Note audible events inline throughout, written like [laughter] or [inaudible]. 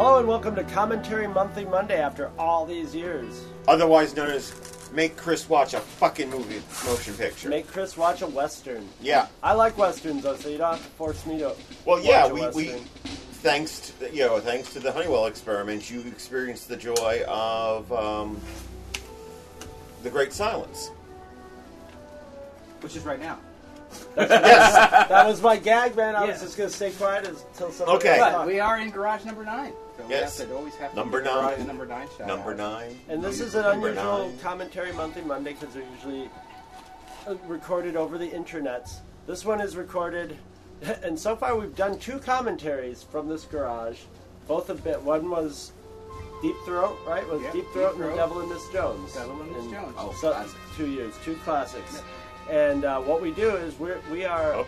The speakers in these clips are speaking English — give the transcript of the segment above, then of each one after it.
Hello and welcome to Commentary Monthly Monday after all these years. Otherwise known as make Chris watch a fucking movie motion picture. Make Chris watch a Western. yeah. I like Westerns though, so you don't have to force me to. Well, yeah, watch a we, we thanks to the, you know thanks to the Honeywell experiment, you experienced the joy of um, the Great Silence. Which is right now. yes. That was my gag, man. I Yeah. was just gonna stay quiet until somebody Okay. else But talked. we are in garage number nine. So Yes. we have to always have to Number do the nine. number nine shout Number out. nine. And this is an Number unusual nine. commentary monthly Monday because they're usually uh, recorded over the internets. This one is recorded, [laughs] and so far we've done two commentaries from this garage. Both have been. One was Deep Throat, right? Was Yep, Deep Deep Throat and The Devil and Miss Jones. Devil and Miss Jones. Oh, so, classic. two years, two classics. And uh, what we do is we're, we are Oh,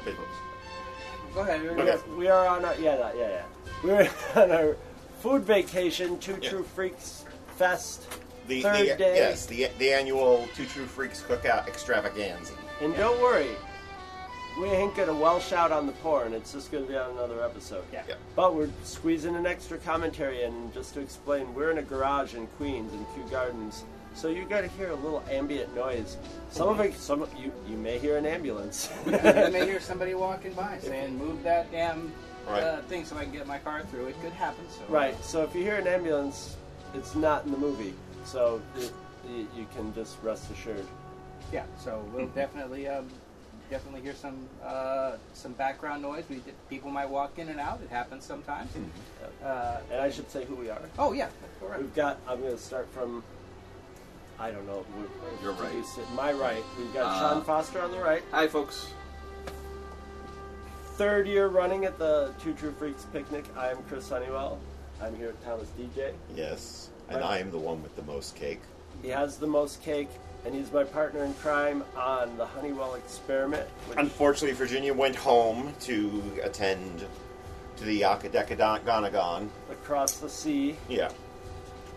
Go ahead. we, Okay. we are on our yeah yeah yeah we're [laughs] on our food vacation. Two Yeah. True Freaks Fest. the, Third the, day. Yes, the the annual Two True Freaks Cookout Extravaganza. And don't worry, we ain't gonna welsh out on the porn. It's just gonna be on another episode. Yeah. Yeah. But we're squeezing an extra commentary in just to explain. We're in a garage in Queens in Kew Gardens, so you got to hear a little ambient noise. Some of it, some of you, you may hear an ambulance. you may [laughs] hear somebody walking by saying, "Move that damn Right. uh, thing so I can get my car through." It could happen. So right. So if you hear an ambulance, it's not in the movie. So it, you, you can just rest assured. Yeah. So we'll [laughs] definitely um, definitely hear some uh, some background noise. We people might walk in and out. It happens sometimes. Uh, And I should say who we are. oh yeah. Go. We've got. I'm going to start from. I don't know. who- Your right. My right. We've got Uh, Sean Foster on the right. Hi, folks. Third year running at the Two True Freaks picnic. I am Chris Honeywell. I'm here with Thomas DJ. Yes, and Right. I am the one with the most cake. He has the most cake, and he's my partner in crime on the Honeywell experiment. Which, Unfortunately, Virginia went home to attend to the Yakadekadanagon. across the sea. Yeah.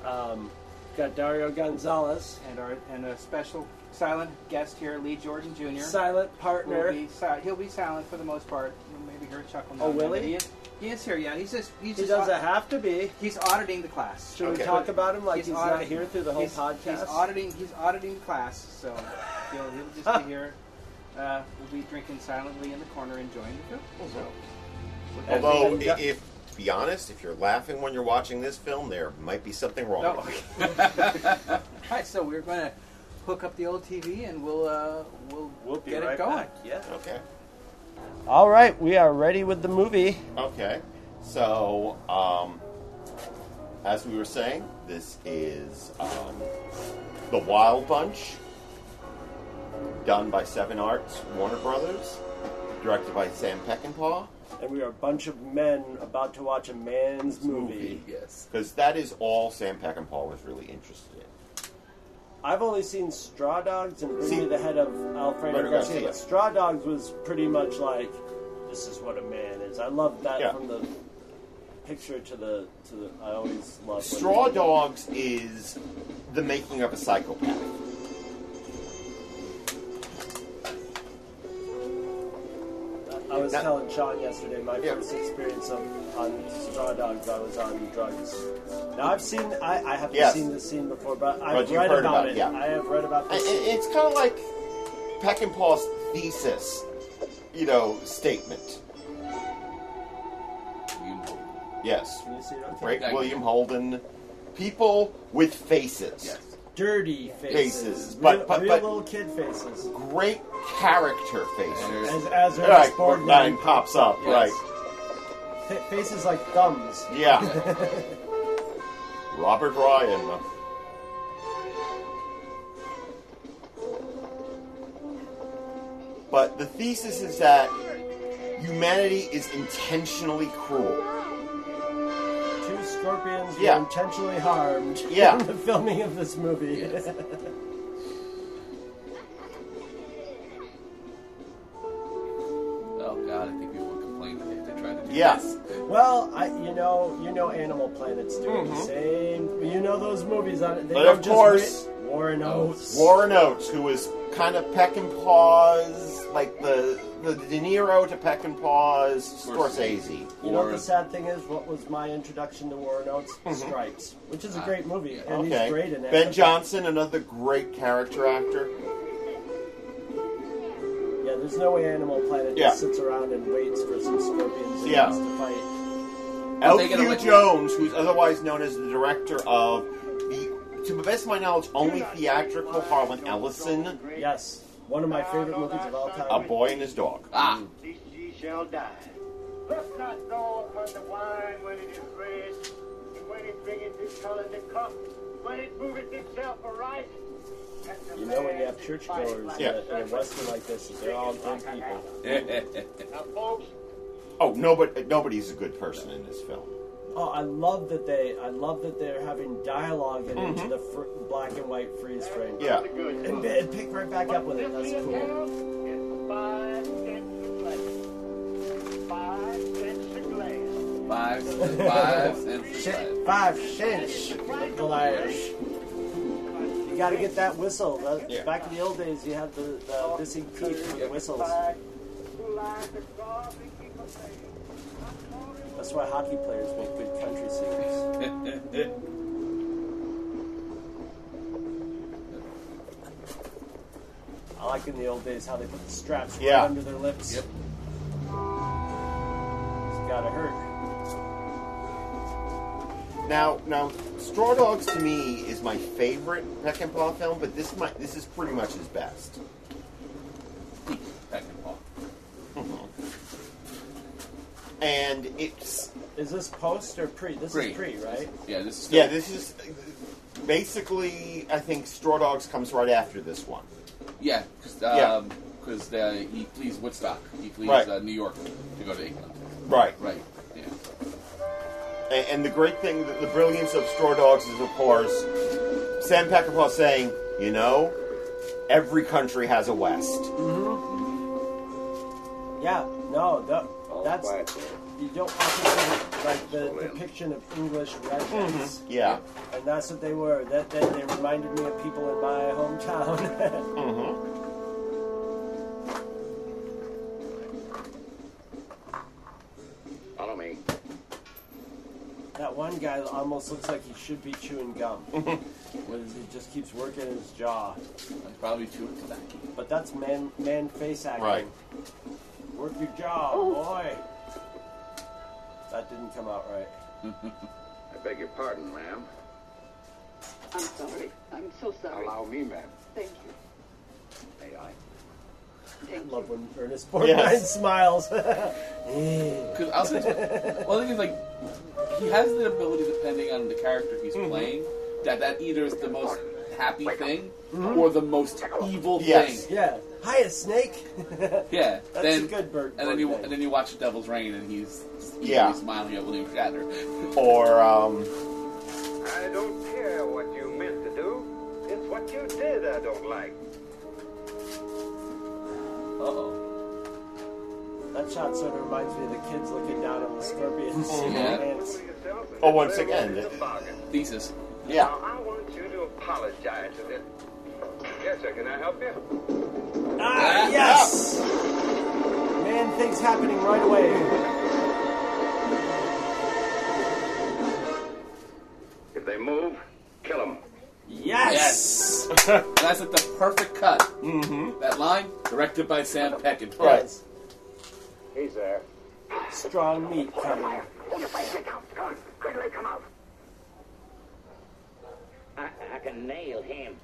Um, got Dario Gonzalez, And our and a special silent guest here, Lee Jordan Jr. silent partner. be si- he'll be silent for the most part. You'll maybe hear a chuckle. now Oh, will he? He is, he is here. Yeah, he's just he's He just doesn't au- have to be. he's auditing the class. Should Okay. we talk about him like he's, He's not auditing- here through the whole he's, podcast? He's auditing. He's auditing class, so [laughs] he'll, he'll just be here. Uh, we'll be drinking silently in the corner, enjoying the film. So, Although, And- i- if to be honest, if you're laughing when you're watching this film, there might be something wrong. No. with you. [laughs] All right, so we're going to hook up the old TV and we'll uh, we'll, We'll get right it going. back. Yeah. Okay. All right, we are ready with the movie. Okay. So, um, as we were saying, this is um, the Wild Bunch, done by Seven Arts, Warner Brothers, directed by Sam Peckinpah. And we are a bunch of men about to watch a man's movie. Yes. Because that is all Sam Peckinpah was really interested in. I've only seen Straw Dogs and See- Me the Head of Alfredo Alfredo Garcia. Garcia. But Straw Dogs was pretty much like, this is what a man is. I love that Yeah. from the picture to the to the. I always love Straw Dogs is the making of a psychopath. I was That- telling Sean yesterday my Yeah. first experience of on Straw Dogs. I was on drugs. Now I've seen. I, I haven't Yes. seen this scene before, but I've But read heard about, about it. it, yeah. I have read about And this. it- it's kind of like Peckinpah's thesis, you know, statement. Yes. Can you see it on Frank Yeah. William Holden. People with faces. Yes. Dirty faces, but- but- real but- little kid faces. Great character faces. As, as Right, Borgnine line pops up, Yes. right. Fa- faces like thumbs. Yeah. [laughs] Robert Ryan. But the thesis is that humanity is intentionally cruel. Two scorpions Yeah. were intentionally harmed [laughs] Yeah. in the filming of this movie. Yes. [laughs] Oh god, I think people would complain if they tried to do Yeah. this. well, I, you know, you know, Animal Planet's doing the same. You know those movies on it. They Mm-hmm. But of just course- Warren Oates. Warren Oates, who was kind of peck and paws, like the the De Niro to Peckinpah's Scorsese. You know what the sad thing is? What was my introduction to Warren Oates? [laughs] Stripes, which is a Ah, great movie, yeah. and Okay. he's great in it. Ben Johnson, another great character actor. Yeah, there's no way Animal Planet Yeah. just sits around and waits for some scorpions and Yeah. to fight. Well, they get L.Q. away- Jones, who's otherwise known as the director of the, to the best of my knowledge, only theatrical Harlan Ellison, Yes, one of my favorite movies of all time. A Boy and His Dog. Ah, This ye shall die. Look not so upon the wine when it is red, and when it bringeth its color to cup, when it moveth itself aright. You know when you have churchgoers Yeah. in, a, in a western like this, they're all good people. [laughs] Now, folks, Oh, nobody, nobody's a good person in this film. Oh, I love that they. I love that they're having dialogue and Mm-hmm. into the fr- black and white freeze frame. Yeah. the good And, book. and pick right back up with it. That's cool. five cents a glass. Five cents a glass. five, five, and six. Five cents a glass. You got to get that whistle. That, Yeah. Back in the old days, you had the, the missing teeth for the whistles. That's why hockey players make good country singers. [laughs] I like in the old days how they put the straps Yeah. right under their lips. Yep. It's gotta hurt. Now, now, Straw Dogs to me is my favorite Peckinpah film, but this might, this is pretty much his best. Peck [laughs] and it's Is this post or pre? This Pre. is pre, right? Yeah, this is still, yeah, this is basically I think Straw Dogs comes right after this one. yeah, because Yeah. um, 'cause, uh, he flees Woodstock. He flees Right. uh, New York to go to England. Right. Right. Yeah. And, and the great thing, the, the brilliance of Straw Dogs is, of course, Sam Peckinpah saying, you know, every country has a West. Yeah. No, that, that's quiet you don't often see like the depiction of English rednecks, Yeah. and that's what they were. That, that they reminded me of people in my hometown. [laughs] Mm-hmm. Follow me. that one guy almost looks like he should be chewing gum. [laughs] What is he just keeps working his jaw. I'm probably chewing tobacco. But that's man man face acting. Right. Work your jaw, boy. That didn't come out right. [laughs] I beg your pardon, ma'am. I'm sorry. I'm so sorry. Allow me, ma'am. Thank you. May I? Thank Love you. when Ernest Borgnine Yes. [laughs] smiles. [laughs] Because I'll say, well, the thing is, like, he has the ability, depending on the character he's Mm-hmm. playing, that that either is the most happy thing or the most evil Mm-hmm. Yes. thing. yeah. Hiya, Snake. [laughs] Yeah. That's then, a good bird. And then you bird and then you watch the Devil's Rain, and he's just evilly Yeah. smiling at William Shatner. Or, um, I don't care what you meant to do. It's what you did I don't like. Uh oh. That shot sort of reminds me of the kids looking down on the scorpions. [laughs] Yeah. [laughs] Oh, once again, It's a it- bargain. Thesis. yeah. Now, I want you to apologize to this. Yes, sir. Can I help you? Ah, yes! Man, things happening right away. If they move, kill them. Yes! Yes. [laughs] That's like the perfect cut. Mm-hmm. That line directed by Sam Peckinpah. Right. He's there. Strong meat coming. I, I can nail him.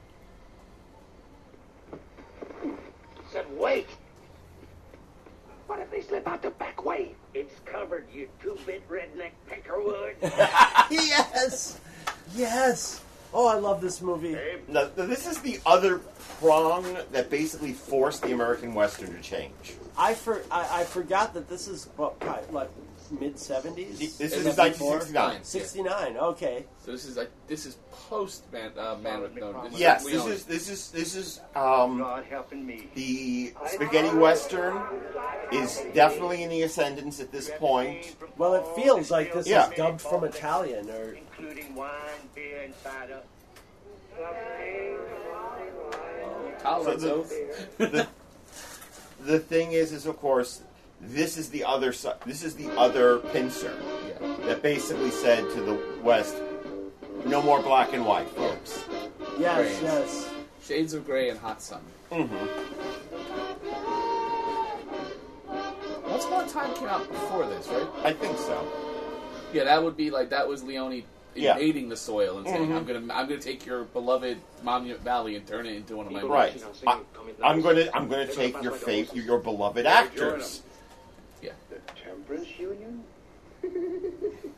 Said, wait! What if they slip out the back way? It's covered, you two-bit redneck peckerwood. [laughs] yes! Yes! Oh, I love this movie. Now, this is the other prong that basically forced the American Western to change. I for I, I forgot that this is what like mid seventies. This is a 1969. Sixty nine. Okay. So this is like this is post man uh, man with no. This Yes, is this is this is this is um, God helping me. the spaghetti western is definitely in the ascendance at this point. Well, it feels like this Yeah. is dubbed from Italian, or Including wine, beer, and cider. So oath. The, the thing is, is of course, this is the other side. This is the other pincer Yeah. that basically said to the West, "No more black and white, folks." yes, Brains. yes. Shades of Grey and Hot Sun. Mm-hmm. Once Upon a Time came out before this, right? I think so. Yeah, that would be like that was Leone Yeah. invading the soil and saying, Mhm. "I'm gonna, I'm gonna take your beloved Monument Valley and turn it into one of my Right. movies." I, I'm gonna I'm gonna take your faith, your beloved actors. Yeah. The Temperance Union? [laughs]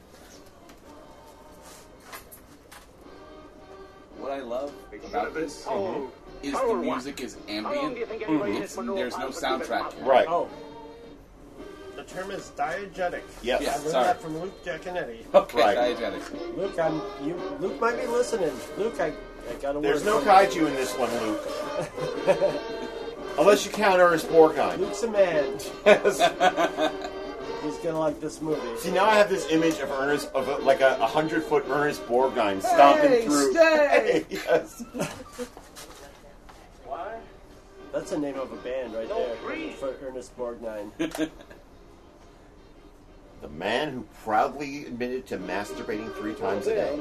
What I love about this Oh, is the music is ambient. Mm-hmm. It's, there's no soundtrack. here. Right. Oh. The term is diegetic. Yes. Yeah. I learned sorry. that from Luke Giaconetti. Okay, Right. diegetic. Luke, I'm you. Luke might be listening. Luke, I, I got a word. There's no from kaiju in this one, Luke. Unless you count Ernest Borgnine. Luke's a man. [laughs] Yes. [laughs] He's gonna like this movie. See, now I have this image of Ernest, of a, like a, a hundred foot Ernest Borgnine stomping Hey, through. stay! [laughs] yes. Why? That's the name of a band right No, there. free. For Ernest Borgnine. [laughs] The man who proudly admitted to masturbating three times a day.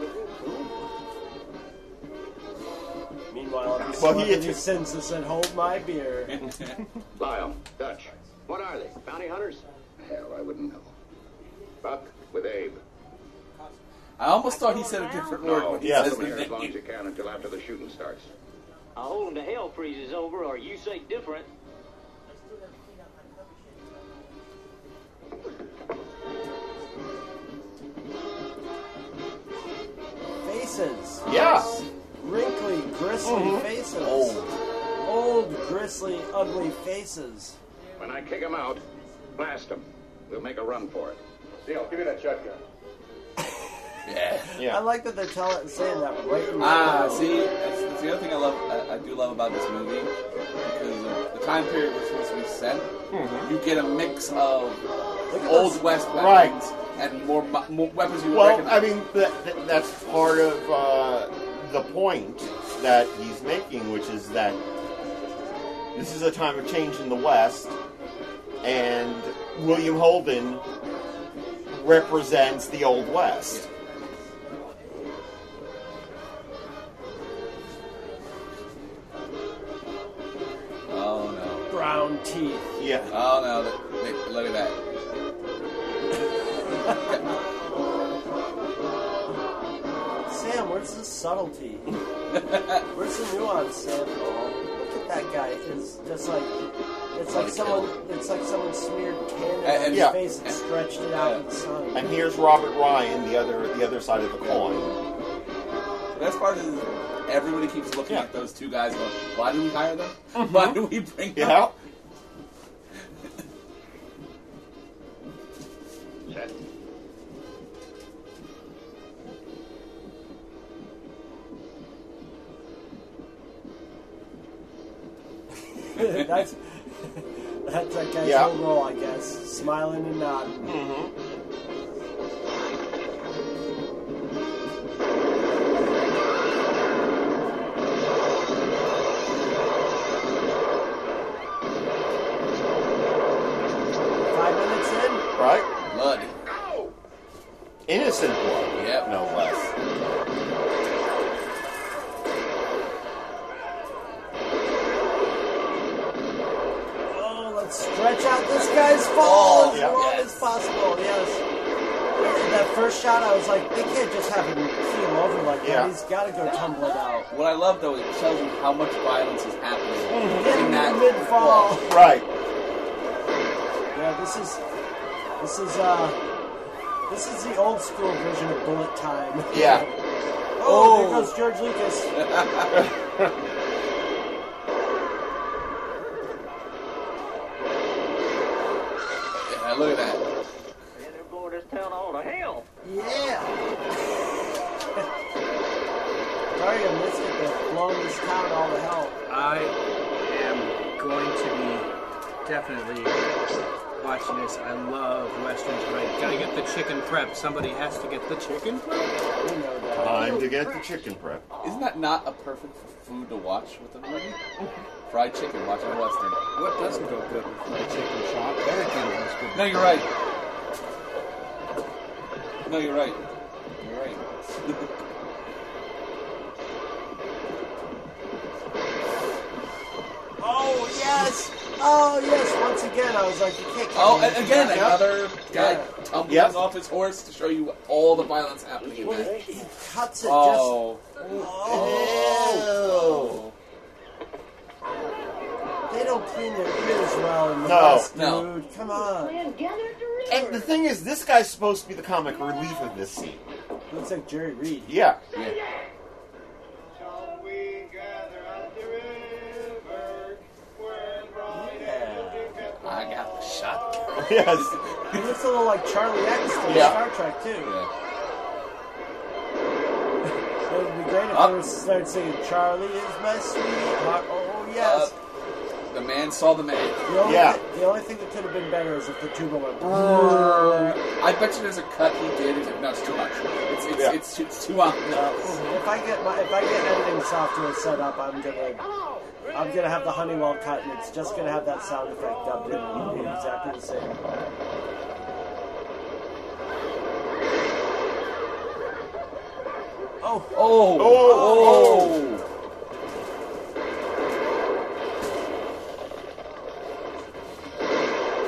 Meanwhile, Well, every he celebrity had- sends us and hold my beer. [laughs] Lyle, Dutch. What are they? Bounty hunters? Hell, I wouldn't know. Buck with Abe. I almost thought he said a different word when he Yes. says here as long as you can until after the shooting starts. I'll hold him to hell freezes over, or you say different. Faces. Yeah. Wrinkly, gristly Mhm. faces. Old. Old, gristly, ugly faces. When I kick him out, blast him. We'll make a run for it. Dale, give me that shotgun. Yeah. yeah. I like that they're telling, saying that right in the Ah, title. see, that's, that's the other thing I love. I, I do love about this movie because the time period was supposed to be set. You get a mix of old those- west Right. and more, mo- more weapons you would Well, recognize. I mean, that, that, that's part of uh, the point that he's making, which is that this is a time of change in the West, and William Holden represents the Old West. oh no, Brown teeth. Yeah. oh no, Look- look- look at that. Sam, where's the subtlety? [laughs] where's the nuance, Sam? Oh, look at that guy. Is just like it's like What a someone. It's like someone smeared candy And- on and- his yeah. face and stretched it out in the sun. And here's Robert Ryan, the other the other side of the coin. The best part is everybody keeps looking Yeah. at those two guys. Going, Why do we hire them? [laughs] Mm-hmm. Why do we bring them? Yeah. [laughs] Set. that's that's that guy's Yeah. whole role, I guess. Smiling and nodding. Mm-hmm. Five minutes in. Right? Blood. Innocent blood. Yep. No less. First shot, I was like, they can't just have him keel over like Yeah. that. He's got to go tumbling out. What I love though, is it shows you how much violence is happening in In that mid fall. Right. Yeah, this is this is uh this is the old school version of bullet time. Yeah. oh, Oh. there goes George Lucas. [laughs] prep. Somebody has to get the chicken prep. You know that. Time to get the chicken prep. Isn't that not a perfect food to watch with a movie? Mm-hmm. Fried chicken, watching a western. What doesn't go good with fried chicken chop? Everything goes good. No, you're right. No, you're right. You're right. [laughs] Oh yes! Oh yes! Once again, I was like, you can't. oh, kill me. and again, Yep. another guy Yeah. tumbling Yep. off his horse to show you all the violence happening in Well, that. he, he cuts it Oh. just. Oh. They don't clean their ears well in the No. West, No. dude. Come on. Man, gather the And river. the thing is, this guy's supposed to be the comic relief of this scene. Looks like Jerry Reed. Yeah. Yeah. Shall we gather I got [laughs] yes. [laughs] He looks a little like Charlie X from Yeah. Star Trek too. Yeah. [laughs] It would be great if Up. they started singing "Charlie is my sweetheart." Oh yes. Uh, the man saw the man. the, only yeah. thi- the only thing that could have been better is if the tuba went. I bet you there's a cut he did. He's like, no, it's too much. It's it's Yeah. it's, too, it's too on. No. If I get my if I get editing software set up, I'm gonna I'm gonna have the Honeywell cut, and it's just gonna have that sound effect dubbed in. It'll be exactly the same. Oh, Oh. Oh. Oh.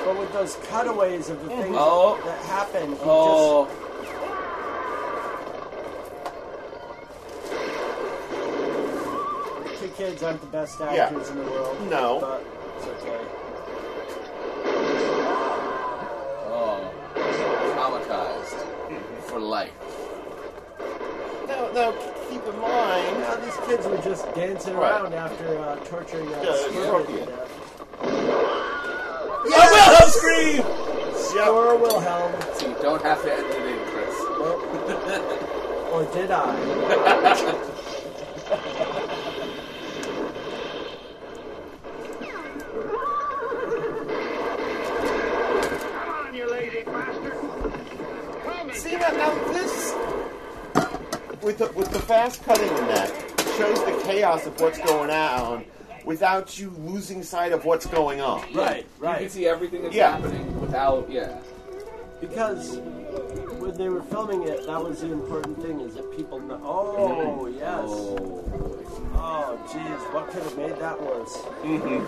but with those cutaways of the things Oh. that happen, Oh. Kids aren't the best Yeah. actors in the world. No. but it's okay. Oh. Traumatized for life. Now, now, keep in mind. Now these kids were just dancing Right. around after uh, torturing that Yeah, squirrel Scorpion. to death. I will have scream. Score Wilhelm. So you don't have to edit it in, Chris. [laughs] Or did I? [laughs] Come and See now, now this with the, with the fast cutting in that shows the chaos of what's going on without you losing sight of what's going on. Right, right. You can see everything that's Yeah. happening without. Yeah. Because when they were filming it, that was the important thing: is that people know. Oh yes. Oh. Oh jeez, what could have made that worse? Mm-hmm.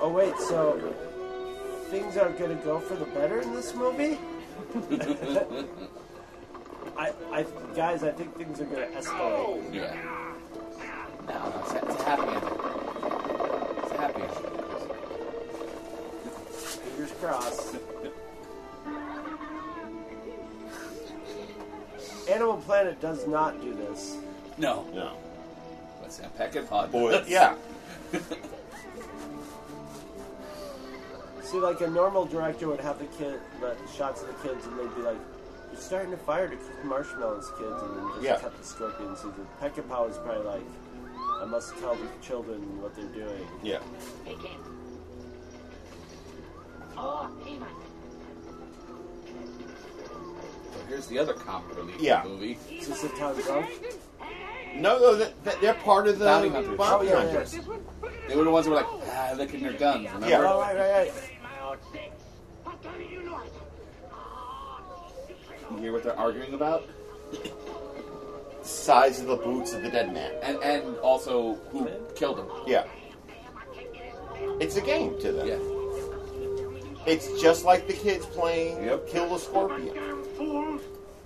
Oh wait, so things are going to go for the better in this movie? [laughs] I, I, guys, I think things are going to escalate. Yeah. No, no, it's, it's a happy ending. It's a happy ending. Fingers crossed. Animal Planet does not do this. No. No. Let's say Peck and Pod. Boy, [laughs] yeah. [laughs] See, like a normal director would have the kid, the shots of the kids, and they'd be like, "You're starting to fire to cook marshmallows, kids," and then just Yeah. cut the scorpion season. Peckinpah is probably like, "I must tell the children what they're doing." Yeah. Hey, kid. Oh, Eva. So here's the other comic relief Yeah. movie. Is this a town drunk? No, no, that- that- they're part of the Bounty hunters. bounty Oh, yeah, yeah. hunters. They were the ones who were like, ah, look licking their guns, remember? Yeah. Oh, right, right, right. Hear what they're arguing about? Size of the boots of the dead man. And and also who killed him. Yeah. It's a game to them. Yeah. It's just like the kids playing Yep. Kill the Scorpion. Damn fools!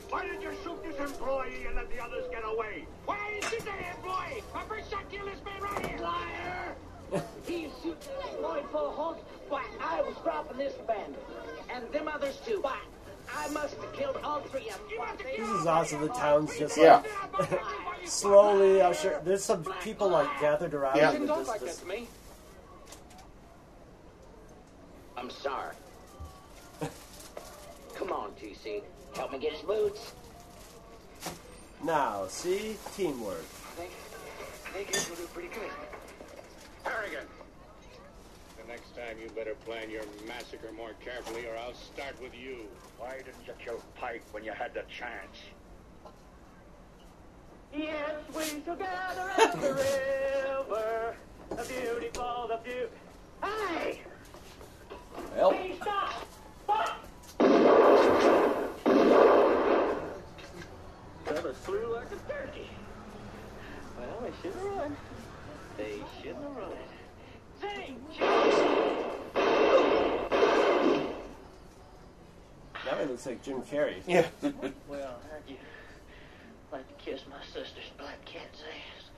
Why did you shoot this employee and let the others get away? Why didn't you say employee? I first shot kill this man right here. Liar! [laughs] He shoot Lloyd full of holes. Why, I was dropping this bandit. And them others too. Why, I must have killed all three of them. This is awesome. The town's just Yeah. like [laughs] slowly usher. There's some people like gathered around. Yeah. and Don't just- like that just- to me. I'm sorry. [laughs] Come on, TC. Help me get his boots. Now, see? Teamwork. I think, I think this will do pretty good. Harrigan, The next time you better plan your massacre more carefully or I'll start with you. why didn't you kill Pike when you had the chance? Yes, we together at the river. A beautiful, the beauty. Hey! Well, Hey, stop! What? Fella flew like a turkey. Well, they shouldn't have run. They shouldn't have run. Zing! Now he looks like Jim Carrey. Yeah. [laughs] Well, how'd you like to kiss my sister's black cat's ass?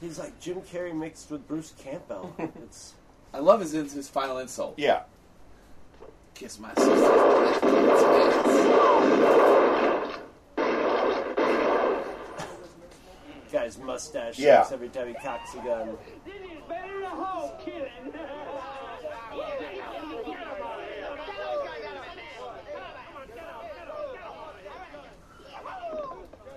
He's like Jim Carrey mixed with Bruce Campbell. [laughs] It's I love his his final insult. Yeah. Kiss my sister. [laughs] guy's mustache Yeah. shakes every time he cocks a gun. This is better than a hog killing.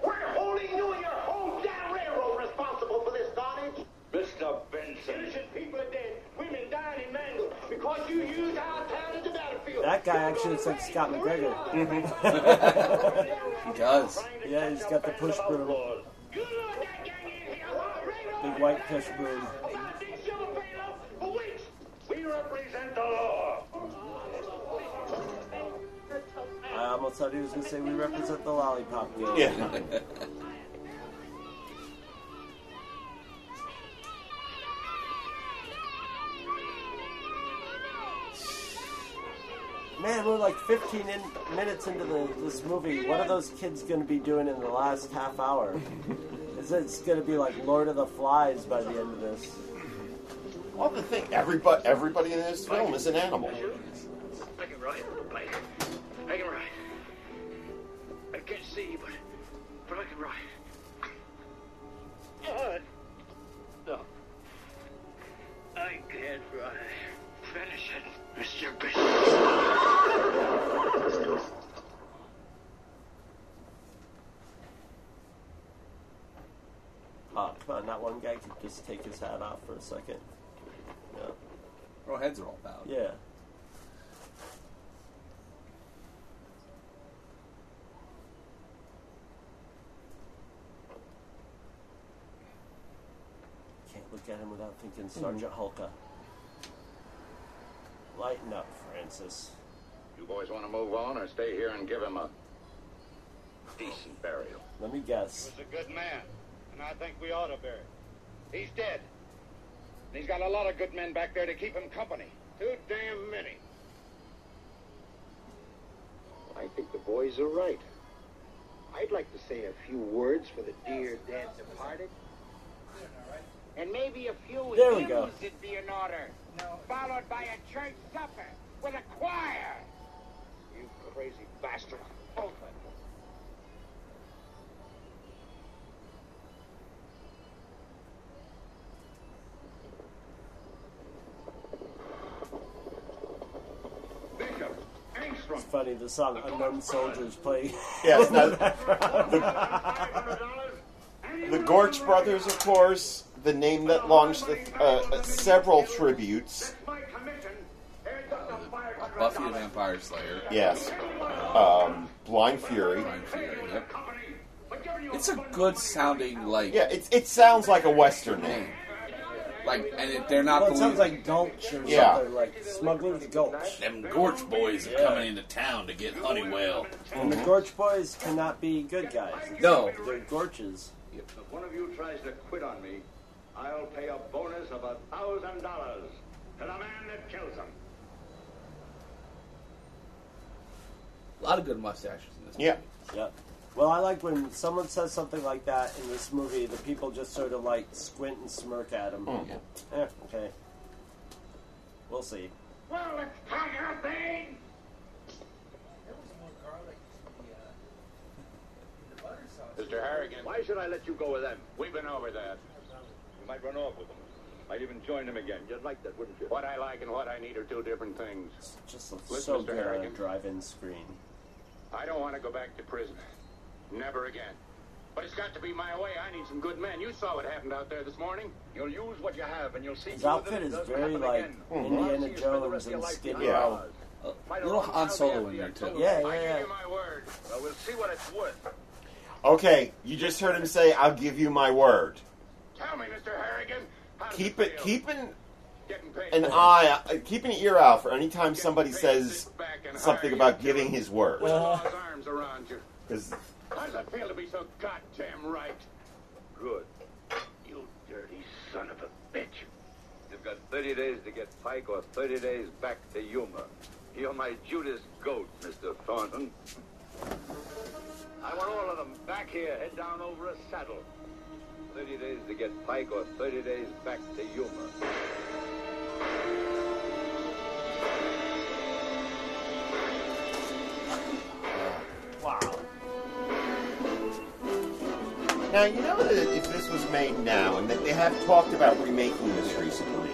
We're holding you and your hometown railroad responsible for this carnage. Mr. Benson. Innocent people are dead. Women dying in mangled because you used our town as a battlefield. That guy actually looks like Scott McGregor. [laughs] [laughs] He does. Yeah, he's got the push broom. Big white push broom. We represent the law. I almost thought he was going to say we represent the lollipop game. Yeah. [laughs] Man, we're like 15 in, minutes into the, this movie. What are those kids going to be doing in the last half hour? [laughs] Is it's going to be like Lord of the Flies by the end of this? Well, the thing, everybody, everybody in this film is an animal. I can ride, Blake. I can ride. I can't see, but, but I can ride. Uh, no. I can't ride. Finish it, Mr. Bishop. Oh, come on, not one guy could just take his hat off for a second. No. Our heads are all bowed. Yeah. Can't look at him without thinking hmm. Sergeant Hulka. Lighten up, Francis. You boys want to move on or stay here and give him a decent burial? Let me guess. He was a good man, and I think we ought to bury him. He's dead. And he's got a lot of good men back there to keep him company. Too damn many. I think the boys are right. I'd like to say a few words for the dear dead departed. And maybe a few There we go. hymns would be in order. Followed by a church supper with a choir. You crazy bastard. Bishop, Angstrom. It's funny, the song Unknown Soldiers playing. [laughs] Yes, now, the [laughs] the, the Gorch brothers, of course, the name that launched the, uh, uh, several tributes. Buffy the Vampire Slayer. Yes. Um, Blind Fury. Blind Fury. Yep. It's a good sounding like Yeah, it, it sounds like a Western name. Like, and it, they're not. Well, it sounds lead- like Gulch or Yeah. something, like Smuggler's Gulch. Them Gorch boys are Yeah. coming into town to get Honeywell. And the mm-hmm. Gorch boys cannot be good guys. No. They're Gorches. If one of you tries to quit on me, I'll pay a bonus of a thousand dollars to the man that kills him. a lot of good mustaches in this. Yeah. Yep. Well, I like when someone says something like that in this movie, the people just sort of like squint and smirk at him. Mm. Eh, okay. We'll see. Well, let's talk our thing. Mr. Harrigan, why should I let you go with them? We've been over that. You might run off with them. Might even join them again. You'd like that, wouldn't you? What I like and what I need are two different things. Just looks Listen, so Mr. good on a Harrigan. drive-in screen. I don't want to go back to prison. Never again. But it's got to be my way. I need some good men. You saw what happened out there this morning. You'll use what you have, and you'll see. His outfit is very like Indiana Jones and Skid Row. A little Han Solo in there too. Yeah, yeah, I give yeah. you my word. Well, we'll see what it's worth. Okay, you just heard him say, "I'll give you my word." Tell me, Mr. Harrigan. Keep it it, feel? keep an, Getting paid an for it? eye, uh, keep an ear out for any time somebody says something about giving his word. With [laughs] law's arms around you. 'Cause- How does it feel to be so goddamn right? Good. You dirty son of a bitch. You've got 30 days to get Pike or 30 days back to Yuma. You're my Judas goat, Mr. Thornton. I want all of them back here, head down over a saddle. 30 days to get Pike or 30 days back to Yuma. Wow. Now you know that if this was made now, and that they have talked about remaking this recently,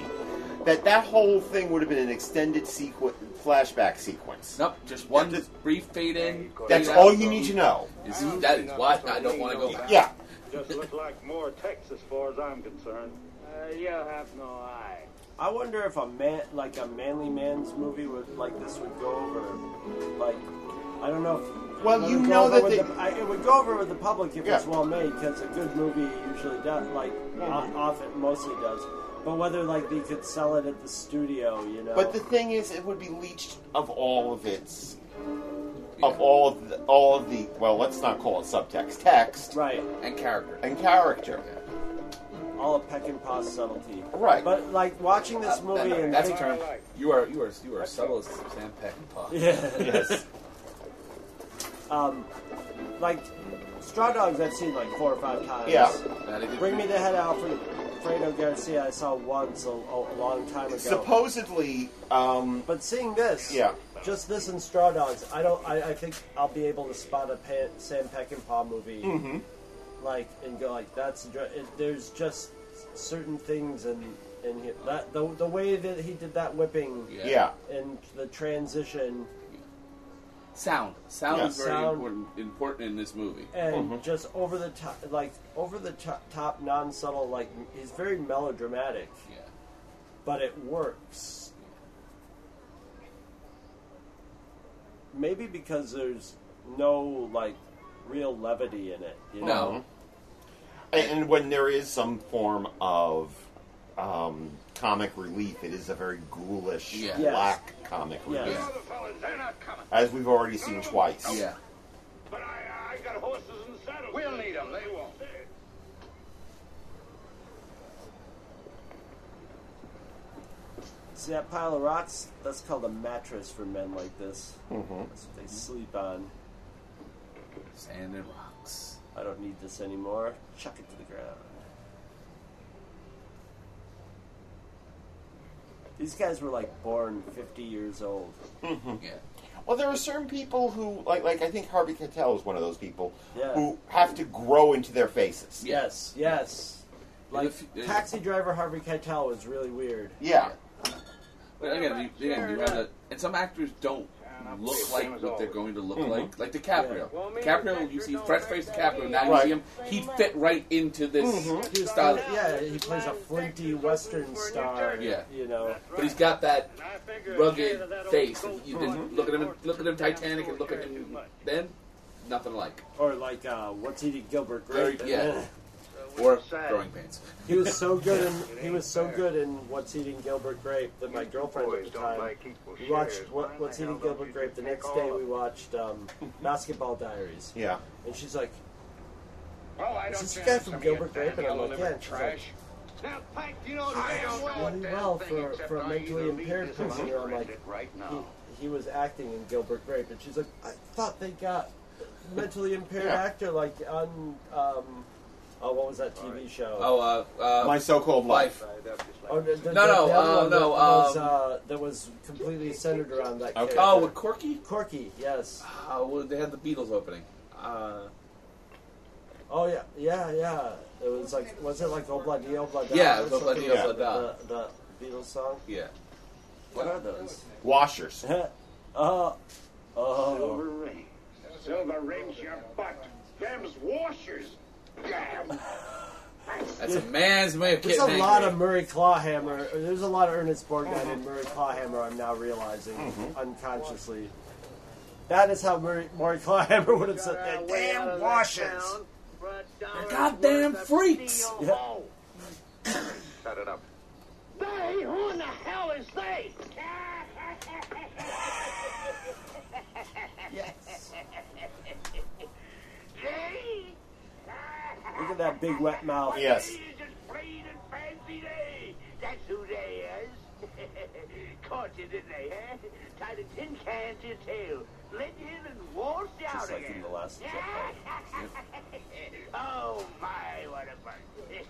that that whole thing would have been an extended sequ- flashback sequence. Nope, just one brief fade in. That's fade all out. you need to know. Is, that is why I don't want to go back. Yeah. Just look like more text as far as I'm concerned. Uh, you have no eye. I wonder if a man, like a manly man's movie, would like this would go over. Like, I don't know. if Well, you know that with they- the, I, it would go over with the public if it's well made, because a good movie usually does. Like, o- often, mostly does. But whether like they could sell it at the studio, you know. But the thing is, it would be leached of all of its, of all of the, all of the. Well, let's not call it subtext, text, right, and character, and character. all of Peckinpah subtlety. Right. But like watching this Uh, movie that- and that's a think- term. You are you are you are subtle as Sam Peckinpah. [laughs] Yeah. Yes. Um, like Straw Dogs, I've seen like four or five times. Yeah. Bring Me the Head out Alfred Fredo Garcia, I saw once a, a long time ago. Supposedly, um, but seeing this, Yeah. just this and Straw Dogs, I don't. I, I think I'll be able to spot a Pan, Sam Peckinpah movie, Mhm. like and go like that's. dr- It, there's just certain things in in here that the the way that he did that whipping, Yeah. Yeah. and the transition. Sound, sound Yeah. is very Sound. important important in this movie. and just over the top, like over the top, top non subtle, like he's very melodramatic. Yeah. But it works. Maybe because there's no like real levity in it. You know? And, and when there is some form of um, comic relief, it is a very ghoulish, Yeah. Yes. black comic Yes. relief, Other fellas, they're not coming. as we've already seen twice. Yeah. But I, I got horses and saddles. We'll need them. They won't. See that pile of rocks? That's called a mattress for men like this. Mhm. That's what they sleep on. Sand and rocks. I don't need this anymore. Chuck it to the ground. These guys were like born 50 years old. Mhm. Yeah. Well, there are certain people who, like, like I think Harvey Keitel is one of those people Yeah. who have to grow into their faces. Yes, yes. Like If- if- Taxi Driver Harvey Keitel was really weird. Yeah. But again, you, again, you have that, and some actors don't look like what they're going to look Mhm. like. Like DiCaprio. Yeah. DiCaprio, you see fresh faced DiCaprio. Now Right. you see him, he'd fit right into this Mhm. He style. yeah, he plays a flinty Western star. Yeah. you know. But he's got that rugged face. And you didn't look at him, look at him Titanic, and look at him then, nothing like. Or like uh, what's he did Gilbert Very- Grape? yeah. [laughs] Or growing pains. He was so [laughs] good in he was so good in What's Eating Gilbert Grape that my girlfriend at the time we watched what, What's Eating Gilbert Grape. The next day we watched um, [laughs] Basketball Diaries. Yeah. And she's like, Well, I don't this the stand guy from Gilbert Grape?" And I'm like, "Yeah." And she's like, trash. Now, Pike, you know damn well what really that well for, for a I mentally impaired person. And I'm like, it right he, he was acting in Gilbert Grape, and she's like, I thought they got mentally [laughs] impaired Yeah. actor like on um, oh what was that TV show? Oh, uh, uh, My so-called life. Oh, the, the, No, the, no, the other uh, one that no, was, um, uh, that was completely centered around that. Okay. character. Oh, with Corky? Corky, yes. Oh, well, they had the Beatles opening. Uh, oh yeah, yeah, yeah. It was like, was it like Obladi Oblada? Yeah, or it was something? Obladi The- Oblada. The, the Beatles song. Yeah. What are those? Washers. oh, [laughs] oh. Silver rings. Silver rings your butt. Them's washers. [sighs] That's a man's way of There's getting a lot angry. of Murray Clawhammer. There's a lot of Ernest Borgnine and Murray Clawhammer. I'm now realizing unconsciously. That is how Murray, Murray Clawhammer would have said that. Damn washes. goddamn freaks. Yeah. [coughs] Shut it up. They? Who in the hell is they? [laughs] Yes. They? Look at that big wet mouth. Yes. It's a plain and fancy day. That's who they is. Caught you, didn't they, huh? Tied a tin can to your tail. Let you in and washed you out Just like again. in the last [laughs] oh, my, what a bunch. [laughs]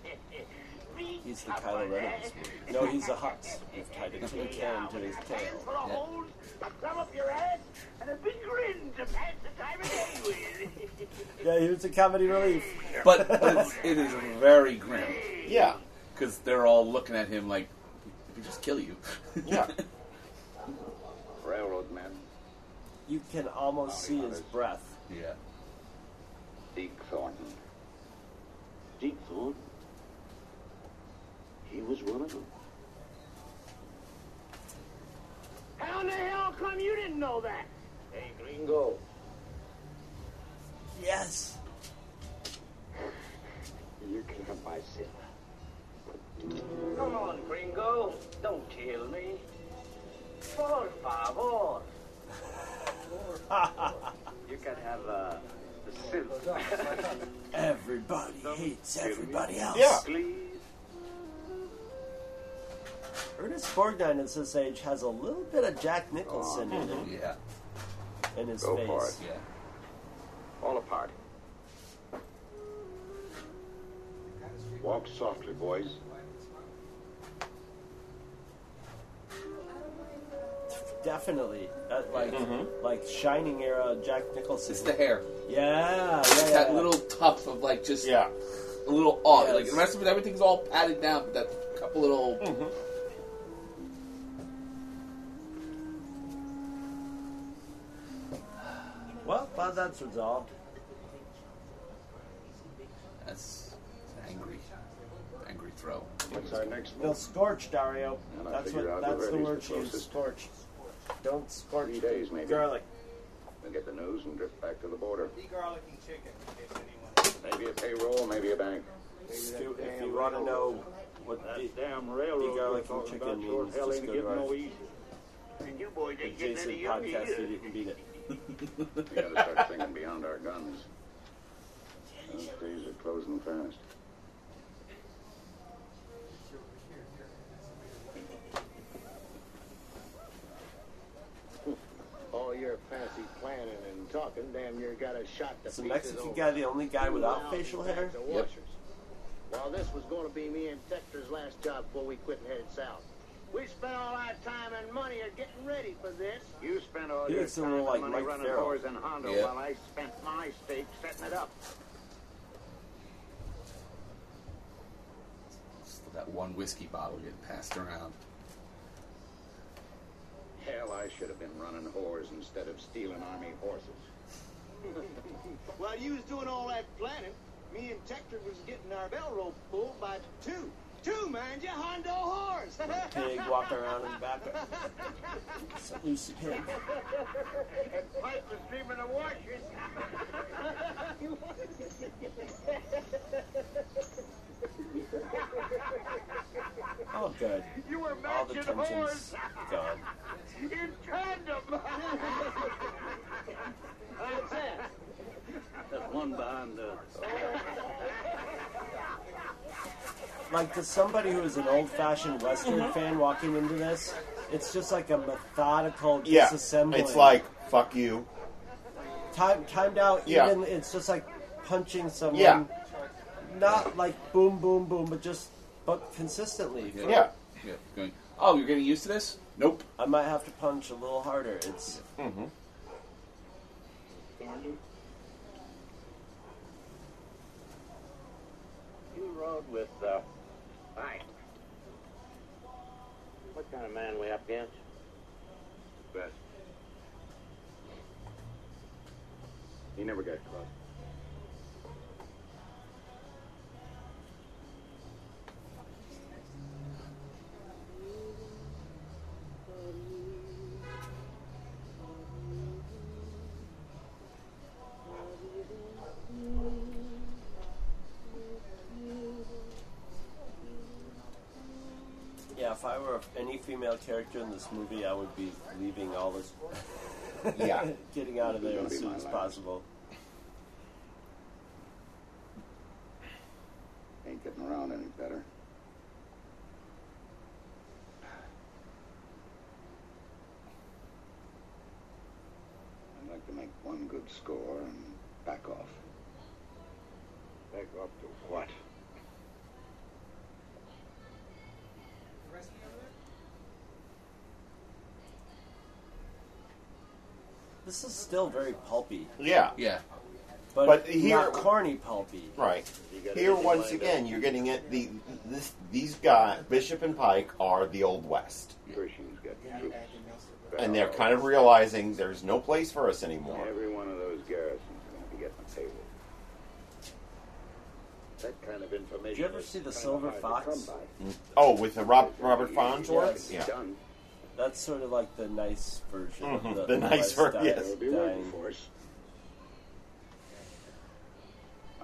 He's the Kylo Ren of this movie. No, he's a Hux. We've tied a tin can to his Full tail. of holes, a thumb up your ass, and a big grin to pass the time of day with. Yeah, he was a comedy relief. But it's, it is very grim. Yeah. Because they're all looking at him like, "If we just kill you. Yeah. [laughs] Railroad man. You can almost see his breath. Yeah. Deke Thornton. Deke Thornton. He was one of them. How in the hell come you didn't know that? Hey, Gringo. Yes. You can have my silver. Come on, Gringo. Don't kill me. Por favor. [laughs] You can have uh, the silver. [laughs] Everybody hates everybody else. Yeah. Please. Ernest Borgnine at this age has a little bit of Jack Nicholson oh, in him, Yeah. in his Go face. for it. Yeah. All apart. Walk softly, boys. Definitely, that like mm-hmm. like Shining era Jack Nicholson. It's the hair. Yeah, yeah, It's yeah. that little tuft of like just Yeah. a little off. Yes. Like the rest of it, everything's all padded down. But that couple little. Mm-hmm. Well, glad that's resolved. That's angry, angry throw. What's our next No, move? scorch, Dario. And I That's figure what. Aldo That's the Reddy's word the she used. closest. Scorch. Don't scorch Three the days, maybe. garlic. We'll get the news and drift back to the border. garlic and chicken, in case anyone. Maybe a payroll, maybe a bank. If you, if you want to know what the, Damn the railroad garlic we're and talking chicken about sure means, hell just ain't go to getting no our easy. And you boys ain't getting Jason any younger podcast either. so you can beat it. We gotta start thinking beyond our guns. Those days are closing fast. All your fancy planning and talking, damn near got a shot to Is the Mexican guy the only guy without facial hair? bags Yep. washers. Well, this was going to be me and Tector's last job before we quit and headed south. We spent all our time and money at getting ready for this. You spent all He your looks time little and like money Mike running Farrell. whores in Hondo Yeah. while I spent my stake setting it up. Still that one whiskey bottle getting passed around. Hell, I should have been running whores instead of stealing army horses. [laughs] While you was doing all that planning, me and Tector was getting our bell rope pulled by two. Two, mind you, Hondo horse. [laughs] Pig walking around in the back. Some loose pig. and Pipe was dreaming of washers. Oh, good. You were All the matching tensions whores gone. in tandem. How's that? That one behind the. Oh. Like to somebody who is an old-fashioned Western fan walking into this, it's just like a methodical disassembly. Yeah. disassembling. It's like, fuck you. time timed out. Yeah. Even it's just like punching someone. Yeah. Not like boom, boom, boom, but just but consistently. Yeah. Yeah. Going. Oh, you're getting used to this? Nope. I might have to punch a little harder. It's Mm-hmm. You rode with, uh, Mike. What kind of man we up against? Best. He never got caught. Were any female character in this movie, I would be leaving all this. [laughs] Yeah. getting out of there as soon as last. possible. Ain't getting around any better. I'd like to make one good score and back off. Back off to what? This is still very pulpy, Yeah. Yeah. but, But here- not corny pulpy. Right. Here, once lined again, you're getting it. The this these guys, Bishop and Pike, are the old west, Pershing's got troops. and they're kind of realizing there's no place for us anymore. Every one of those garrisons is going to be getting a payroll. That kind of information. Did you ever see The Silver Fox? Mm. Oh, with the Rob, Robert Farnsworth. Yes. Yeah. Done. That's sort of like the nice version Mhm, of the, the nice West ver- dying- yes. They'll be waiting dying. for us.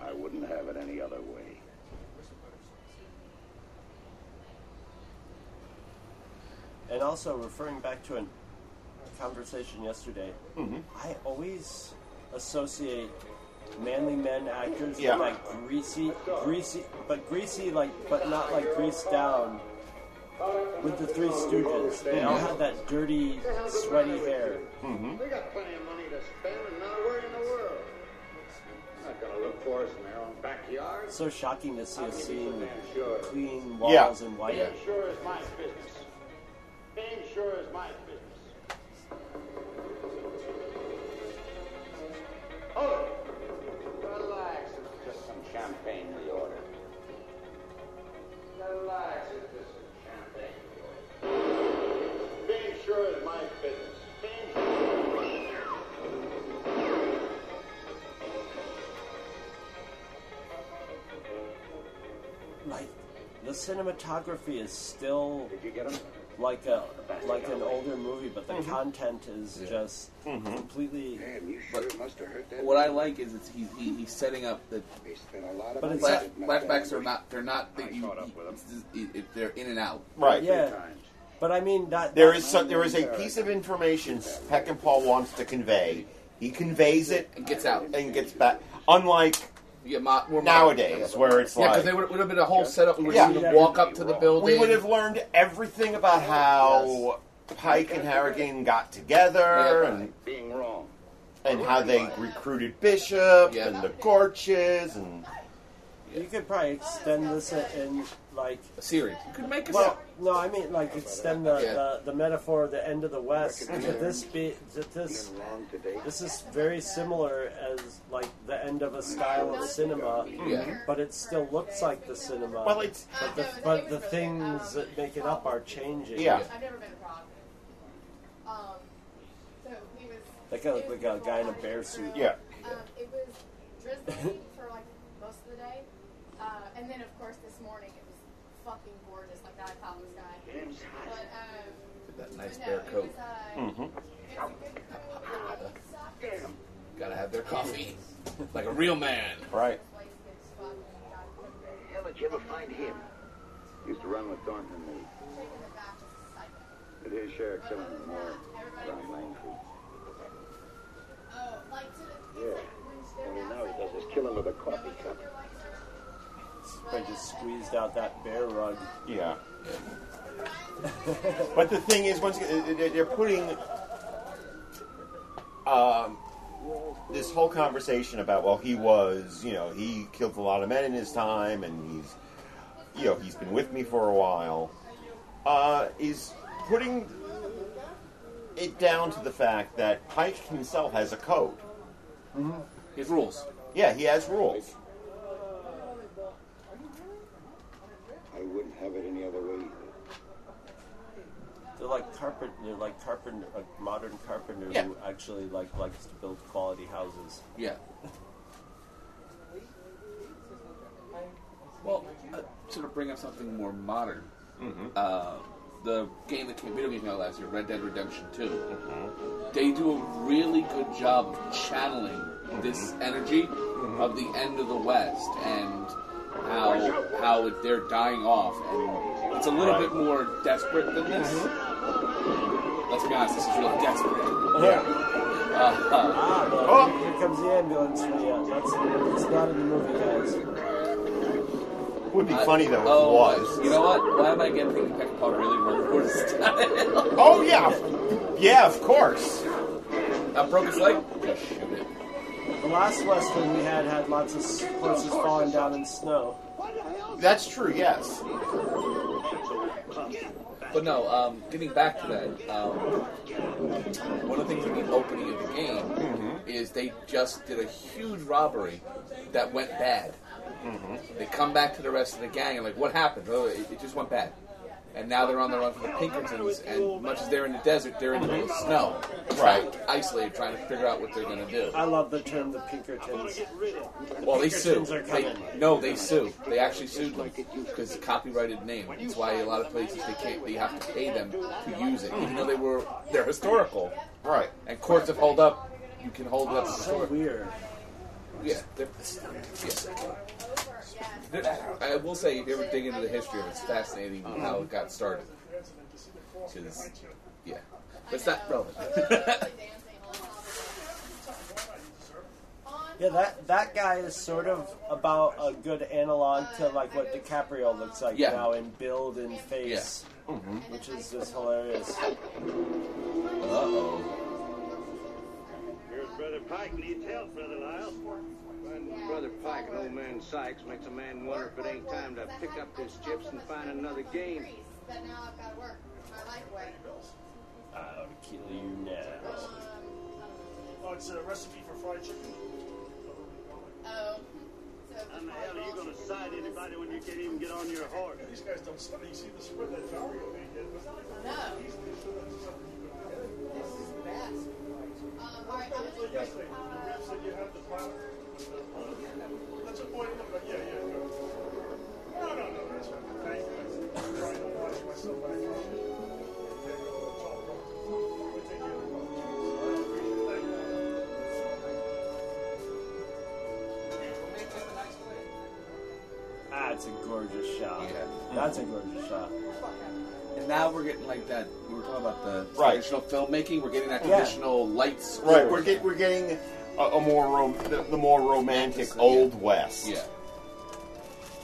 I wouldn't have it any other way. And also referring back to a conversation yesterday, Mhm. I always associate manly men actors Yeah. with like greasy, greasy, but greasy like, but not like greased down. With the Three Stooges, they all had that dirty, sweaty hair. Mm-hmm. They got plenty of money to spend and not a word in the world. Not gonna look for us in their own backyard. So shocking to see a scene with Sure. clean Yeah. walls and white. Being sure is my business. Being sure is my business. Hold it. Relax. It's just some champagne we ordered. Relax. It's just ordered. Being sure is my business. Like the cinematography is still Did you get him? like a like an older movie, but the Mm-hmm. content is just completely. Damn, you sure must have heard that. What I like is it's, he, he, he's setting up that They spent a lot of But money. it's- flash, flashbacks are not they're not I that you, caught up with him. it's it- it- they're in and out. Right. Yeah, times. But I mean that. There that- is so, there is a piece of information Peckinpah wants to convey. He conveys it and gets out and gets back. Unlike You get mo- more nowadays, where it's like Yeah, because like they would, would have been a whole setup. We would Yeah. have walk up to the building. we would have learned everything about how Pike and Harrigan got together and Being wrong. and how they recruited Bishop Yeah. and the Gorches and You could probably extend this in like. a series. You could make a Well, no, I mean like extend the, Yeah. the, the metaphor of the end of the West to this be to this. Being wrong today. This is very similar as like the end of a style of cinema, Yeah. but it still looks like the cinema. well, it's but the but the things that make it up are changing. yeah. I've never been to Prague. Um, so he was. They kind of look like a guy in a bear suit. Yeah. Um, it was drizzling for like most of the day, uh, and then of course this morning it was fucking gorgeous, like I thought it was going. But um, that nice but no, bear coat. was, uh, Mm-hmm. it was a good food. It sucked. Gotta have their coffee [laughs] like a real man. Right. This place gets fucking got cooked. Hell, did you ever find him? Used to run with Thornton and me. Taking it back just a second. But his killing and more around Main Oh, like to the. Yeah. It's like when they're Only now he does is kill him with a coffee cup. They're like, They just squeezed out that bear rug. Yeah. [laughs] but the thing is, once again, they- they're putting um, this whole conversation about well, he was, you know, he killed a lot of men in his time, and he's, you know, he's been with me for a while. Uh, is putting it down to the fact that Pike himself has a code. His rules. Yeah, he has rules. I wouldn't have it any other way. They're like carpenter. They're like carpenter, a modern carpenter Yeah. who actually like likes to build quality houses. Yeah. Well, uh, sort of bring up something more modern. Uh, the game that came, video game came out last year, Red Dead Redemption 2, they do a really good job of channeling this energy of the end of the West and how how it, they're dying off and It's a little Right. bit more desperate than this. Let's be honest, this is really desperate. Yeah. Uh, uh, Ah, well, Oh. here comes the ambulance. Yeah, that's it's not in the movie, guys. Would be I- funny though if oh, it was. You know what? Why am I getting thinking Peckinpah really murdered Gordon style? Oh yeah, yeah, of course. I broke his leg. Just shoot it. The last western we had had lots of horses falling down in snow. That's true. Yes. But no, um, getting back to that, um, one of the things in the opening of the game Mm-hmm. is they just did a huge robbery that went bad. Mm-hmm. They come back to the rest of the gang and like, what happened? Oh, it, it just went bad. And now they're on the run for the Pinkertons, and much as they're in the desert, they're in the middle of snow, Right. isolated, trying to figure out what they're going to do. I love the term the Pinkertons. Well, they sue. They, no, they sue. They actually sued them because it's a copyrighted name. That's why a lot of places they can't. They have to pay them to use it, even though they were they're historical. Right. And courts have held up. You can hold it up. Oh, as So weird. Yeah. they're- yes. I will say, if you ever dig into the history of it, it's fascinating how it got started. 'Cause, yeah, but it's not relevant. [laughs] Yeah, that that guy is sort of about a good analog to like what DiCaprio looks like Yeah. now in build and face, which is just hilarious. Uh oh. Here's Brother Pike needs help, Brother Lyle. Finding Brother Pike and old man Sykes makes a man wonder if it ain't time to pick up his chips and find another game. But now I've got to work my life away. I'll kill you now. Um, um, oh, it's a recipe for fried chicken. Oh. How the hell are you going to side anybody when you can't even get on your horse? These guys don't study. You see the spread that Mario made did, No. he's he's sure that's something you can This is the best. Um, all right, I'm So gonna yesterday, the rib uh, said you had the pilot. That's a yeah, yeah. No, no, no, that's fine. Thank you. I'm trying to watch myself back. That's gorgeous shot. Yeah. That's a gorgeous shot. And now we're getting like that. We were talking about the Right. traditional filmmaking. We're getting that Yeah. traditional lights. Right. We're get, we're getting a, a more rom- the, the more romantic old west. Yeah.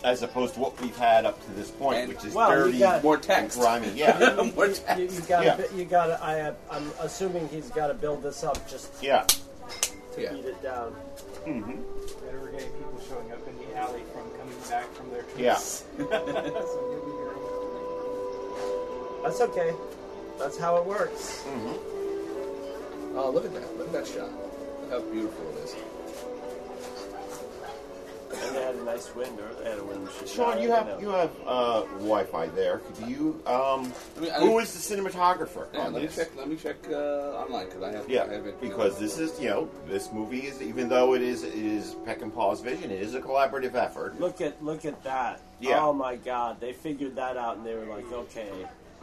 As opposed to what we've had up to this point, And- which is Well, we dirty, got- More text. grimy. [laughs] Yeah. You, More you, text. you, you gotta, Yeah. you gotta. I, have- I'm assuming he's got to build this up just yeah. to Yeah. beat it down. Mm-hmm. Better we're getting people showing up in the alley from coming back from their Yeah. trips. [laughs] [laughs] So you'll be hearing That's okay. That's how it works. Mm-hmm. Oh, look at that! Look at that shot. Look how beautiful it is. And they had a nice wind, or they had a wind. sheet. Sean, you have you have uh, Wi-Fi there. Could you? Um, Let me- I- who is the cinematographer Yeah, on let me this? check. Let me check uh, online because I have. Yeah, I have it, because this is you know this movie is even though it is it is Peckinpah's vision, it is a collaborative effort. Look at look at that. Yeah. Oh my God! They figured that out, and they were like, okay,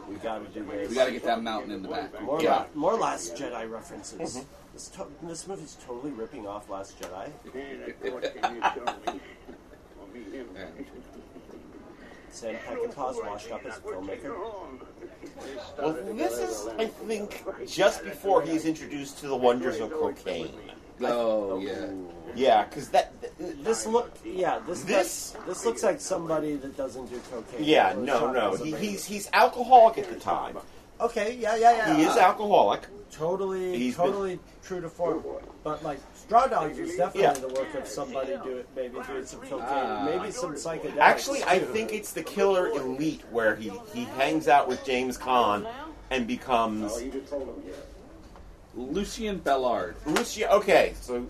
we got to do this. we got to get that mountain in the back. More, Yeah. la- more Last Jedi references. This, to- this movie's totally ripping off Last Jedi. [laughs] Sam Peckinpah's washed up as a filmmaker. Well, this is I think just before he's introduced to the wonders of cocaine. Oh yeah. Yeah, because that This look, yeah, this This- this this looks like somebody that doesn't do cocaine. yeah no no he, he's he's alcoholic at the time. Okay. Yeah, yeah, yeah. He is alcoholic. totally He's been- totally true to form. But like Straw Dogs was definitely Yeah. the work of somebody do it, maybe doing some cocaine, Ah. maybe some psychedelics. Actually, I too. think it's the Killer Elite where he he hangs out with James Caan and becomes Lucien Ballard. Lucia. Okay, so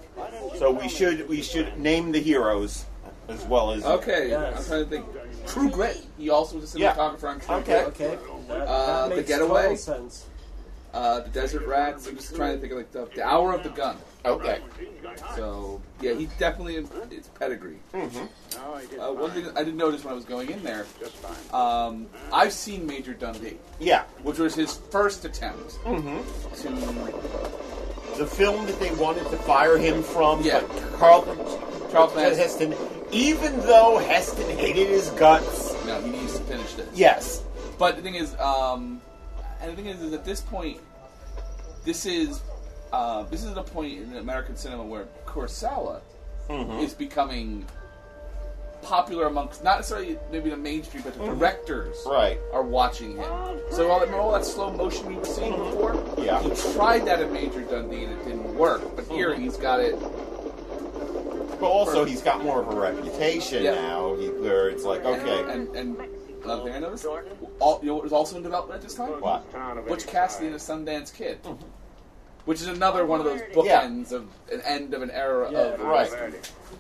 so we should we should name the heroes as well as Okay, Yes. I'm trying to think. True Grit. He also was a Yeah. cinematographer on True Okay. Grit. Okay, that, Uh, that The makes Getaway? total sense. Uh, the Desert Rats. I'm just trying to think of like the, the Hour of the Gun. Okay. So yeah, he definitely it's pedigree. Mm-hmm. Uh, one thing I didn't notice when I was going in there, um, I've seen Major Dundee, Yeah. which was his first attempt Mm-hmm. to The film that they wanted to fire him from, Yeah. but Carlton Charlton Heston, even though Heston hated his guts, No, he needs to finish this. yes, But the thing is, um, and the thing is, is at this point, this is uh, this is a point in American cinema where Kurosawa Mhm. is becoming popular amongst not necessarily maybe the mainstream, but the Mhm. directors Right. are watching him. So all that, all that slow motion we were seeing before, Yeah. he tried that in Major Dundee and it didn't work. But here Mhm. he's got it. But also, he's got more of a reputation Yeah. now, he, where it's like, okay, And, and another thing I noticed, all, you know what was also in development at this time? What? Butch Cassidy and the Sundance Kid. Mm-hmm. Which is another one of those Yeah. bookends of an end of an era Yeah, of right.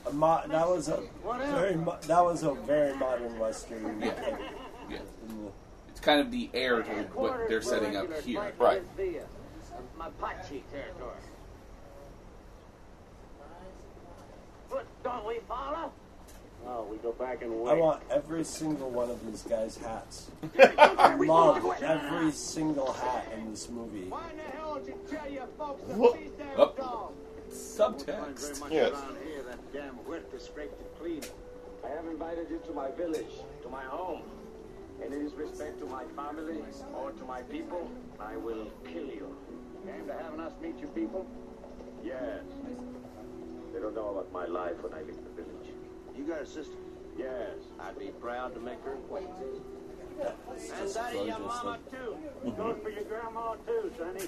A mo- that was a very mo- that was a very modern western. Yeah. Yeah. It's kind of the heir to what they're setting up here. Right. My pot territory. But don't we follow? Oh, we go back and I want every single one of these guys' hats. [laughs] I love every single hat in this movie. Why in the hell don't you tell your folks to Whoop. please their Up. dog? Subtext. Yes. Around here, that damn wet is scraped and clean. I have invited you to my village, to my home. And in respect to my family or to my people, I will kill you. Came to having us meet you people? Yes. They don't know about my life when I leave the village. You got a sister? Yes. I'd be proud to make her acquaintance. And that is your mama too. Goes for your grandma too, Sonny.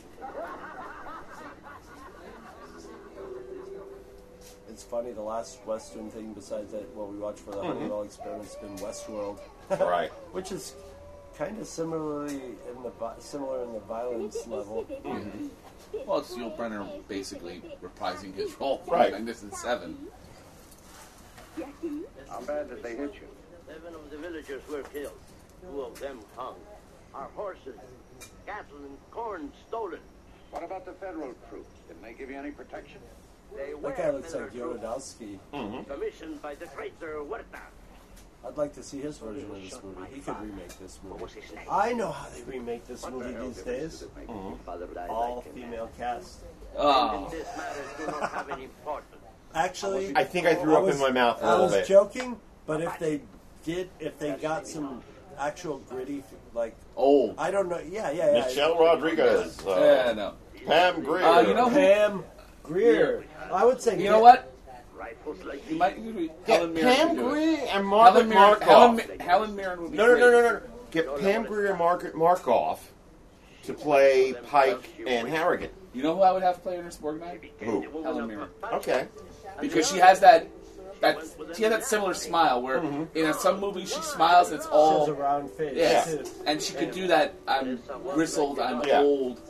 It's funny. The last western thing besides that, what we watched for the Mhm. Honeywell experiment has been Westworld, Right. [laughs] Which is kind of similarly in the similar in the violence level. Mhm. Well, it's Yul Brynner basically reprising his role from Right. Magnificent Seven. How bad did they hit you? Seven of the villagers were killed. Two of them hung. Our horses, cattle, and corn stolen. What about the federal troops? Didn't they give you any protection? They were That guy looks Miller like troops, Jodorowsky. Mm-hmm. commissioned by the traitor Huerta. I'd like to see his version of this movie. He could remake this movie. was his name? I know how they remake this What the movie these days. does it make? I All female cast. Oh. This matters do not have any importance. Actually, I think I threw up was- in my mouth a I little I was bit. joking, but if they did, if they got some actual gritty, like oh, I don't know, yeah, yeah, yeah. Michelle Rodriguez. Uh, Yeah, no. Pam Grier. Uh, you know who- Pam Grier. I would say You know what? Rifles like You might you could- Get Helen Mirren Pam would do it. Grier and Margaret Helen Mirren, Markoff. Helen, Helen Mirren would be No, no, great. no, no, no. Get Pam Grier and Margaret Markoff to play Pike and Harrigan. You know who I would have to play Ernest Borgnine? Who? Helen Mirren. Okay. Because she has that that she has that similar smile where mm-hmm. in some movies she smiles and it's She all has a round face. yeah, too. and she could do that. I'm bristled. I'm Yeah. old.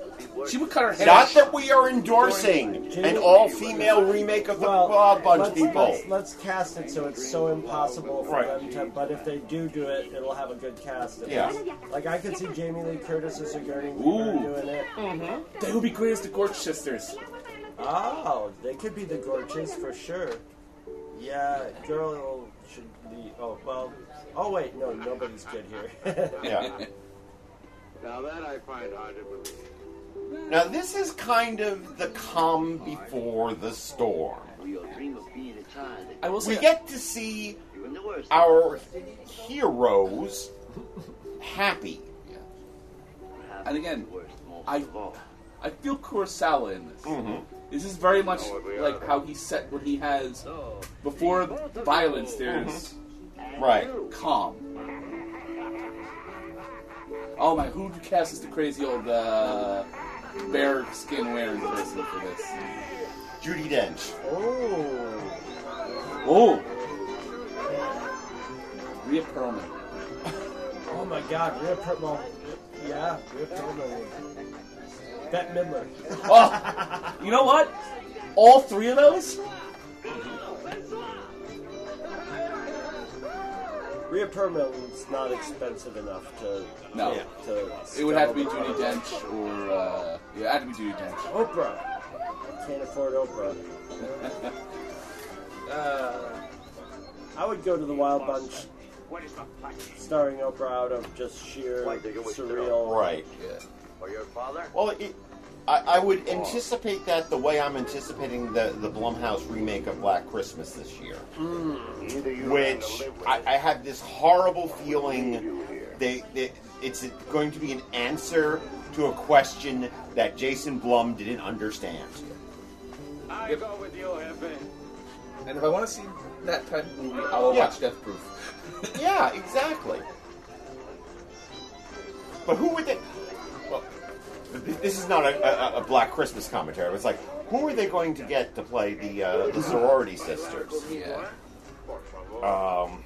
She would cut her hair. Not that we are endorsing an all-female remake of the Wild Bunch, let's, people. Let's, let's cast it so it's so impossible for Right. them to. But if they do do it, it'll have a good cast. at Yeah. least. Like I could see Jamie Lee Curtis as Sigourney Ooh. Weaver doing it. Mm-hmm. They would be great as the Gorch sisters. Oh, they could be the Gorches for sure. Yeah, girl should be. Oh well. Oh wait, no, nobody's good here. [laughs] Yeah. Now that I find hard to believe. Now this is kind of the calm before the storm. We all dream of being a child. I will We get to see You're in the worst. our heroes happy. Perhaps And again, the worst, most I of all. I feel Kurosawa in this. Mhm. This is very much like how he set when he has before violence. There's Right. calm. Oh my! Who would you cast as the crazy old uh, bear skin wearing person for this? Judi Dench. oh. Oh, Rhea Perlman. [laughs] Oh my God, Rhea Per- well, yeah, Rhea Perlman. Bette Midler. Oh, you know what? All three of those? Mm-hmm. Rhea Perlman's not expensive enough to. No. To It would have to be scale Judi Dench or uh, yeah, it had to be Judi Dench. Oprah. Can't afford Oprah. [laughs] uh, I would go to the Wild Bunch, What is the plan? starring Oprah out of just sheer Why do you wish to surreal. Right. For your father? Well, it, I, I would anticipate that the way I'm anticipating the, the Blumhouse remake of Black Christmas this year. Either Which I, I had this horrible feeling they, they it's going to be an answer to a question that Jason Blum didn't understand. I go with you, Hefe. And if I want to see that type of movie, I will Yeah. watch Death Proof. yeah, exactly. But who would they? Well, th- this is not a, a, a Black Christmas commentary. It's like, who are they going to get to play the uh, the sorority sisters? Yeah. Um,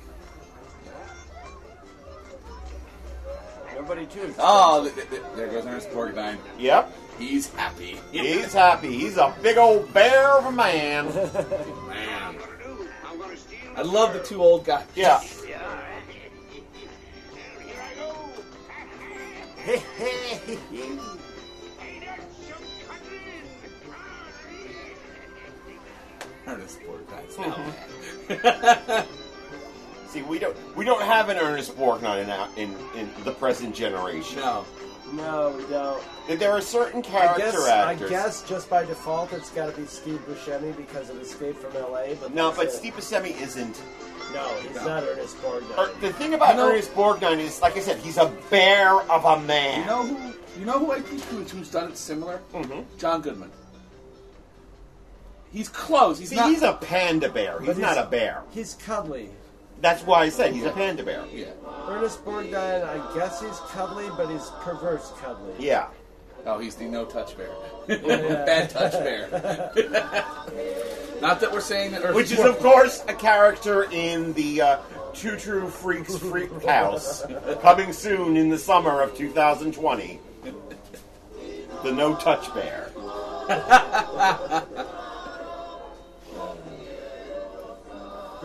Nobody too. Oh, th- th- there goes Ernest Borgnine. Yep. He's happy. He's happy. He's a big old bear of a man. [laughs] Man. I love the two old guys. Yeah. [laughs] Ernest Borgnine. now. See, we don't we don't have an Ernest Borgnine in, in in the present generation. No. No, we don't. There are certain I character guess, actors. I guess just by default it's got to be Steve Buscemi because of Escape from L.A. But No, but it. Steve Buscemi isn't. No, he's not Ernest Borgnine. Or, the thing about You know- Ernest Borgnine is, like I said, he's a bear of a man. You know who? You know who I think who's, who's done it similar? Mm-hmm. John Goodman. He's close. He's See, not. he's a panda bear. He's But not a bear. He's cuddly. That's why I said he's a panda bear. Yeah. Ernest Borgnine, I guess he's cuddly, but he's perverse cuddly. Yeah. Oh, he's the no touch bear. [laughs] [laughs] Bad touch bear. [laughs] not that we're saying that. Ernest Which is, of course, a character in the uh, Two True Freaks Freak House, coming soon in the summer of 2020. The No Touch Bear.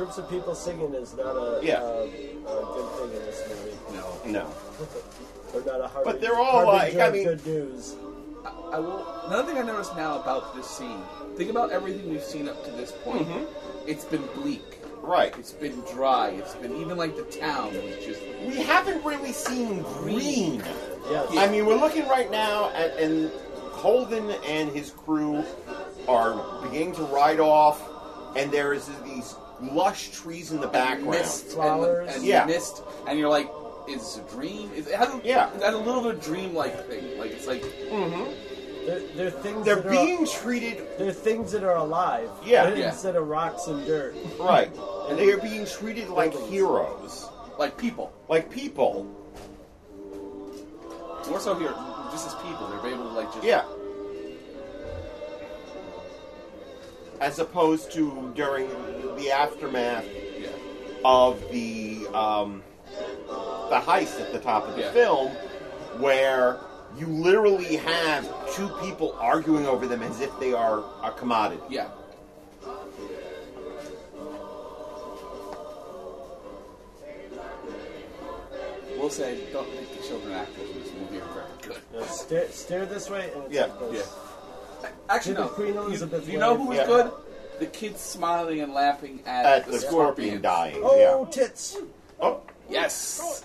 Groups of people singing is not a, Yeah. uh, a good thing in this movie. No. No. [laughs] Or not a hard But they're all like, I mean- good news. I will. Another thing I noticed now about this scene. Think about everything we've seen up to this point. Mhm. It's been bleak. Right. It's been dry. It's been even like the town was just. We haven't really seen green. Yes. I mean, we're looking right now at, and Holden and his crew are beginning to ride off, and there is these lush trees in the background. mist Flowers. and, and Yeah. mist, and you're like, is this a dream? It has a, Yeah. it has a little bit of dream-like thing. Like it's like Mm-hmm. They're, they're things They're that being are, treated they're things that are alive. Yeah. Yeah. Instead of rocks and dirt. right, and they are being treated like Buildings. heroes, like people. like people. More so here, just as people, they're able to like just Yeah. As opposed to during the aftermath yeah. of the um, the heist at the top of the Yeah. film, where you literally have two people arguing over them as if they are a commodity. Yeah. We'll say, don't make the children actors in this movie are very good. Now, stare, stare this way and Yeah, like this. Actually, Did no. the Queen You- Elizabeth You, know wave? who was Yeah. good? The kids smiling and laughing at, At the, the scorpion scorpions. dying. Oh, tits! Oh, Yes.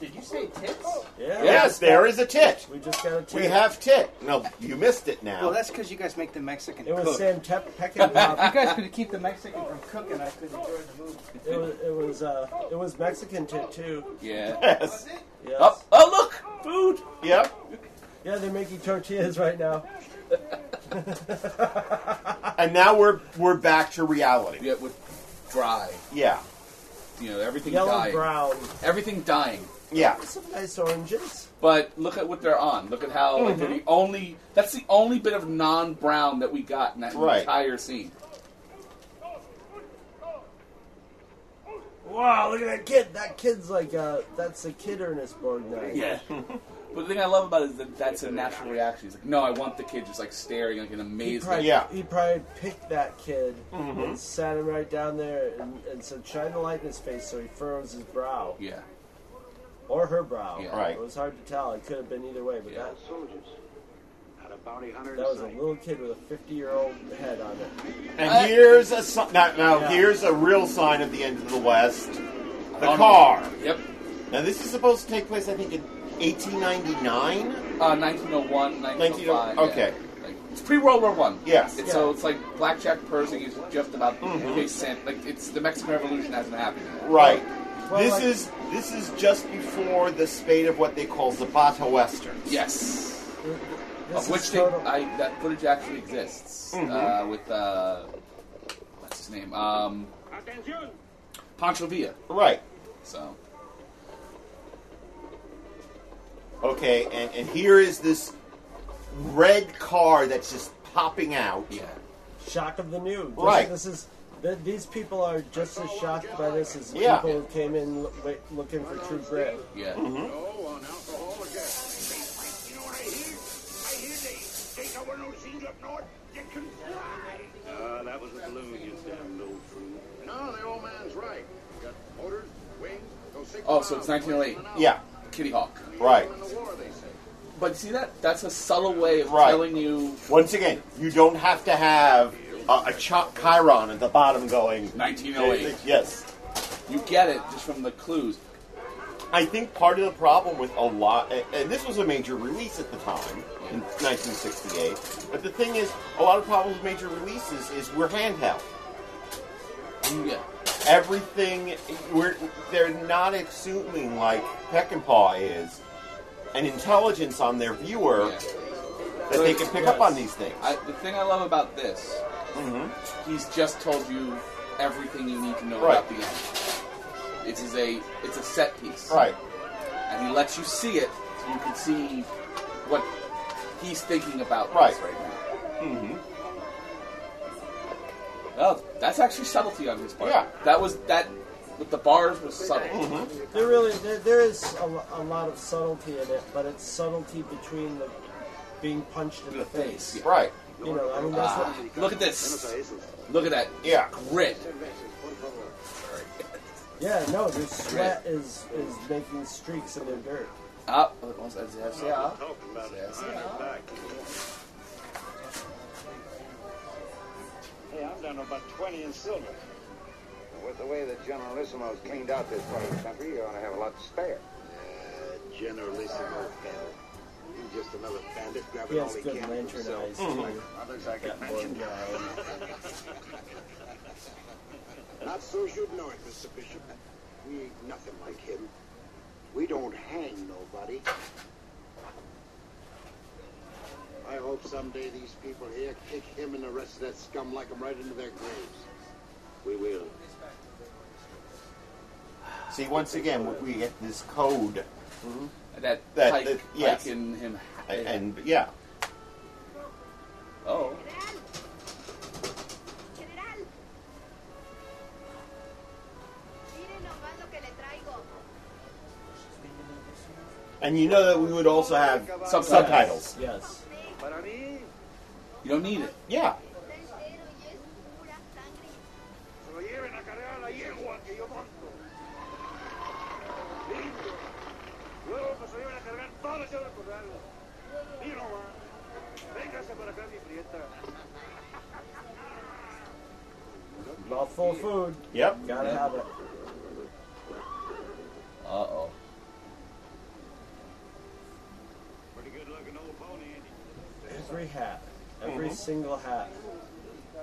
Did you say tits? Yeah. yes, there is a tit. We just got a tit. We have tit. No, you missed it now. Well, that's because you guys make the Mexican It was cook. Sam Tep- [laughs] If Peckinpah. you guys could keep the Mexican from cooking, I could enjoy the movie. it was it was uh it was Mexican tit too. Yeah. [laughs] yes. Yes. Oh, oh, look! Food! Yep. Yeah, they're making tortillas right now. [laughs] And now we're we're back to reality. Yeah, with dry. Yeah. You know, everything Yellow dying. brown. Everything dying. Yeah. Some nice oranges. But look at what they're on. Look at how like, Mm-hmm. they're the only. That's the only bit of non-brown that we got in that Right. entire scene. Wow, look at that kid. That kid's like uh that's a kid Ernest Borgnine. Yeah. [laughs] but the thing I love about it is that that's a natural reaction. He's like, no, I want the kid just like staring like in He amazement. probably, Yeah. he probably picked that kid Mhm. and sat him right down there and, and said, shine the light in his face so he furrows his brow. Yeah. Or her brow. Yeah. Right. It was hard to tell. It could have been either way, but that, Soldiers. Not a bounty hunter that was a little kid with a 50 year old head on it. And here's a si- now, now Yeah. here's a real sign of the end of the West. The no. car. Yep. Now this is supposed to take place, I think, in 1899. Uh, 1901, 1905. 19 okay. Yeah. Like, it's pre World War One. Yes. It's, So it's like blackjack Pershing is just about Mhm. okay, sent. Like it's the Mexican Revolution hasn't happened yet. Right. Well, this like- is this is just before the spate of what they call Zapata westerns. Yes. This of which they, I, that footage actually exists Mhm. uh, with uh, what's his name? Um, Pancho Villa. Right. So Okay, and, and here is this red car that's just popping out. Yeah. shock of the new. This, Right. This is th- these people are just as shocked by this as the Yeah. people who came in lo- wait, looking for true grit. Yeah. Oh, on alcohol. You know what I hear? I hear they take over no scenes up north. You can fly. Uh, that was a balloon, you damn no true. No, the old man's right. Got motors, wings, go six Oh, so it's 1908. Yeah. Kitty Hawk. Right. in the war, they say. But see that that's a subtle way of Right. telling you Once again, you don't have to have a, a chalk chiron at the bottom going 1908. Yes. You get it just from the clues. I think part of the problem with a lot, and- and this was a major release at the time in 1968. But the thing is, a lot of problems with major releases is we're handheld. Yeah. Everything we're they're not assuming like Peckinpah is an intelligence on their viewer that they can pick up on these things. I, the thing I love about this, Mm-hmm. he's just told you everything you need to know Right. about the end. It is a it's a set piece, Right. And he lets you see it so you can see what he's thinking about Right. this right now. Mm-hmm. Oh, that's actually subtlety on his part. Yeah. that was that with the bars was subtle. Mm-hmm. There really there, there is a, a lot of subtlety in it, but it's subtlety between the being punched in the face. Right. You know, I mean that's Ah, what. look at this. Look at that. Yeah. Grit. Yeah, no, their sweat is is making streaks in the dirt. Ah, vamos a hacer así, ah. Talking about it Sí, behind ah. his back. Hey, I'm down to about 20 in silver. With the way the Generalissimo's cleaned out this part of the country, you ought to have a lot to spare. Uh, Generalissimo fell. He's just another bandit grabbing He all he can for lantern himself. eyes, Mm-hmm. too. Others I could That mention. one guy. [laughs] Not so you'd know it, Mr. Bishop. We ain't nothing like him. We don't hang nobody. I hope someday these people here kick him and the rest of that scum like him right into their graves. We will. See, once again, we- we get this code. Mm-hmm. That, That- Pike, that- yes. Pike and him. And, and yeah, Oh. and you know that we would also have Subtitles. subtitles. Yes. You don't need it. Yeah. Mouthful of food. Yep. Gotta have it. Uh oh. Pretty good looking old pony, ain't he? Every hat, every Mhm. single hat,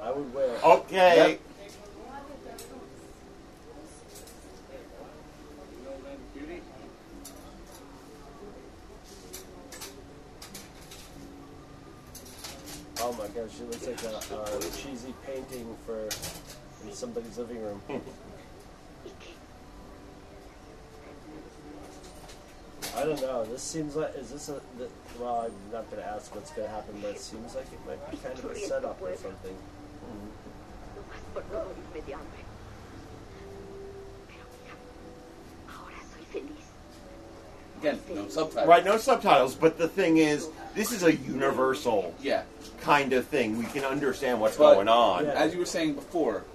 I would wear. Okay. Yep. Oh my gosh, she looks like a, a cheesy painting for in somebody's living room. Hmm. I don't know. This seems like is this a the, well? I'm not going to ask what's going to happen, but it seems like it might be kind of a setup or something. Por no morirme de hambre. Pero mira, ahora soy feliz. Again, no subtitles. Right, no subtitles, but the thing is, this is a universal Yeah. kind of thing. We can understand what's But, going on. As you were saying before,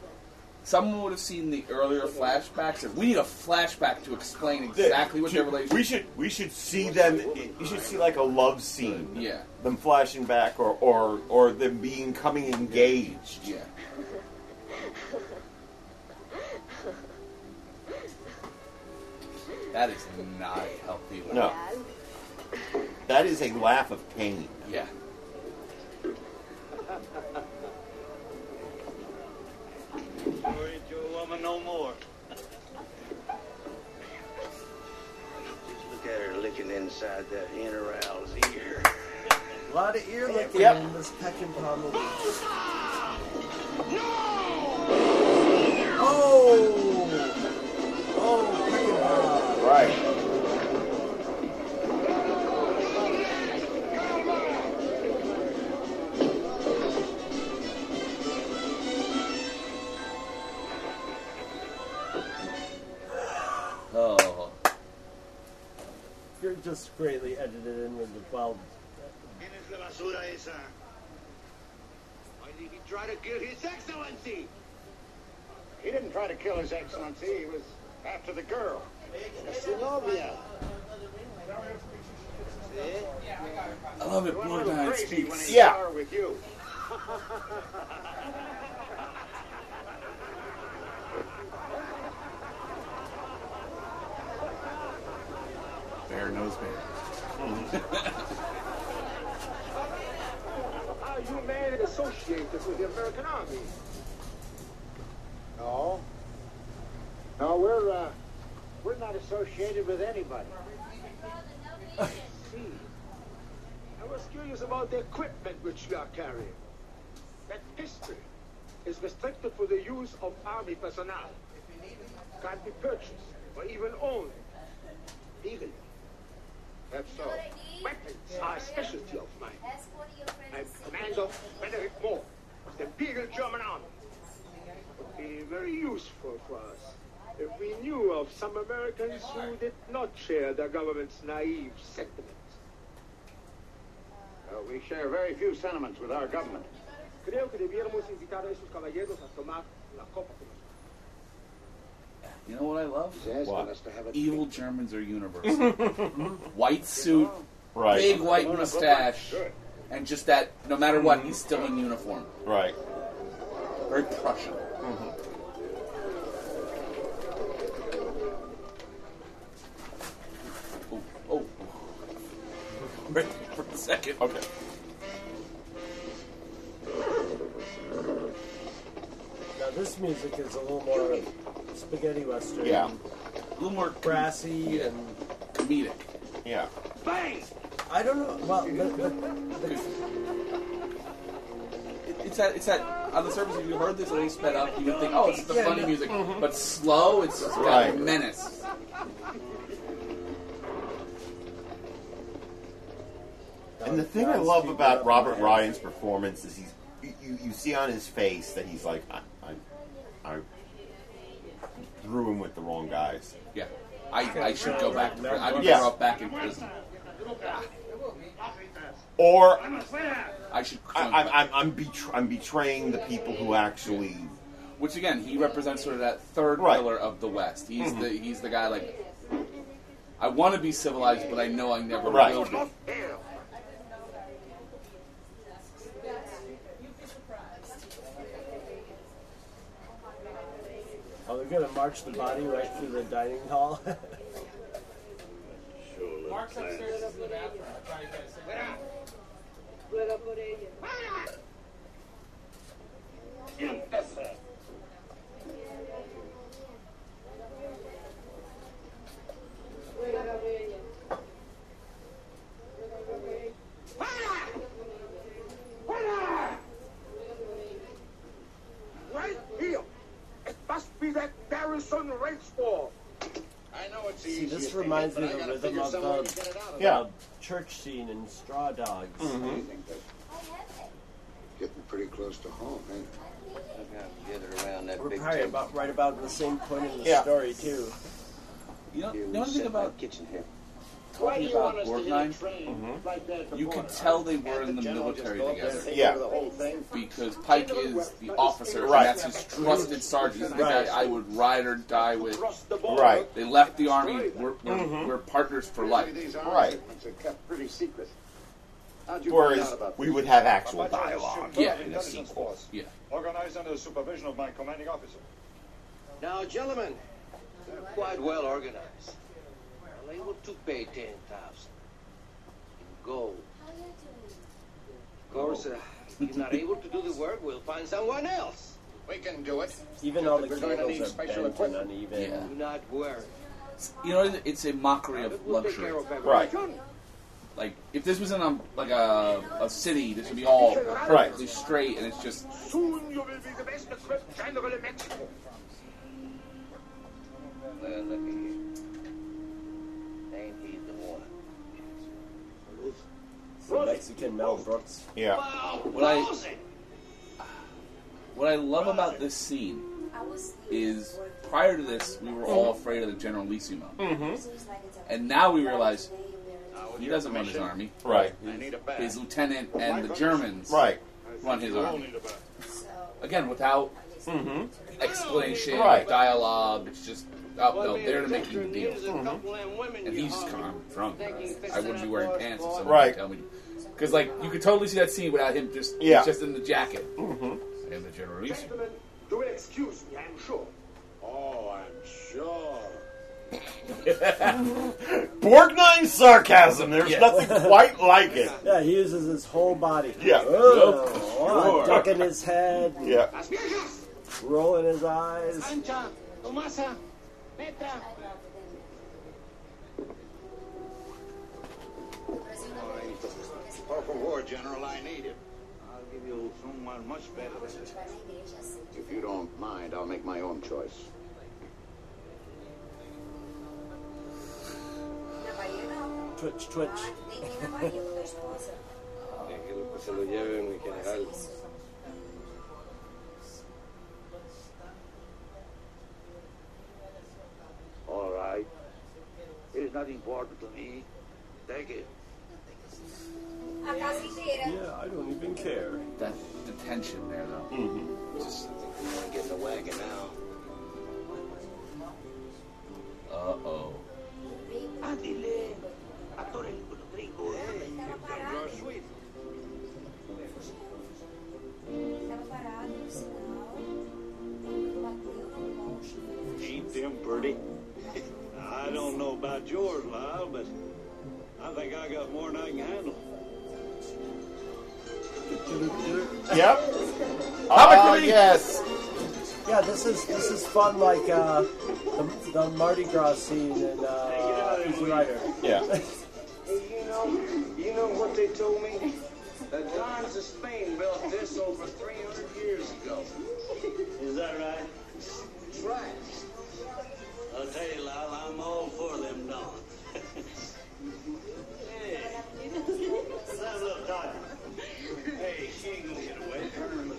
someone would have seen the earlier flashbacks. And we need a flashback to explain exactly what their relationship. We should we should see them. You should see like a love scene. Yeah. Them flashing back, or or or them being coming engaged. Yeah. That is not a healthy. laugh. No. That is a laugh of pain. Yeah. I ain't your woman no more. Just look at her licking inside that inner owl's ear. A lot of ear licking yep. in this pecking problem. No! Oh! Oh, pecking problem. Right. Just greatly edited in with the well. ¿Quién es la basura esa? Why did he try to kill His Excellency? He didn't try to kill His Excellency. He was after the girl. Su. I love it. He went a little Borgnine crazy speaks. Yeah. [laughs] saw her with you. Bear knows bear. Are you man associated with the American Army? No. No, we're uh, we're not associated with anybody. See, I was curious about the equipment which you are carrying. That pistol is restricted for the use of army personnel. Can't be purchased or even owned. Legally. That's so. Weapons are a specialty of mine. I'm Commander Frederick Mohr of the Imperial German Army. Would be very useful for us if we knew of some Americans who did not share the government's naive sentiments. Uh, we share very few sentiments with our government. Creo que debiéramos invitar a esos caballeros a tomar la copa You know what I love? What? us to have a Evil Germans are universal. [laughs] white suit, Right. big white mustache, and just that. No matter what, mm-hmm. he's still in uniform. Right. Very Prussian. Mm-hmm. Oh, oh. [laughs] Right for a second. Okay. Now this music is a little more spaghetti western. Yeah. A little more brassy and comedic. Yeah. Bang! I don't know. Well, the, the, the, It- It's that. It's that. On the surface, if you heard this a little sped up, you would think, "Oh, it's the Yeah, funny yeah. music," Mhm. but slow. It's got Right. menace. And the thing I love about Robert Ryan's performance is he's you, you, you see on his face that he's like I, I, I threw him with the wrong guys. Yeah, I, I should go back. To, I would Yeah. grow up back in prison. Or I should. I, I'm I'm I'm, betr- I'm betraying the people who actually Which again, he represents sort of that third Right. pillar of the West. He's Mhm. the he's the guy like. I want to be civilized, but I know I never Right. will be. Oh, they're gonna march the body right through the dining hall. [laughs] Mark's upstairs in the bathroom. I'm trying to get a cigarette. Right here! It must be that Garrison race ball. I know it's the See, this reminds me of the rhythm of the, to get it out of Yeah. church scene in Straw Dogs. Mhm. Getting pretty close to home, ain't it? Get around that We're probably about right about the same point in the Yeah. story too. You know, Here you we know anything set about kitchen here. Why do you want us to hit a Borgnine? train like that You could tell they were in the general just military go up there and together. take Yeah. over the whole thing? because Pike is the officer, Right. and that's his trusted sergeant. He's the guy I would ride or die with. Across the border. Right. They left the army. We're, we're, Mhm. we're partners for life. Right. kept pretty secret. How'd you find Whereas we would have actual But dialogue. Yeah, in a intelligence sequel. Yeah. Organized under the supervision of my commanding officer. Now, gentlemen, they're quite well organized. Well able to pay ten thousand in gold. Of course, uh, if you're not able to do the work, we'll find someone else. We can do it. Even all the We're going need cables are special bent and equipment. uneven. Yeah. Do not worry. You know, it's a mockery of luxury. Right. Like if this was in a like a, a city, this would be all Right. perfectly straight, and it's just Soon you will be the best equipped general in Mexico. Well, look at here. Ain't he the one? The Mexican Mel Brooks. Yeah. what I what I love about this scene is prior to this we were all afraid of the Generalissimo, Mm-hmm. and now we realize he doesn't run his army. Right. His lieutenant and the Germans Right. run his army. Again, without Mm-hmm. explanation, Right. dialogue. It's just oh no, they're making the deal. Mm-hmm. And he's calm, drunk. I wouldn't be wearing pants if someone Right. tell me. Because like you could totally see that scene without him just Yeah. he's just in the jacket. Mm-hmm. And the Generalissimo. Gentlemen, you will excuse me, I'm sure. Oh, I'm sure. [laughs] Borgnine sarcasm. There's Yes. nothing quite like it. [laughs] Yeah, he uses his whole body. Yeah. Oh, oh, Sure. ducking his head, Yeah. rolling his eyes. Sancha, Tomasa, Neta. Por favor, General, I need it. I'll give you someone much better than this. If you don't mind, I'll make my own choice. Twitch, twitch. [laughs] Que se lo lleve, mi general. All right. It is not important to me. Take it. Yeah, I don't even care. That the tension there though. Mm-hmm. Just Get in the wagon now. uh oh. Ándile. Atórele con los gringos. You're sweet. Ain't them pretty? I don't know about yours, Lyle, but I think I got more than I can handle. Yep. Comic [laughs] Ah, relief. yes. Yeah, this is this is fun like uh, the, the Mardi Gras scene in uh, Easy Rider. Yeah. [laughs] You know, you know what they told me? The Dons of Spain built this over 300 years ago. Is that right? That's right. I'll tell you, Lyle, I'm all for them Dons. hey, a little talk. Hey, she ain't gonna get away. Turn her.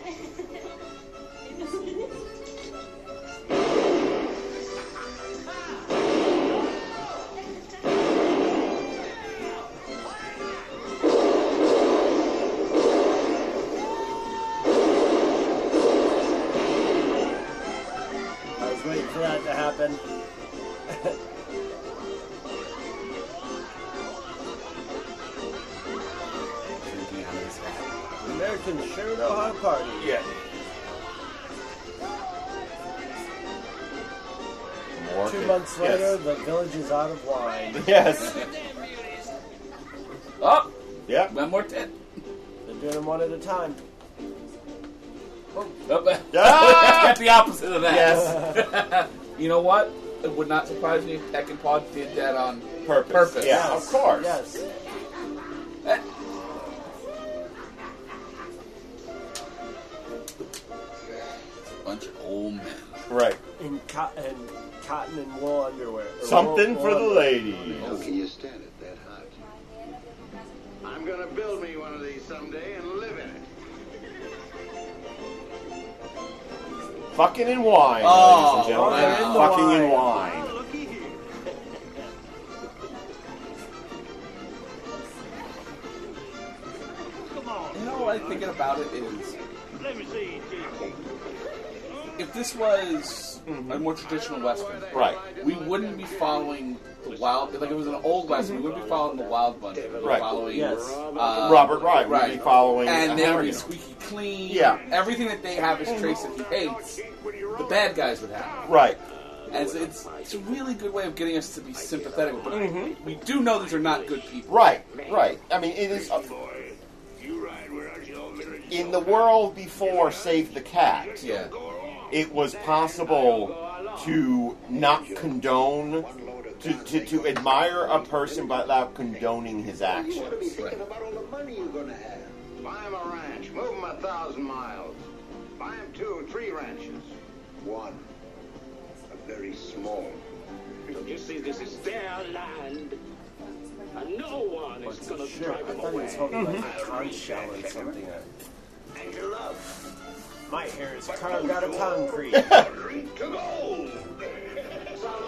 I was waiting for that to happen. Hat. Sure know how to party. Yeah. More Two good- months yes. later, the village is out of wine. Yes. Oh, Yep. one more ten. They're doing them one at a time. Oh, [laughs] Ah! Get the opposite of that. Yes. [laughs] you know what? It would not surprise me if Peckinpah did that on Purpose. purpose. Yeah, of course. Yes. Bunch of old men. Right. In, co- in cotton and wool underwear. or Something wool- for the wool ladies. How can you stand it that hot? I'm gonna build me one of these someday and live in it. Fucking in wine, Oh, ladies and gentlemen. fucking in the Fucking in wine. wine. Looky here. Come on. You know what I'm thinking about it is Let me see, JP. If this was a more traditional western, Right. we wouldn't be following the wild. Like if it was an old western, we wouldn't be following the Wild Bunch. We'd Right. following Yes. uh, Robert Wright would right. be following and a they would be squeaky clean. Yeah. everything that they have is traits that he hates. The bad guys would have. Right. And it's, it's, it's a really good way of getting us to be sympathetic. But we do know these are not good people. Right. Right. I mean, it is. Boy, you ride where I tell village. in the world before Save the Cat, Yeah. It was possible to not condone to, to, to admire a person but without condoning his You ought to be actions. thinking about all the money you're gonna have. Buy him a ranch. Move him a thousand miles. Buy him two, three ranches. One. A very small. Don't you see, this is their land. And no one is gonna Sure, drive I them thought he away. was holding like a conch shell or something. And your love. My hair is carved out of concrete. [laughs] Drink to.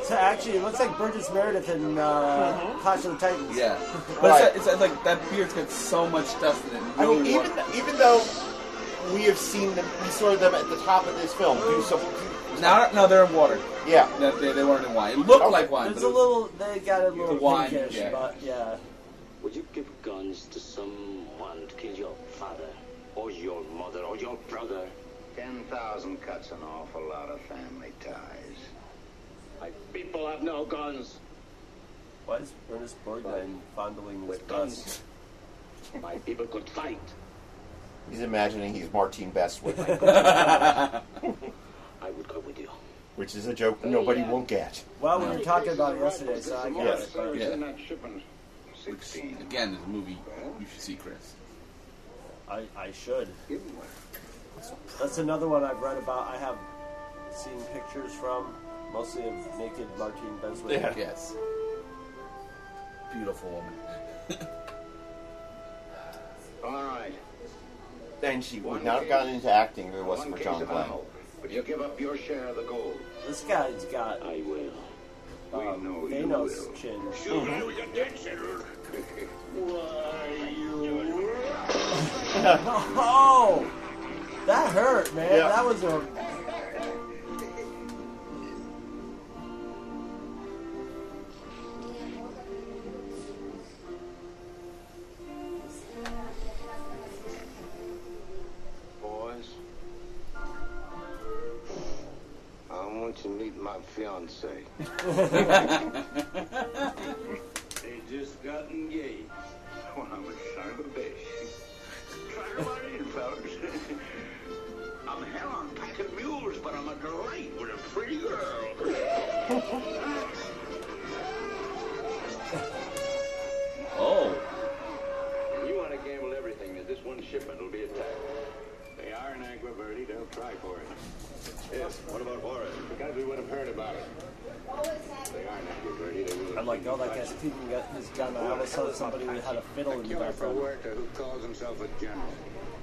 So actually, it looks like Burgess Meredith in uh, Mm-hmm. Clash of the Titans. Yeah, [laughs] but it's, it's, it's like that beard's got so much dust in it. I mean, even one- even though we have seen them, we saw them at the top of this film do some. now, no, they're in water. Yeah, They, they, they weren't in wine. It looked like wine, There's but a it was- little, they got a little The wine, pinkish, yeah. but yeah. Would you give guns to someone to kill your father, or your mother, or your brother? Ten thousand cuts an awful lot of family ties. My people have no guns. Why is Ernest Borgnine fondling his With breast? guns, my people could fight. he's imagining he's Martine Beswick, [laughs] I would go with you. which is a joke nobody will get. Well, we were talking about it yesterday, so I get Yes. Yeah. in. Sixteen. again, it's a movie you should see, Chris. I, I should. Give him one. That's another one I've read about. I have seen pictures from, mostly of naked Martine Beswick. Yeah. Yes, beautiful woman. [laughs] All right. Then she would not have gone into acting if it wasn't One for case John of Glenn. ammo. But you give up your share of the gold. This guy's got I will. We um, know you Thanos will. chin. Shoot [laughs] you your dead center. Oh, that hurt, man. Yeah. That was a. Boys, I want you to meet my fiance. [laughs] they just got engaged. [laughs] Oh, You want to gamble everything that this one shipment will be attacked. They are in Agua Verde. They'll try for it. Yes. What about Juarez? Because we would have heard about it. They are in Agua Verde. They will. I'm like, oh, that guy's peeking got his gun. I almost saw somebody who had a fiddle in the background. Huerta, who calls himself a general.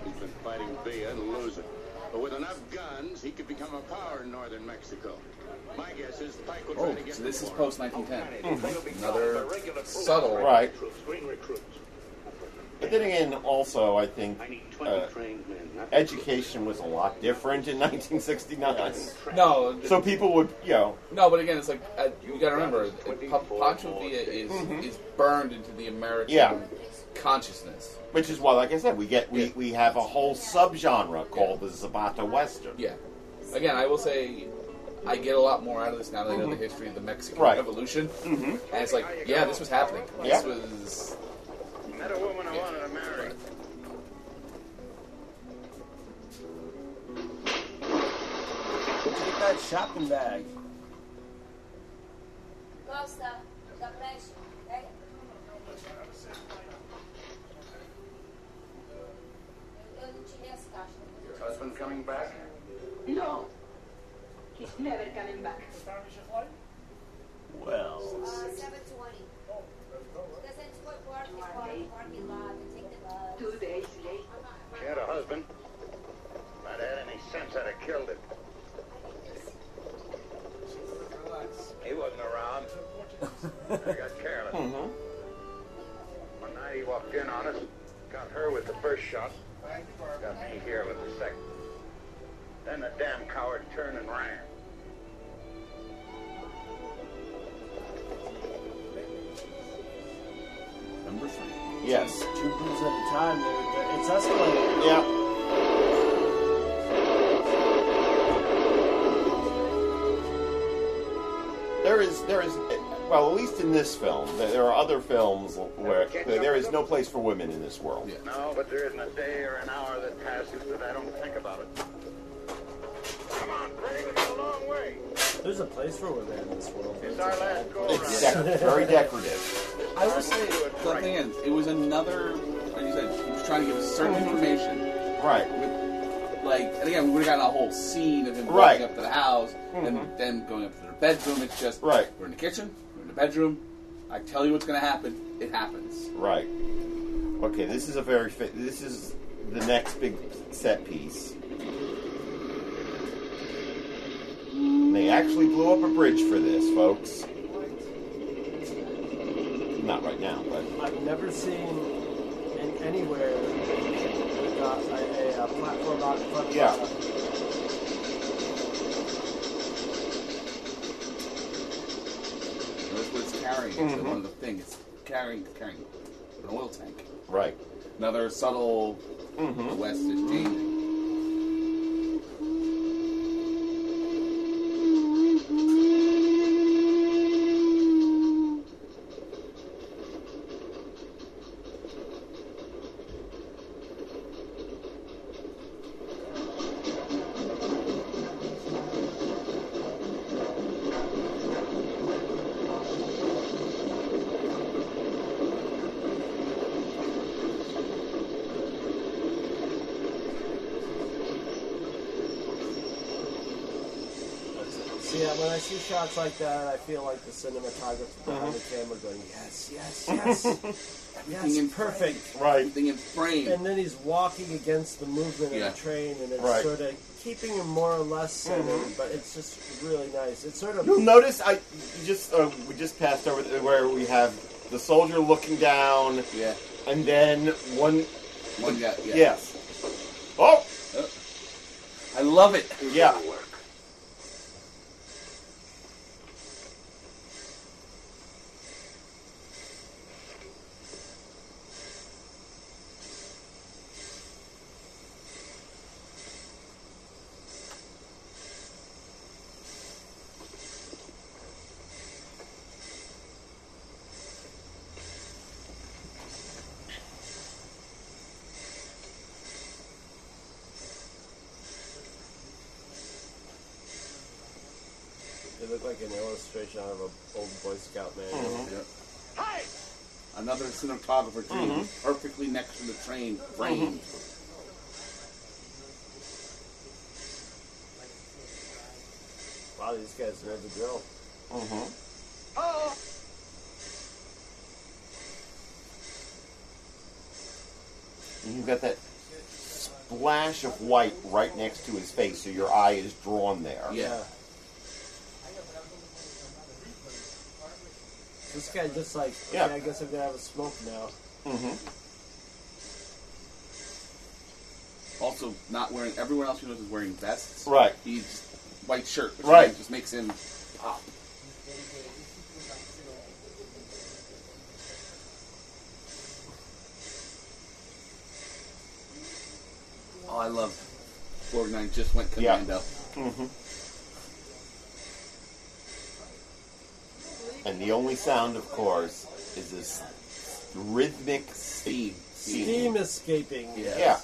He's been fighting Villa to lose it. But with enough guns, he could become a power in northern Mexico. My guess is Pike will try oh, so this is before post him. 1910. Another subtle. Right. Recruits, green recruits. But then again, also, I think I need 20 uh, trained men. not- education was a lot different in 1969. No, So people would, you know, no, but again, it's like uh, you got to remember, uh, Pancho Villa is is burned into the American Yeah. consciousness. which is why, like I said, we get we, we have a whole subgenre called the Zapata Western. Yeah. Again, I will say, I get a lot more out of this now that I know the history of the Mexican Right. Revolution, Mhm. and it's like, yeah, this was happening. Yeah. This was. Met a woman I wanted to marry. Where'd you get that shopping bag? Costa, zapraszam. Ej. Eu não tirei as caixas. Your husband coming back? No. He's never coming back. Well, Uh, 720. Because it's what work is parking, parking lot, and the bus. Two days late. She had a husband. If I'd had any sense, I'd have killed him. He wasn't around. I got careless. Mhm. One night he walked in on us, got her with the first shot, got me here with the second. Then the damn coward turned and ran. Number three. Yes. two booze at a time. They're, they're, it's escalating. Yeah. There is, there is, well, at least in this film, there there are other films where there is no place for women in this world. No, but there isn't a day or an hour that passes that I don't think about it. Come on, Craig, it's a long way. There's a place for women in this world. It's our last go It's dec- very decorative. I will say, the thing is, it was another. Like you said, he was trying to give us certain information. Right. With, like, and again, we would have gotten a whole scene of him walking Right. up to the house and Mhm. then going up to their bedroom. It's just Right. We're in the kitchen. We're in the bedroom. I tell you what's going to happen. It happens. Right. Okay, this is a very fa- this is the next big set piece. They actually blew up a bridge for this, folks. Not right now, but I've never seen in anywhere uh, a, a, a platform out in front of Yeah. a- That's what it's carrying. It's Mhm. one of the things. It's carrying, carrying an oil tank. right. Another subtle. Mhm. The West is changing. See, when I see shots like that, I feel like the cinematographer behind the camera going, yes, yes, [laughs] yes, Everything yes, in perfect. Right. Everything in frame. And then he's walking against the movement Yeah. of the train, and it's Right. sort of keeping him more or less centered, Mhm. but it's just really nice. It's sort of You'll notice I you just uh, we just passed over the, where we have the soldier looking down. Yeah. And then one. One guy. Yeah. Yes. Oh. I love it. Yeah. It looked like an illustration out of an old Boy Scout manual. Mm-hmm. Yep. Another cinematographer too, Mhm. perfectly next to the train framed. Wow, these guys know the drill. Mm-hmm. And you've got that splash of white right next to his face, so your eye is drawn there. Yeah. This guy just like, okay, Yeah. I guess I'm gonna have a smoke now. Mm-hmm. Also, not wearing. Everyone else who knows is wearing vests. Right. He's white shirt. Which Right. Just makes him pop. Oh, I love. Borgnine just went Yeah. commando. Mm-hmm. And the only sound, of course, is this rhythmic steam. Steam escaping. Yeah.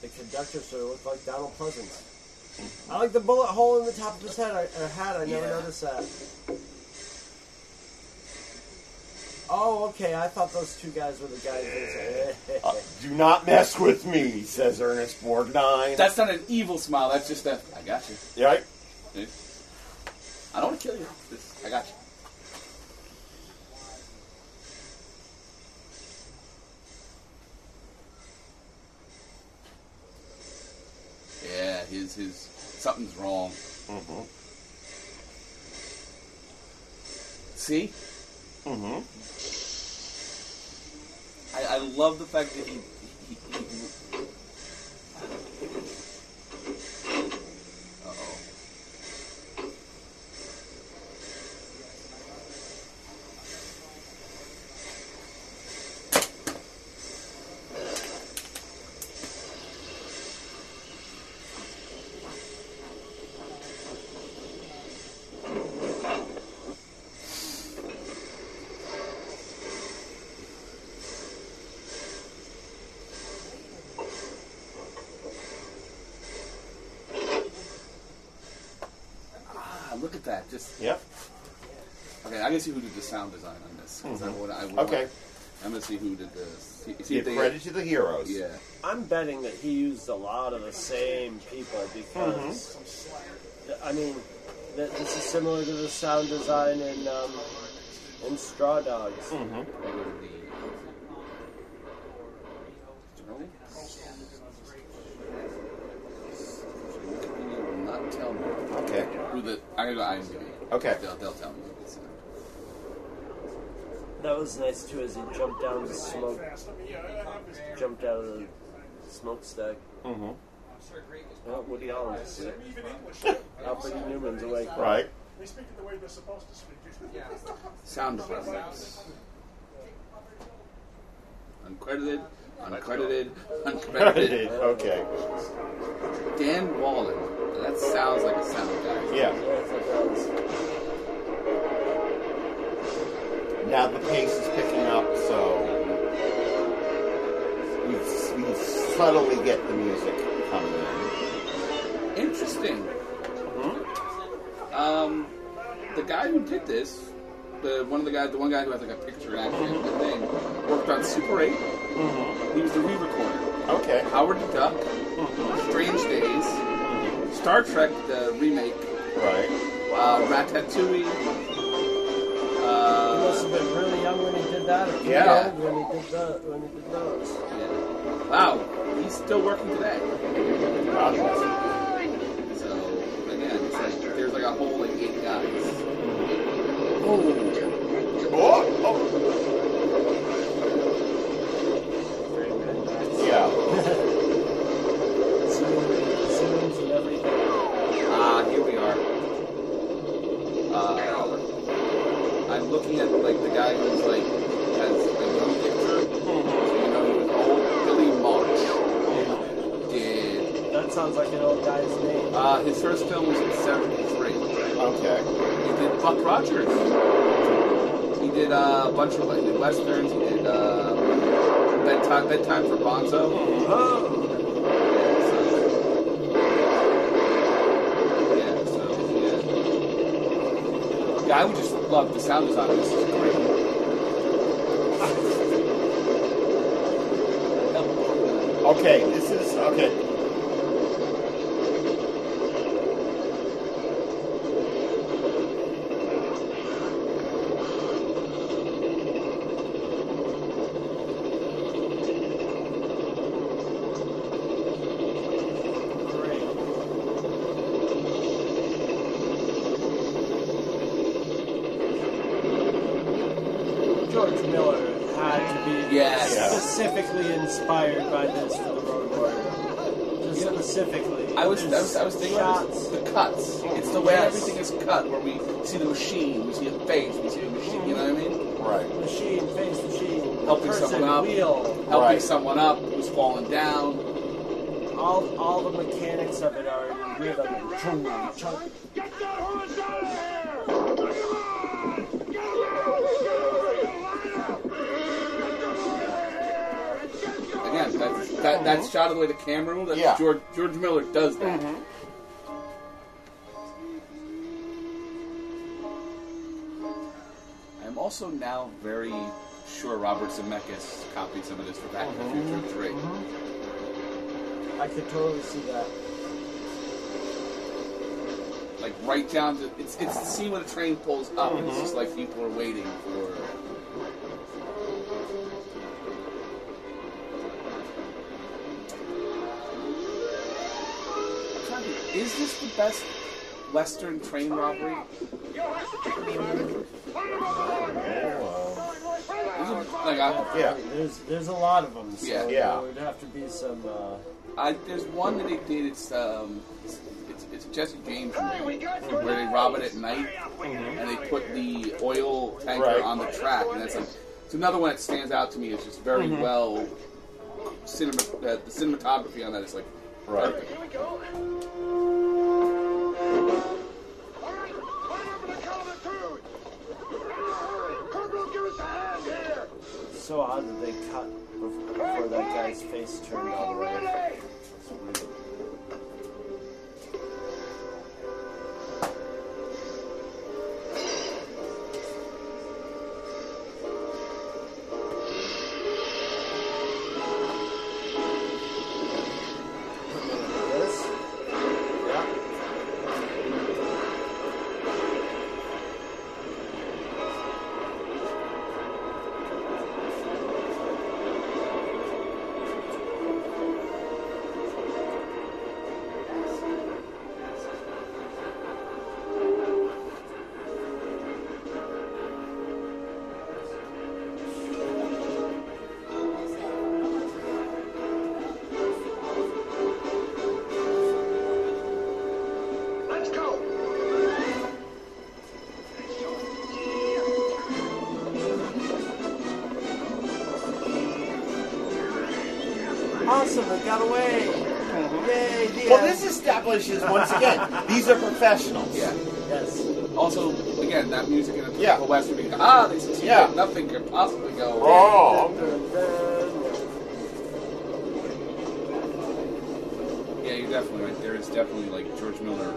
The conductor sort of looked like Donald Pleasence. I like the bullet hole in the top of his head. I, uh, hat. I never Yeah. noticed that. Oh, okay. I thought those two guys were the guys. that Uh, do not mess with me, says Ernest Borgnine. That's not an evil smile. That's just a. I got you. right? Dude. I don't want to kill you. Just, I got you. Yeah, his his something's wrong. Mm-hmm. See, Mm-hmm. I, I love the fact that he. he, he, look at that. Just Yep. Okay, I can see who did the sound design on this. 'cause I Mhm. would, I would Okay. I'm gonna see who did this. See, see Give they- credit to the heroes. Yeah. I'm betting that he used a lot of the same people because, I mean, th- this is similar to the sound design in um, in Straw Dogs. Wikipedia will not tell me. Okay. Who the? I'm gonna go IMDb. Okay. They'll, they'll tell me. who did sound. That was nice too, as he jumped down the smoke, jumped out of the smokestack. Mm-hmm. Oh, Woody Allen's asleep. Alfred Newman's awake. Right. They speak it the way they're supposed to speak it. Yeah. Sound departments. Uncredited, uncredited, uncredited. Okay. Dan Wallen. That sounds like a sound guy. Yeah. Now the pace is picking up, so we, we subtly get the music coming in. Interesting. Um, the guy who did this, the one of the guys, the one guy who has like a picture actually of the thing, worked on Super 8. He was the re-recorder. Okay. Howard the Duck, Strange Days, Star Trek the remake, right? Uh, Ratatouille. He Uh, must have been really young when he did that, or Yeah. old when he did the when he did those. Yeah. wow, he's still working today. So again, it's like there's like a whole like eight guys. Oh, Yeah. Zooms and everything. Ah, here we are. Uh, I'm looking at like the guy who's like has a young picture. So you know he was old. Billy March did. That sounds like an old guy's name. Uh, his first film was in '73. Okay. He did Buck Rogers. He did uh, a bunch of like he did westerns. He did uh, bedtime bedtime for Bonzo. Oh. Yeah, so yeah. Yeah, I would just love the sound design. This is great. Okay, this is okay. Someone up who's falling down. All, all the mechanics of it are in rhythm. Chung, chung. Again, that's, that, that's mm-hmm. shot of the way the camera moves. That's Yeah. George George Miller does that. Mm-hmm. I'm also now very sure Robert Zemeckis copied some of this for Back to the uh-huh. Future 3. Uh-huh. I could totally see that. Like right down to it's it's the scene when the train pulls up. and It's just uh-huh. like people are waiting for. I'm trying to think, Is this the best Western train robbery? Like I, Yeah. There's there's a lot of them. So Yeah. Yeah. There would have to be some. Uh, I, there's one that they did. It's um, it's, it's, it's Jesse James movie where they rob it at night and they put the oil tanker Right. on the track, and that's like it's another one that stands out to me. It's just very Mhm. well cinema. Uh, the cinematography on that is like Right. perfect. So odd that they cut bef- before that guy's face turned all the way. This establishes once again these are professionals. Yeah. Yes. Also, again, that music in a Yeah. typical Western. you go, Ah, they succeeded. Yeah. Nothing could possibly go Wrong. Yeah, you're definitely right. There is definitely like George Miller.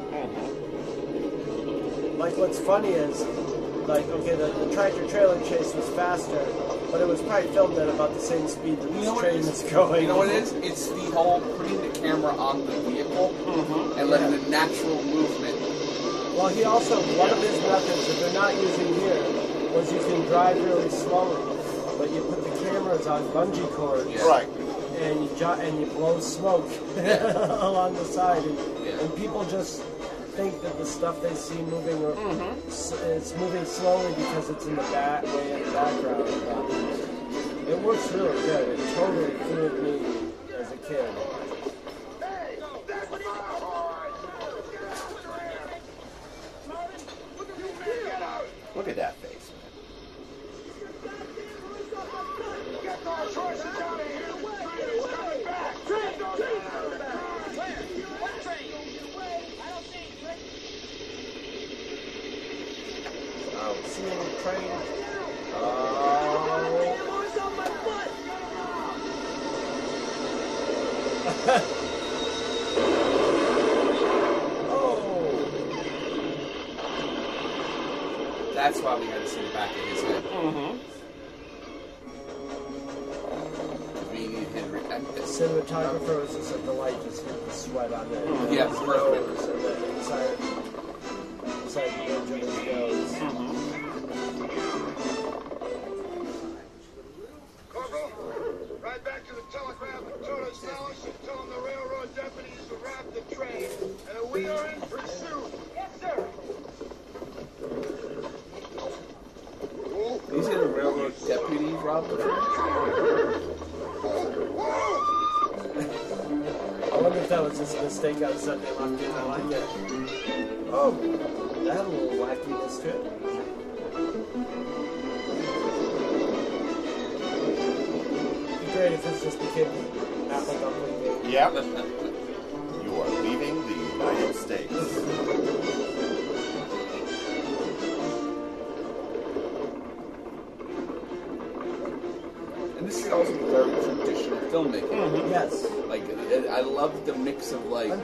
Like, what's funny is, like, okay, the, the tractor trailer chase was faster, but it was probably filmed at about the same speed that You this know train it is is? going. You know what it is? It's the whole putting the camera on the vehicle and letting the natural movement. Well, he also, one of his methods that they're not using here was you can drive really slowly, but you put the cameras on bungee cords. Right. And you, jo- and you blow smoke [laughs] [laughs] along the side, and, and people just think that the stuff they see moving or mm-hmm. s- it's moving slowly because it's in the back way in the background. It works really good. It totally fooled me as a kid.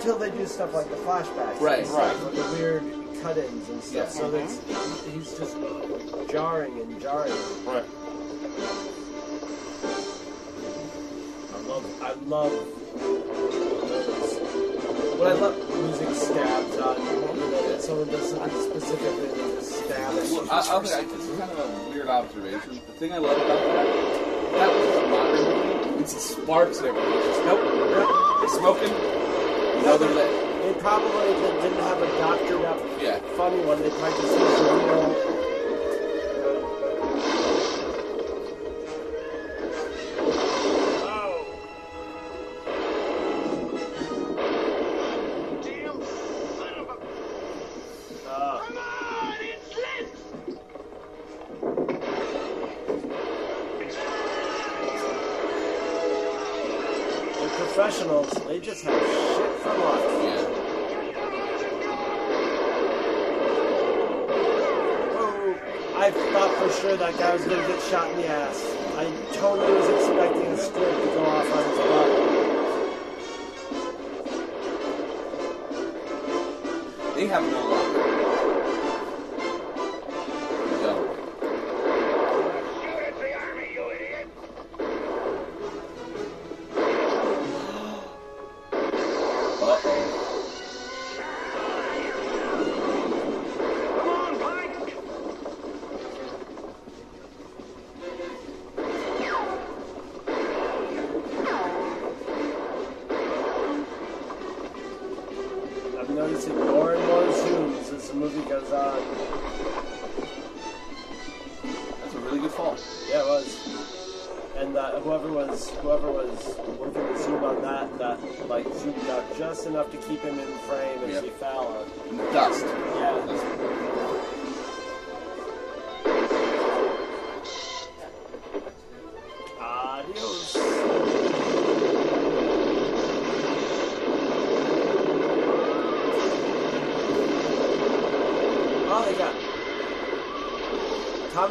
Until they do stuff like the flashbacks, Right. and stuff, or the weird cut-ins and stuff. Yeah. So that's he's just jarring and jarring. Right. I love. I love. What I love music stabs on. You know, that someone does something specifically and they just stab. Well, I, I'll say, this is kind of a weird observation. The thing I love about that, that was a modern movie. It's the sparks everywhere. It's nope, they're smoking. No, they're. They probably did- didn't have a doctored up Yeah. funny one. They probably just used a real. The professionals, they just have Oh, I thought for sure that guy was going to get shot in the ass. I totally was expecting a squib to go off on his butt. They have no luck.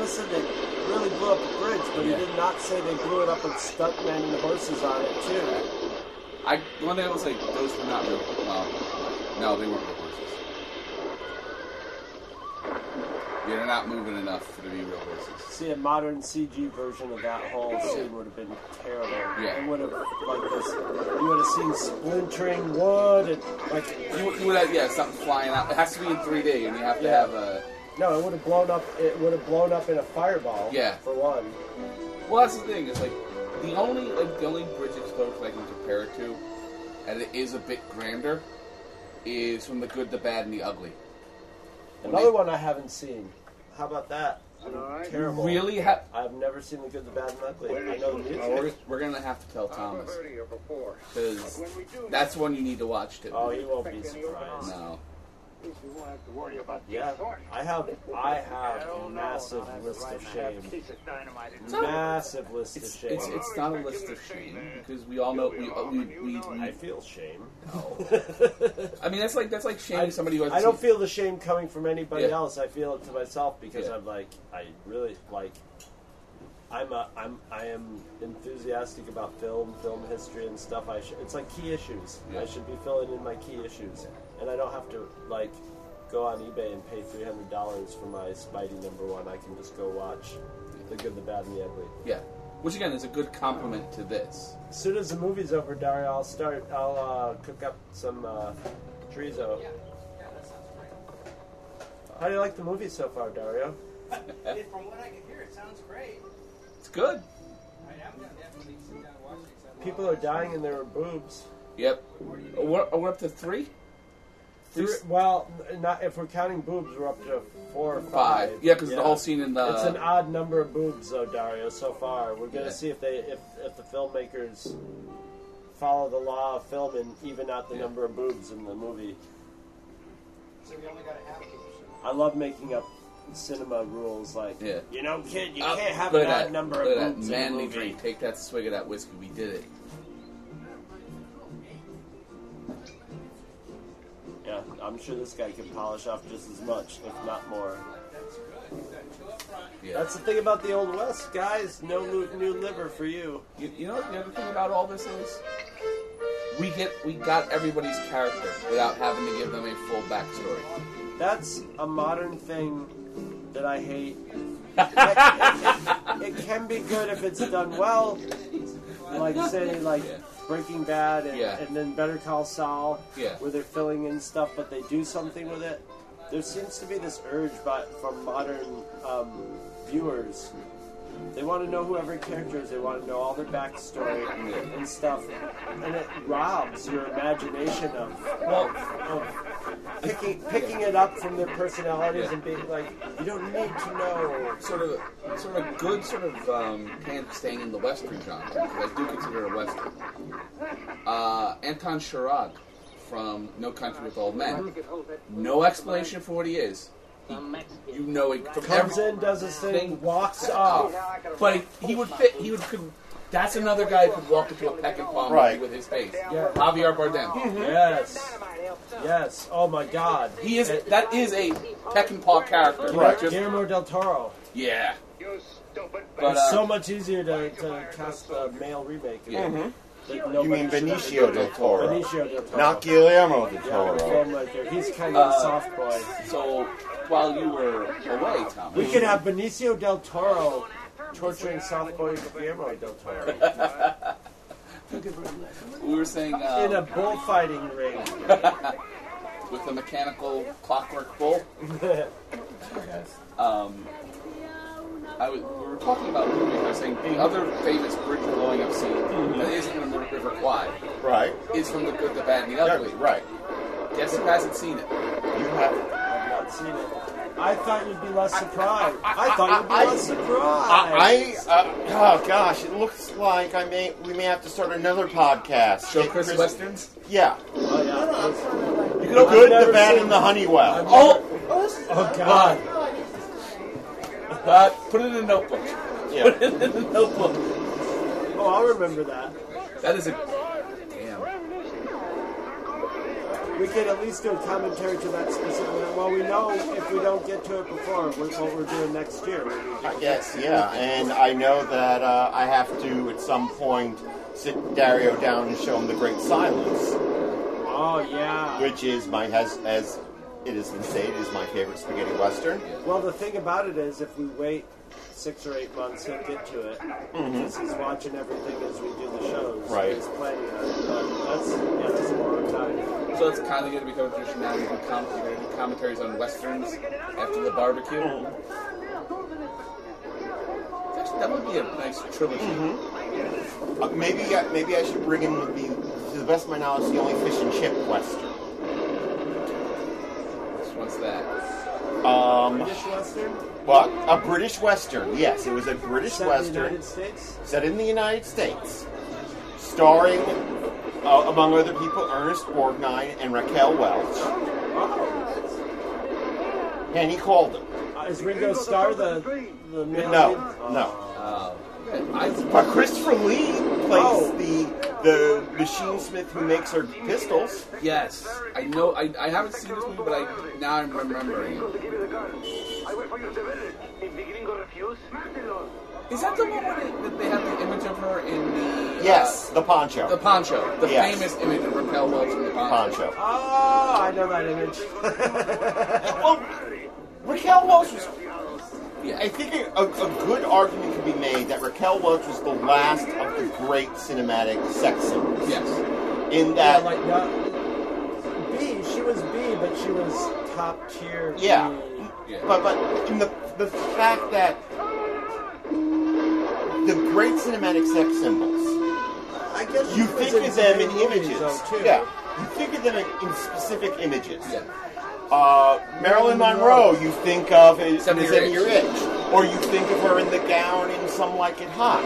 Thomas said they really blew up the bridge, but Yeah. he did not say they blew it up with stuntmen and horses on it too. I one thing I was like, those were not real. Well, no, they weren't real horses. Yeah, they're not moving enough to be real horses. See, a modern CG version of that whole scene would have been terrible. Yeah. It would have like this. You would have seen splintering wood and like. You, you would have yeah something flying out. It has to be in 3D, and you have to Yeah. have a. No, it would have blown up. It would have blown up in a fireball. Yeah. For one. Well, that's the thing. It's like the only like the only bridge explosion I can compare it to, and it is a bit grander, is from the good, the bad, and the ugly. When Another they- one I haven't seen. How about that? Terrible. Really ha- I've never seen the good, the bad, and the ugly. I know the music. Oh, we're, we're gonna have to tell Thomas because that's one you need to watch too. Oh, he won't be surprised. No. You won't have to worry about Yeah, I have I have a massive list of shame. No. Massive list It's, of shame. it's it's not a list of shame because we all know we we, we, we I feel shame. [laughs] I mean that's like that's like shaming I, somebody who has I don't feel the shame coming from anybody Yeah. else. I feel it to myself because Yeah. I'm like I really like. I'm a, I'm I am enthusiastic about film, film history, and stuff. I should, it's like key issues. Yeah. I should be filling in my key issues, and I don't have to like go on eBay and pay three hundred dollars for my Spidey number one. I can just go watch the good, the bad, and the ugly. Yeah, which again is a good compliment to this. As soon as the movie's over, Dario, I'll start. I'll uh, cook up some uh, chorizo. How do you like the movie so far, Dario? From what I can hear, it sounds great. It's good. I am gonna definitely sit down and watch it. 'cause I People are dying and there are boobs. Yep. We're, we're up to three. Three, well, not if we're counting boobs, we're up to four or Five. five. Yeah, 'cause the whole scene in the- It's an odd number of boobs, though, Dario. So far, we're gonna Yeah. see if they if if the filmmakers follow the law of film and even out the number of boobs in the movie. So we only got a half boobs. I love making up cinema rules like Yeah. you know, kid, you Uh, can't have look an odd that. number Look of at boobs that in a manly movie. drink. Take that swig of that whiskey. We did it. Yeah, I'm sure this guy can polish off just as much, if not more. Yeah. That's the thing about the old west, guys. No new liver for you. You, you know the other thing about all this is we get we got everybody's character without having to give them a full backstory. That's a modern thing that I hate. [laughs] it, it- it can be good if it's done well, like say like Breaking Bad and, Yeah. and then Better Call Saul, Yeah. where they're filling in stuff, but they do something with it. There seems to be this urge but from modern um, viewers. They want to know who every character is. They want to know all their backstory and stuff, and it robs your imagination of, of, of picking picking it up from their personalities and being like, you don't need to know. Sort of, sort of a good sort of um, hand staying in the western genre because I do consider it a western. Uh, Anton Chigurh from No Country with Old Men. No explanation for what he is. He, you know from Comes every- in, does his thing, walks off. But he, he would fit. He would. Could, that's another guy who could walk into a Peckinpah movie Right. with his face. Yeah. Javier Bardem. Yes. Yes. Oh my God. He is. That is a Peckinpah character. Right. Just- Guillermo del Toro. yeah. But But, it's uh, so much easier to, to cast a male remake. of it. Mhm. You mean Benicio del Toro. Benicio del Toro. Not Guillermo del Toro. the filmmaker. He's kind of Uh, a soft boy. So while you were away, Tom, We could have Benicio del Toro torturing soft boy Guillermo del Toro we were saying um, in a bullfighting ring. [laughs] with a mechanical clockwork bull. [laughs] Um, I was, we were talking about movies. I was saying the other famous bridge blowing up scene that isn't in the River Kwai, Right. is from The Good, the Bad, and the Ugly. Right. Guess who hasn't seen it? You have. I've not seen it. I thought you'd be less surprised. I thought you'd be I- less surprised. I, I uh, oh gosh, it looks like I may we may have to start another podcast. Show It- Chris Weston's. Yeah. Oh yeah. You could good, the bad, and the Honeywell. Oh, Oh God. uh, put it in a notebook. Yeah. Put it in a notebook. Oh, I'll remember that. That is a we could at least do a commentary to that specific. Well, we know if we don't get to it before, what what we're doing next year. I guess, yeah. And I know that uh, I have to, at some point, sit Dario down and show him The Great Silence, Oh yeah. which is my, has, as it has been stated, is my favorite spaghetti western. Well, the thing about it is, if we wait six or eight months, he'll get to it. Mhm. Because he's watching everything as we do the shows. Right. He's planning on it. But that's yeah, that's a long time. So it's kind of going to become a tradition now. You do, com- you're going to do commentaries on westerns after the barbecue. Actually, that would be a nice trilogy. Uh, maybe, I- maybe I should bring in the, to the best of my knowledge, the only fish and chip western. What's that? Um, British Western? What? A British Western, yes. It was a British Set in the Western. Set in the United States. Starring, uh, among other people, Ernest Borgnine and Raquel Welch. And he called him. Uh, is Ringo Starr the the middle No, lead? no. I, But Christopher Lee plays Oh. the the machine smith who makes her pistols. Yes, I know. I, I haven't seen this movie, but I now I'm remembering. It. I wait for you to visit. If the gringo refuse, Is that the one where they, that they have the image of her in the? uh, Yes, the poncho. the poncho, the Yes. famous image of Raquel Welch in the poncho. Poncho. Oh, I know that image. [laughs] well, Raquel Welch was. I think a, a good argument can be made that Raquel Welch was the last of the great cinematic sex symbols. Yes. In yeah, that, like not, B. She was B, but she was top tier. Yeah. B. But but in the the fact that the great cinematic sex symbols, I guess you think of them in images. too. Yeah, you think of them in, in specific images. Uh, Marilyn Monroe, you think of as Seven as Year in your Itch. itch, or you think of her in the gown in Some Like It Hot.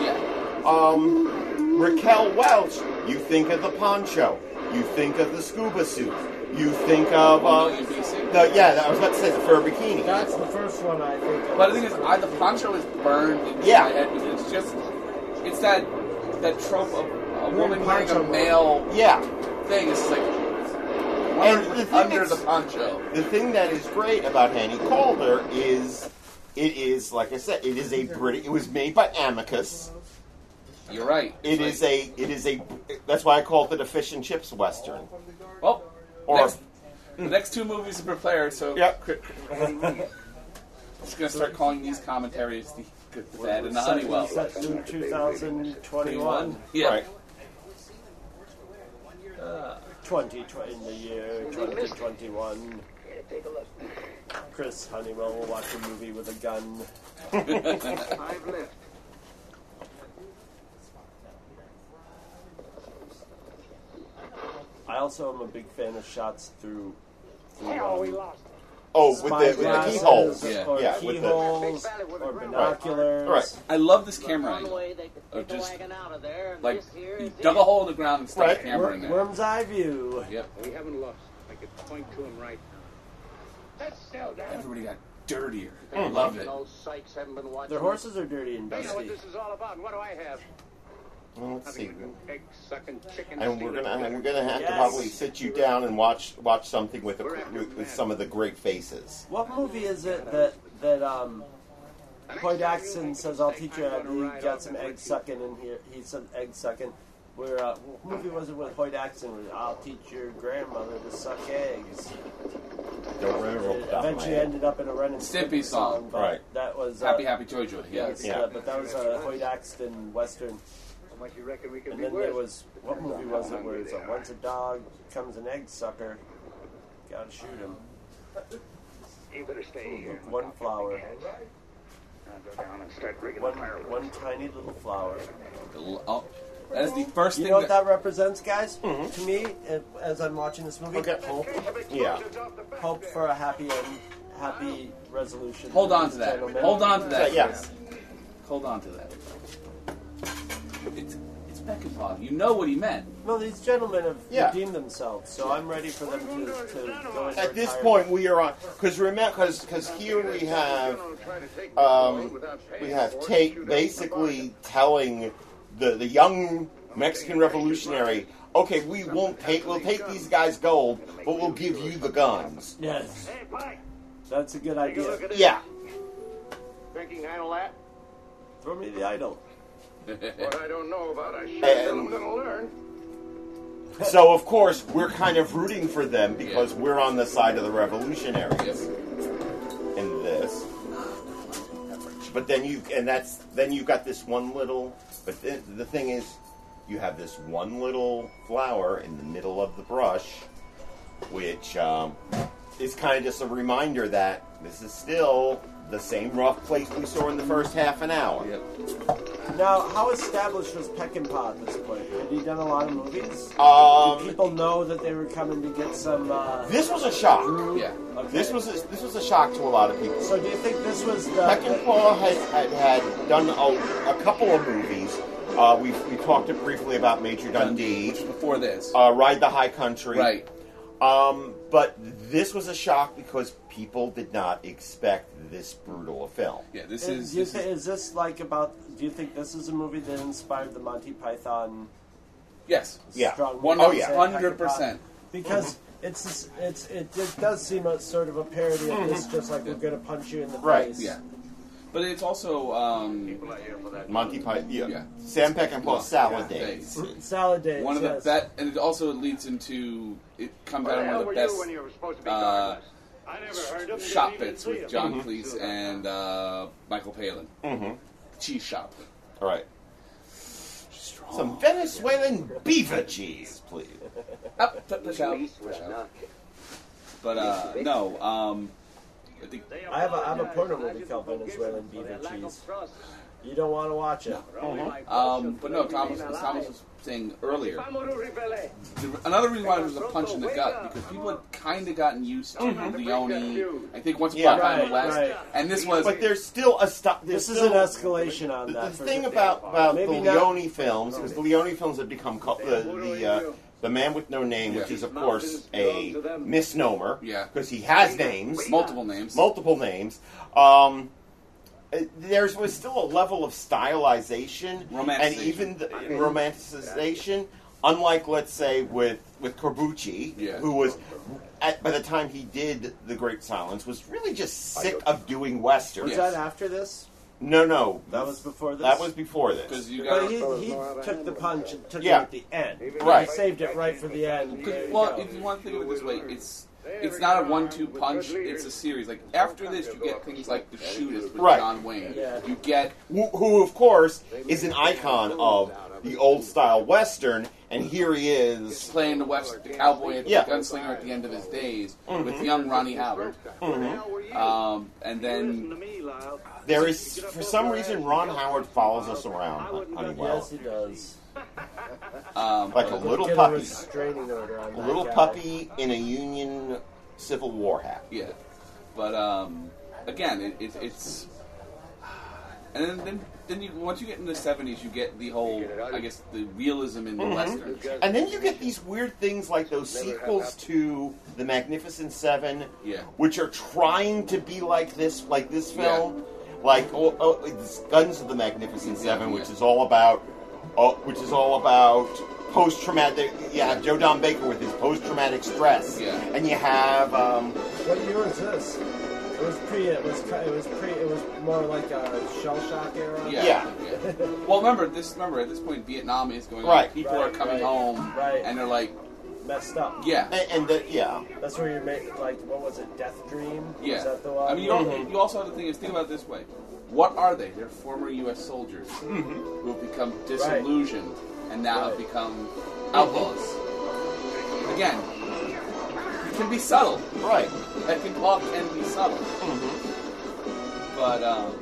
Um, Raquel Welch, you think of the poncho, you think of the scuba suit, you think of uh, the yeah. I was about to say the fur bikini. That's the first one I think. Of. But the thing is, I, the poncho is burned into Yeah. my head because it's just, it's that that trope of a We're woman wearing a male Yeah. thing. It's like And under, the thing under the poncho. The thing that is great about Hannie Caulder is it is like I said, it is a British. It was made by Amicus. You're right. It is a. It is a. That's why I called it a fish and chips western. Well, Or next, the next two movies are prepared, so Yep. [laughs] just gonna start calling these commentaries the Good, the Bad, and the Honeywell. Set in 2021. Yeah. Right. Uh, 20, tw- in the year 2021. Chris Honeywell will watch a movie with a gun. [laughs] I've left. I also am a big fan of shots through. through Hell, we um, lost. Oh, with the, with the spyglasses keyholes. Or Yeah, with the. or binoculars. Right. I love this camera angle. Of just like you dug a hole in the ground and stuck Right. a camera in Wor- there. worm's eye view. Yep. We haven't lost. I could point to him right now. That's still down. Everybody got dirtier. I loved it. No Sykes haven't been watching. Their horses are dirty and They know what dusty. this is all about. and What do I have? Well, let's see. Egg sucking chicken. And we're gonna and we're gonna have to probably sit you down and watch watch something with, a, with with some of the great faces. What movie is it that that um Hoyt Axton says I'll teach you how to he got some egg sucking in here. He said egg sucking. Where uh, what movie was it with Hoyt Axton? I'll teach your grandmother to suck eggs. Don't remember It top of my eventually head. ended up in a Ren and Stimpy song. but Right. That was uh, Happy Happy Joy Joy. Yes, Yeah. uh, but that was a Hoyt Axton western. How much you reckon we can And be then worth? there was what movie was it? Where it's like once a dog becomes an egg sucker, gotta shoot him. You better stay here. One flower, I'll go down and start rigging one the firewood. one tiny little flower. Oh, that is the first You thing know what that, that represents, guys? To me, uh, as I'm watching this movie, Okay. hope, Yeah. hope for a happy end, happy resolution. Hold on to that. gentlemen. Hold on to that. Yes. Hold on to that. It's it's Peckinpah. You know what he meant. Well, these gentlemen have Yeah. redeemed themselves, so I'm ready for them to, to go into At this retirement. point, we are on because remember because because here we have um, we have Tate basically telling the the young Mexican revolutionary. Okay, we won't take. We'll take these guys' gold, but we'll give you the guns. Yes. Hey, Pike, That's a good take a idea. look at this. Yeah. Thinking handle that? Throw me the idol. What I don't know about, I sure And- am gonna learn. So of course we're kind of rooting for them because we're on the side of the revolutionaries in this. But then you and that's then you've got this one little. But the thing is, you have this one little flower in the middle of the brush, which um, is kind of just a reminder that this is still the same rough place we saw in the first half an hour. Yep. Now, how established was Peckinpah at this point? Had he done a lot of movies? Um, Did people know that they were coming to get some? Uh, This was a shock. Yeah. Okay. This was a, this was a shock to a lot of people. So, do you think this was the? Peckinpah had, had, had done a, a couple of movies. Uh, we we talked briefly about Major Dundee. before this. Uh, Ride the High Country. Right. Um, but this was a shock because people did not expect this brutal a film. Yeah, this And is. do you This thi- is is this like about? Do you think this is a movie that inspired the Monty Python? yes. Yeah. Strong oh, One One hundred percent. Because it's it's it, it does seem a sort of a parody of this, just like we're going to punch you in the Right, face. Yeah. But it's also um, Monty Python. Yeah. Yeah. Sam Peckinpah Well, Salad yeah, Days. days. Salad days. one of the yes. that, and it also leads into it comes Where out of one of the best when you were supposed to be uh. I never heard of shop bits with it. John Cleese and uh, Michael Palin. Mm-hmm. Cheese shop. All right. Strong. Some Venezuelan beaver cheese, please. Up, push out, push out. But uh, no, um, I I have a, I have a porno movie called Venezuelan Beaver Cheese. You don't want to watch it. Um, but no, Thomas, as Thomas was saying earlier, another reason why it was a punch in the gut because people had kind of gotten used to Leone. I think once upon Yeah. a time in the Right, West, right. and this was But there's still a stop. This is an escalation on The, that. the thing about about Maybe the not- Leone films, because the Leone films have become co- the the, uh, the Man with No Name, which Yeah. is of course a misnomer, Yeah. because he has names, multiple names. multiple names. Um, uh, there was still a level of stylization and Romanticization. even the, romanticization. Unlike, let's say, with with Corbucci, Yeah. who was at, by the time he did The Great Silence, was really just sick of doing westerns. Was that after this? No, no, That was before this. that was before this. because you But got. he, he took the punch and took Yeah. it at the end. Right. He saved it right for the end. There you Well, go. if you want to think of it this way, it's it's not a one-two punch. It's a series. Like after this, you get things like The Shootist with Right. John Wayne. Yeah. You get who, who, of course, is an icon of the old style western, and here he is. playing the West, the cowboy, at Yeah. the gunslinger at the end of his days Mhm. with young Ronnie Howard. Mhm. Um, and then There is, for some reason, Ron Howard follows us around, Honeywell, Yes, he does. um, like a little Get a puppy, restraining order on a little puppy in a Union Civil War hat. Yeah, but um, again, it, it, it's and then, then then you once you get in the seventies, you get the whole I guess the realism in the Mhm. western. And then you get these weird things like those sequels to The Magnificent Seven, Yeah. which are trying to be like this, like this film, like oh, oh, it's Guns of the Magnificent Seven, which is all about, oh, which is all about post-traumatic. You have Joe Don Baker with his post-traumatic stress, Yeah. and you have um, What year was this? It was pre. It was. ki- It was pre. It was more like a shell shock era. Yeah. Yeah. [laughs] Well, remember this. Remember at this point, Vietnam is going on. Right. People Right, are coming right, home, right. and they're like, Messed up. yeah, and, and the, yeah, That's where you're making like what was it? Death Dream. yeah. Was that the one? I mean, you, al- mm-hmm. you also have to think is think about it this way: what are they? They're former U.S. soldiers mm-hmm. who have become disillusioned and now have become mm-hmm. outlaws. Again, it can be subtle. right. That can talk can be subtle. But um,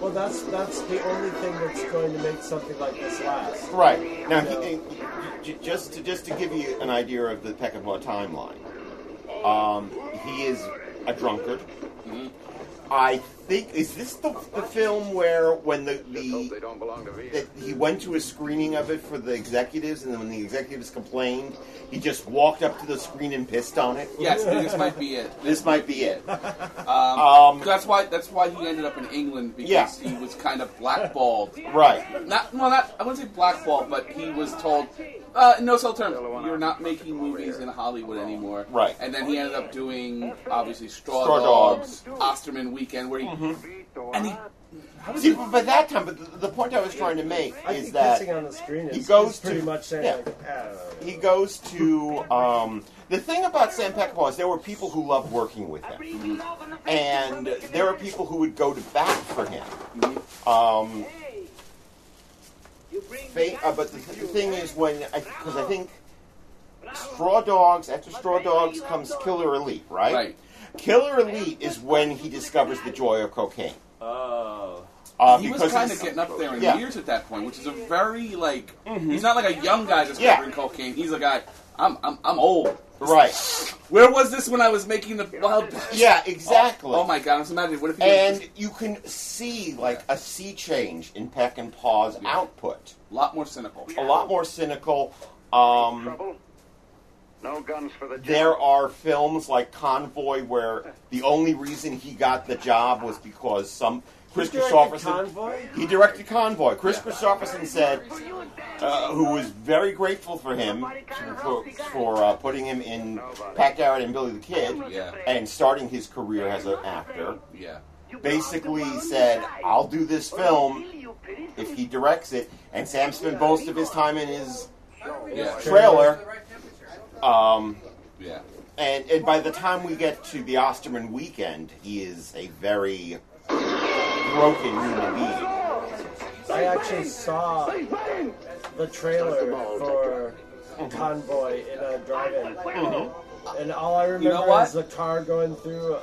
Well, that's that's the only thing that's going to make something like this last. Right now, You know? he, he- just to just to give you an idea of the Peckinpah timeline, um, he is a drunkard. I think is this the, the film where when the the They don't belong to that he went to a screening of it for the executives, and then when the executives complained, he just walked up to the screen and pissed on it. Yes, this might be it. This might be it. Um, Um, that's why that's why he ended up in England because Yeah. he was kind of blackballed. Right. Not well, not I wouldn't say blackballed, but he was told, uh, in no self terms, you're not making movies in Hollywood anymore. Right. And then he ended up doing obviously Straw, Straw Dogs, Dogs. Osterman Weekend, where he and he. How does See, he but by that time, but the, the point I was trying to make I is that on the screen is, he goes is pretty to much saying yeah. like, ah, he goes to um, the thing about Sam Peckinpah is there were people who loved working with him, and there are people who would go to bat for him. Um, fa- uh, but the, the thing is, when because I, think Straw Dogs after Straw Dogs comes Killer Elite, right? Right. Killer Elite is when he discovers the joy of cocaine. Oh. Uh, he was kind of getting up there in yeah. years at that point, which is a very like he's not like a young guy Yeah. discovering cocaine. He's a guy. I'm I'm I'm old. Right. Where was this when I was making the wild? Yeah, exactly. Oh, oh my god! I'm just imagining what if he And you can see like a sea change in Peckinpah's output. A lot more cynical. A lot more cynical. Um, No guns for the there are films like Convoy where the only reason he got the job was because some Chris He Kristofferson. Convoy? He directed Convoy. Kris Kristofferson said, uh, who was very grateful for him for, for uh, putting him in Pat Garrett and Billy the Kid Yeah. and starting his career as an actor. Yeah. Basically said, "I'll do this film if he directs it." And Sam spent most of his time in his Yeah. trailer. Um, Yeah. and, and by the time we get to the Osterman weekend, he is a very broken human being. I actually saw the trailer for Convoy in a drive-in, and all I remember You know what? is the car going through.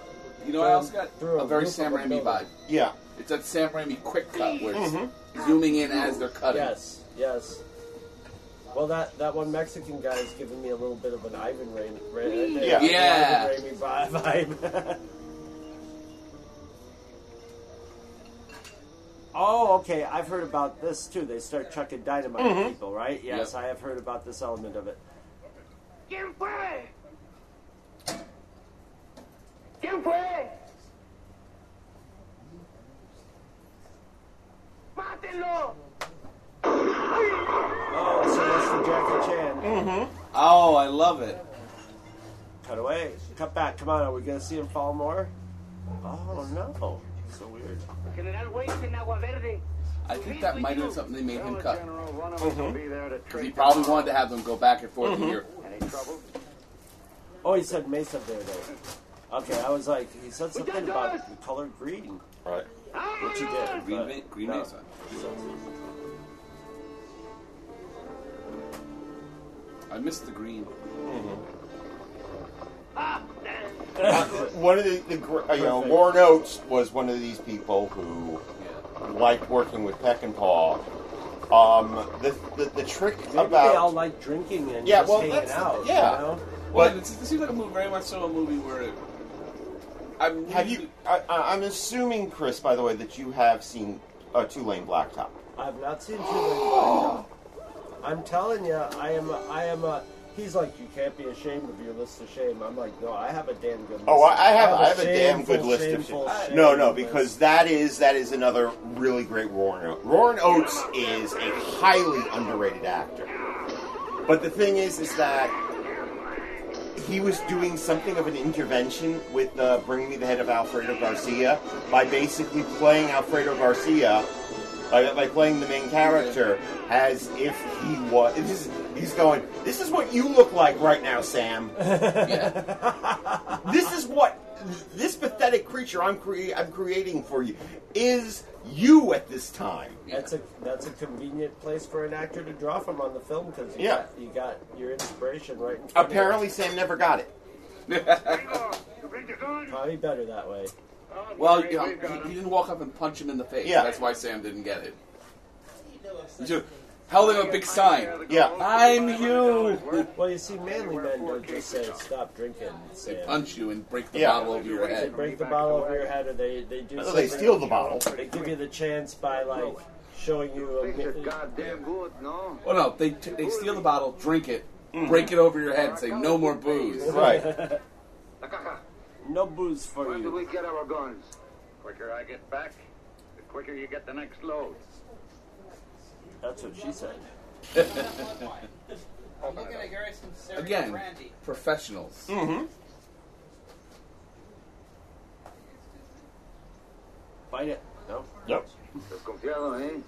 You know what else got through a very Sam of Raimi building. vibe? Yeah. It's that Sam Raimi quick cut where it's Mhm. zooming in as they're cutting. Yes, yes. Well, that, that one Mexican guy is giving me a little bit of an Ivan Raimi, Ra- Yeah. Yeah. Ivan Raimi vibe. oh, okay. I've heard about this too. They start chucking dynamite at Mhm. people, right? Yes, Yep. I have heard about this element of it. ¿Quién fue? ¿Quién fue? ¡Mátenlo! Oh, so that's the Jackie Chan. Mm-hmm. Oh, I love it. Cut away. Cut back. Come on. Are we going to see him fall more? Oh, no. So weird. General Weiss en Agua Verde. I think that might have been something they made him cut. One Mm-hmm. us will be there to Because he probably wanted to have them go back and forth Mhm. here. Oh, he said Mesa Verde. Okay, I was like, he said something about the color green, Right. which he did. Green, Green no. Mesa. I missed the green. [laughs] One of the, the gr- uh, you know, Warren Oates was one of these people who liked working with Peckinpah. Um, the, the the trick Maybe about they all like drinking and Yeah, just well, hanging that's- out. yeah. You know? Well, But- it seems like a movie, very much so a movie where it, I'm have you? I, I- I'm assuming, Chris, by the way, that you have seen uh, Two Lane Blacktop. I've not seen Two Lane Blacktop. I'm telling you, I am. A, I am a. He's like, you can't be ashamed of your list of shame. I'm like, no, I have a damn good list. Oh, I, I have I have a damn good list of shameful No, no, list. because that is that is another really great Warren Oates. Warren Oates is a highly underrated actor. But the thing is, is that he was doing something of an intervention with uh, bringing me the head of Alfredo Garcia by basically playing Alfredo Garcia. By, by playing the main character as if he was. This is, he's going. This is what you look like right now, Sam. [laughs] this is what this pathetic creature I'm crea- I'm creating for you is you at this time. That's a that's a convenient place for an actor to draw from on the film because you, Yeah. got, you got your inspiration right in front Apparently, of Sam never got it. Probably better that way. Well, you know, he, he didn't walk up and punch him in the face. Yeah. That's why Sam didn't get it. He should- holding a big sign. Yeah. I'm you. Well, you see, manly men don't just say stop drinking. They punch you and break the Yeah. bottle over your head. They head. break the bottle over your head, or they they do. No, something. they steal the bottle. They give you the chance by like showing you a. mi- Goddamn good, no? Well, no, they t- they steal the bottle, drink it, mm-hmm. break it over your head, and say no more booze. Right. [laughs] no booze for you. When do we get our guns? quicker I get back, the quicker you get the next load. That's what she said. I'm looking at Gary some cereal Again, brandy. professionals. Mm-hmm. Bite it. No. Yep. Desconfiado, eh?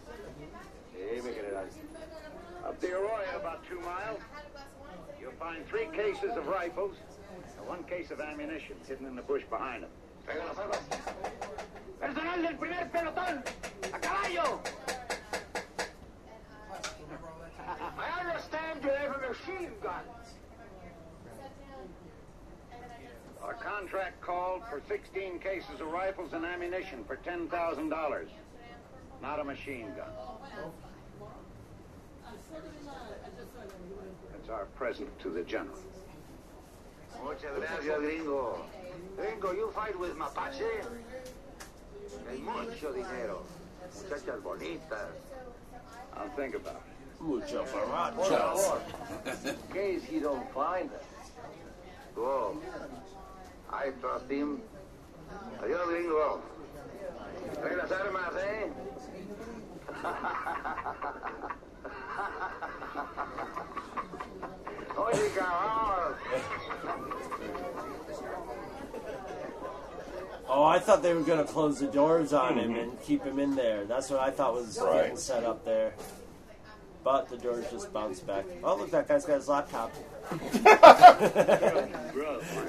Sí, mi general. Up the Arroyo, about two miles, you'll find three cases of rifles and one case of ammunition hidden in the bush behind them. Personal del primer pelotón, a caballo. I understand you have a machine gun. Our contract called for 16 cases of rifles and ammunition for $10,000. Not a machine gun. That's our present to the general. Muchas gracias, gringo. Gringo, you fight with Mapache? Es mucho dinero. Muchachas bonitas. I'll think about it. Mucho Por barato. favor. In case [laughs] you don't find them. Go. I trust him. Adiós, gringo. Trae las armas, eh? [laughs] Oye, cabrón. Oh, I thought they were going to close the doors on him mm-hmm. and keep him in there. That's what I thought was Right. getting set up there. But the doors just bounced back. Oh, look, that guy's got his laptop. [laughs]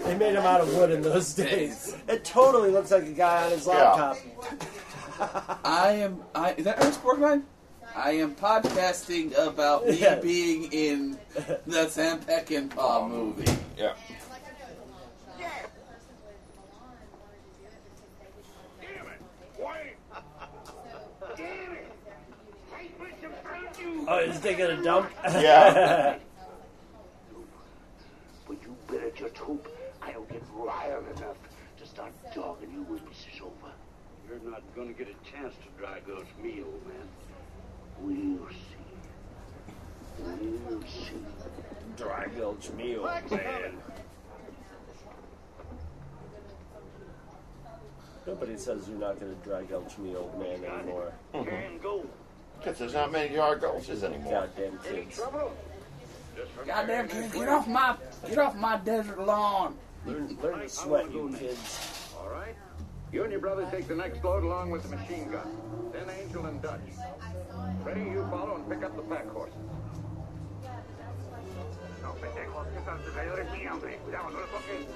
they made him out of wood in those days. It totally looks like a guy on his laptop. I am. I is that Ernest Borgnine? I am podcasting about me Yes. being in the Sam Peckinpah movie. Yeah. Oh, he's gonna dump? Yeah. [laughs] But you better just hope I don't get riled enough to start dogging you with Mrs. Over. You're not going to get a chance to drag us me, old man. We'll see. We'll see. Dry gulch me, old man. Nobody says you're not going to drag gulch me, old man, anymore. Can go. Because there's not many yard gulches anymore. Goddamn kids. Goddamn kid, get off my get off my desert lawn. Learn, learn to sweat, you kids. All right. You and your brother take the next load along with the machine gun. Then Angel and Dutch. Ready, you follow and pick up the pack horses. No, pendejos, que están traidores míos, hombre. Cuidado, no le toques.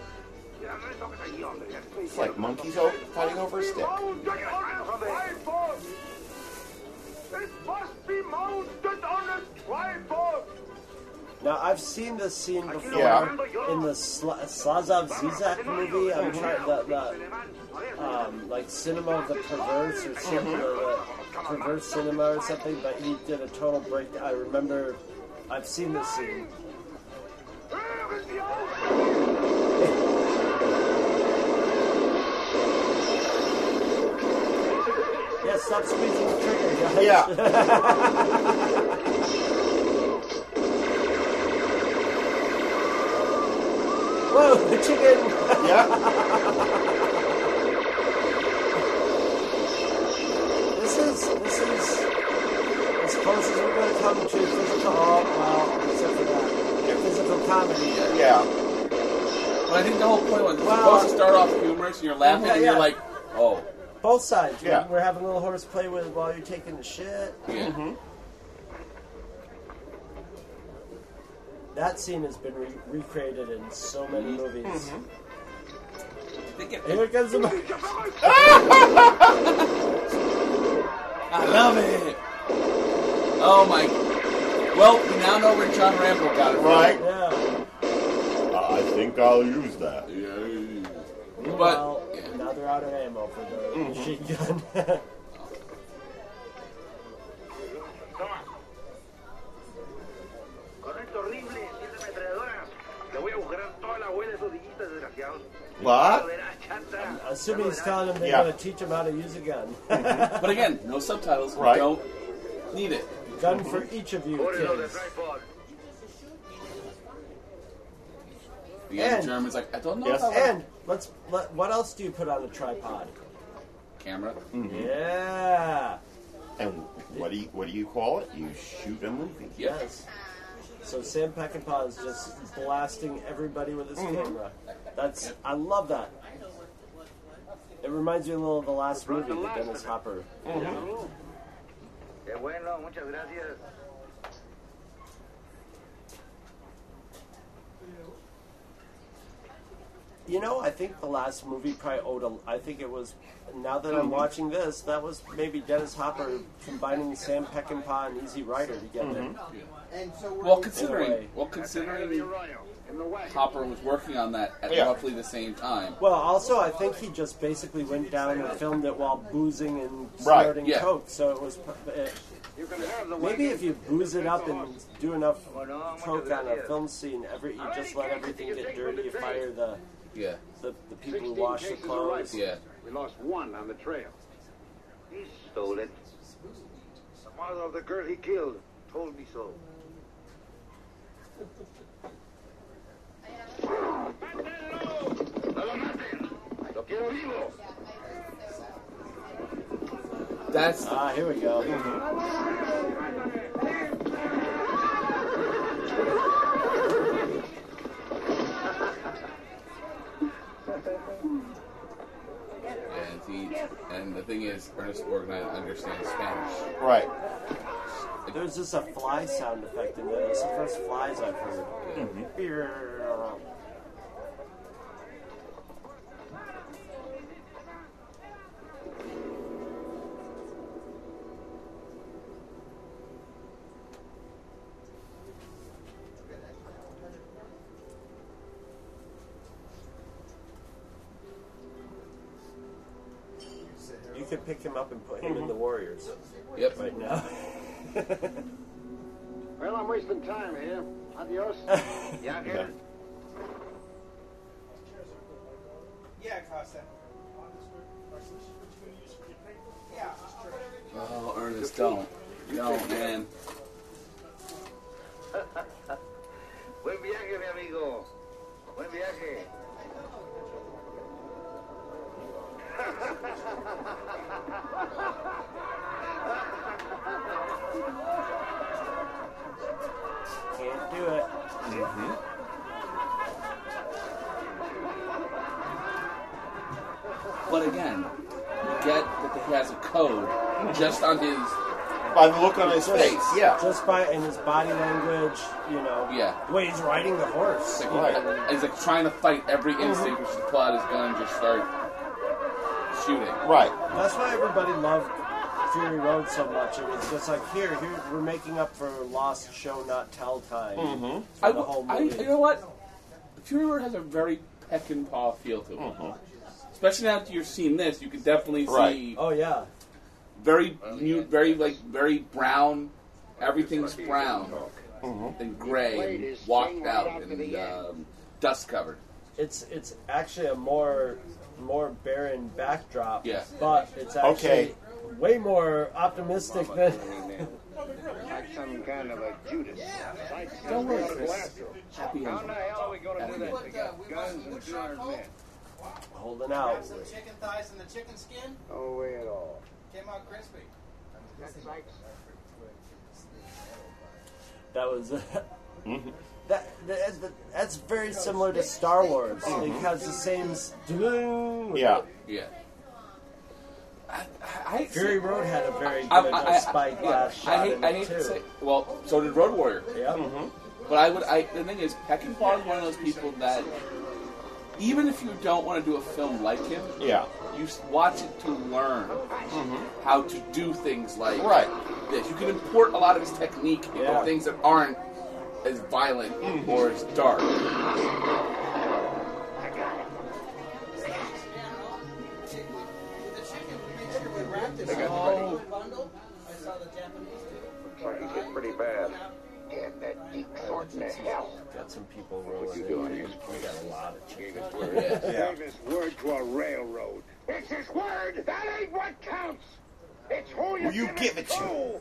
It's like monkeys fighting over a stick. It must be mounted on a tripod. Now I've seen this scene before Yeah. in the Sla- Slavoj Zizek movie. I'm trying the, the um, like cinema of the perverse or something, or the perverse cinema or something. But he did a total break. I remember. I've seen this scene. Yeah, stop squeezing the trigger, guys. Yeah. [laughs] Whoa, the chicken! Yeah. This is this is as close as we're going to come to physical. Oh, well, except for that, physical comedy. Yeah. But I think the whole point was it's Well, supposed to start off humorous, and you're laughing, Yeah, and you're like, oh, Both sides. We're- Yeah. We're having a little horseplay with while you're taking the shit. Yeah. That scene has been re- recreated in so many mm-hmm. movies. They get- Here comes the. [laughs] I love it. Oh my. Well, we now know where John Rambo got it from. Right. Yeah. I think I'll use that. Yeah. But Well, now they're out of ammo for the mm -hmm. machine gun. [laughs] What? I'm assuming he's telling them they're yeah. going to teach them how to use a gun. Mm-hmm. But again, no subtitles. Right. Don't need it. Gun for mm-hmm. each of you. Kids. The German's like, I don't know. Yes. And let's let, what else do you put on a tripod? camera. Yeah. and what do you what do you call it? You shoot a movie. Yes. So Sam Peckinpah is just blasting everybody with his Mhm. camera. That's I love that. It reminds me a little of the last movie, the Dennis Hopper. Qué You know, I think the last movie probably owed a. I think it was. Now that I'm Mhm. watching this, that was maybe Dennis Hopper combining Sam Peckinpah and Easy Rider together. Mm-hmm. Well, considering well considering Hopper was working on that at Yeah. roughly the same time. Well, also, I think he just basically went down and filmed it while boozing and Right, snorting yeah. coke. So it was. It, maybe if you booze it up and do enough coke on a film scene, every you just let everything get dirty. You fire the Yeah. the, the people who wash the clothes. Yeah. We lost one on the trail. He stole it. The mother of the girl he killed told me so. Lo quiero vivo. That's ah. Here we go. [laughs] And he and the thing is, Ernest Borgnine understands Spanish. Right. There's just a fly sound effect in there. It's the first flies I've heard. You could pick him up and put him in the mm-hmm. Warriors. Yep. Right now. [laughs] Well, I'm wasting time here. Adios. [laughs] yeah, Yeah. Yeah, it that. Yeah, Oh, Ernest, don't. No, man. Get that he has a code just on his By the look on his Just- face, yeah. Just by in his body language, you know. Yeah. The way he's riding the horse. It's like, He's like trying to fight every instinct, which is to pull out his gun and just start shooting. Right. That's why everybody loved Fury Road so much. It was just like here, here we're making up for lost show not tell time Mhm. for I, the whole I, movie. you know what? Fury Road has a very Peckinpah feel to it. Especially now that you're seeing this, you can definitely Right. see Oh yeah. very new, very like very brown. Everything's brown and gray and washed out and um, dust covered. It's it's actually a more more barren backdrop. Yeah. But it's actually Okay. way more optimistic than Like some kind of a Judas. Don't worry, Chris. Happy How in ending. the hell are we going to do that? We got guns and 200 men. Holding out. Some chicken thighs and the chicken skin No way at all. came out crispy. That was [laughs] Mm-hmm. that, that that's very similar to Star Wars. It has the same. s- Yeah. Yeah. I, Fury Road had a very good I, I, I, spy yeah, shot I hate, in I hate too. to say. Well, so did Road Warrior. Yeah. But I would. I the thing is, Peckinpah is one of those people that, even if you don't want to do a film like him, Yeah. you watch it to learn mm-hmm. how to do things like Right. this. You can import a lot of his technique into Yeah. things that aren't as violent mm-hmm. or as dark. They got Oh, bundle. I saw the Japanese too. Looks like he's pretty bad. Again, that deep sorting to hell. Got some people rolling What you in. doing? We got a lot of Gave chickens. word. Yeah. Gave his word to a railroad. It's his word. That ain't what counts. It's who you, Who you give it to. to.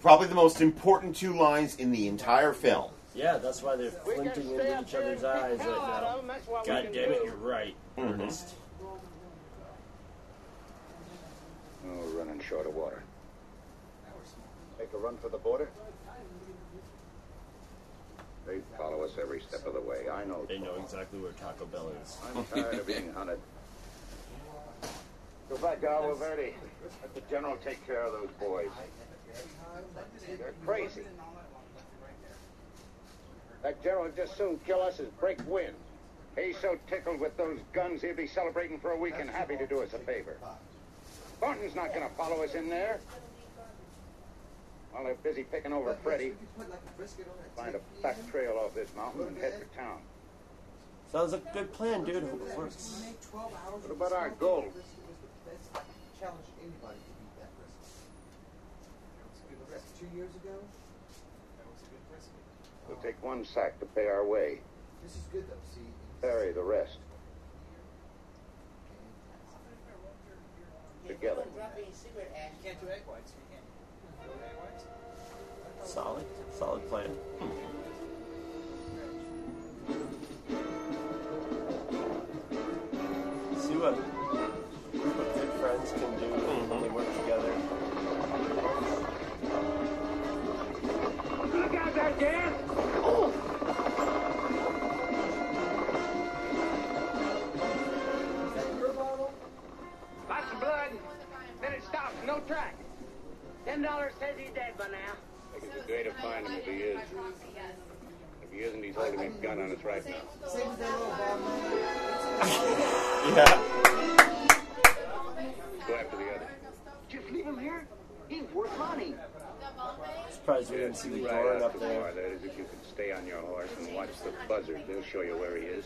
Probably the most important two lines in the entire film. Yeah, that's why they're flinting into each other's eyes right now. God damn it, you're right, Mm-hmm. Ernest. Oh, running short of water. Take a run for the border? They follow us every step of the way. I know. They know exactly where Taco Bell is. I'm tired of being hunted. Go back to Agua Verde. Let the general take care of those boys. They're crazy. That general would just soon kill us as break wind. He's so tickled with those guns, he'll be celebrating for a week and happy to do us a favor. Thornton's not going to follow us in there. While they're busy picking over Freddy, find a back trail off this mountain and head for town. Sounds like a good plan, dude. Hope it works. What about our gold? Challenge anybody to beat that brisket. That was a good brisket. Two years ago, that was a good brisket. We'll take one sack to pay our way. This is good though. See, Bury the rest. Together. Can't do egg. You can't. Do egg whites? Solid, solid plan. See what what good friends can do when mm-hmm. they work together. Look out there, Dan! Is that a bottle? Lots of blood. Then it stops. No track. Ten dollars says he's dead by now. I think it's a day to find him if he is. If he isn't, he's holding his gun on us right now. [laughs] Yeah. Go after the other. Just leave him here. He's worth money. Surprised we didn't see the Right Goran out up the there. that is, if you can stay on your horse and watch the buzzard. They'll show you where he is.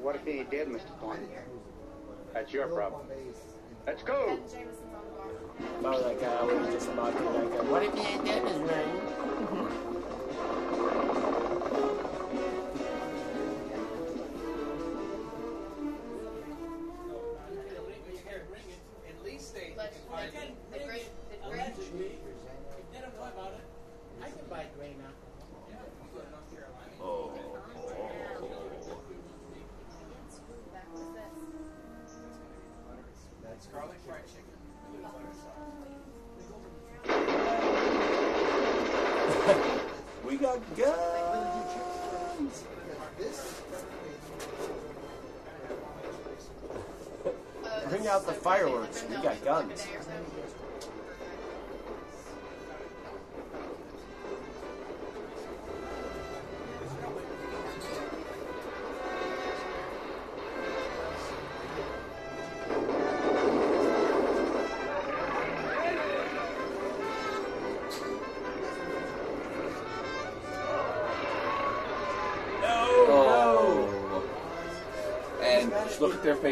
What if he ain't dead, Mr. Thornton? That's your problem. Let's go. If uh, I were that guy, I would have just mocked that guy. What if he ain't Miss [laughs] Rain?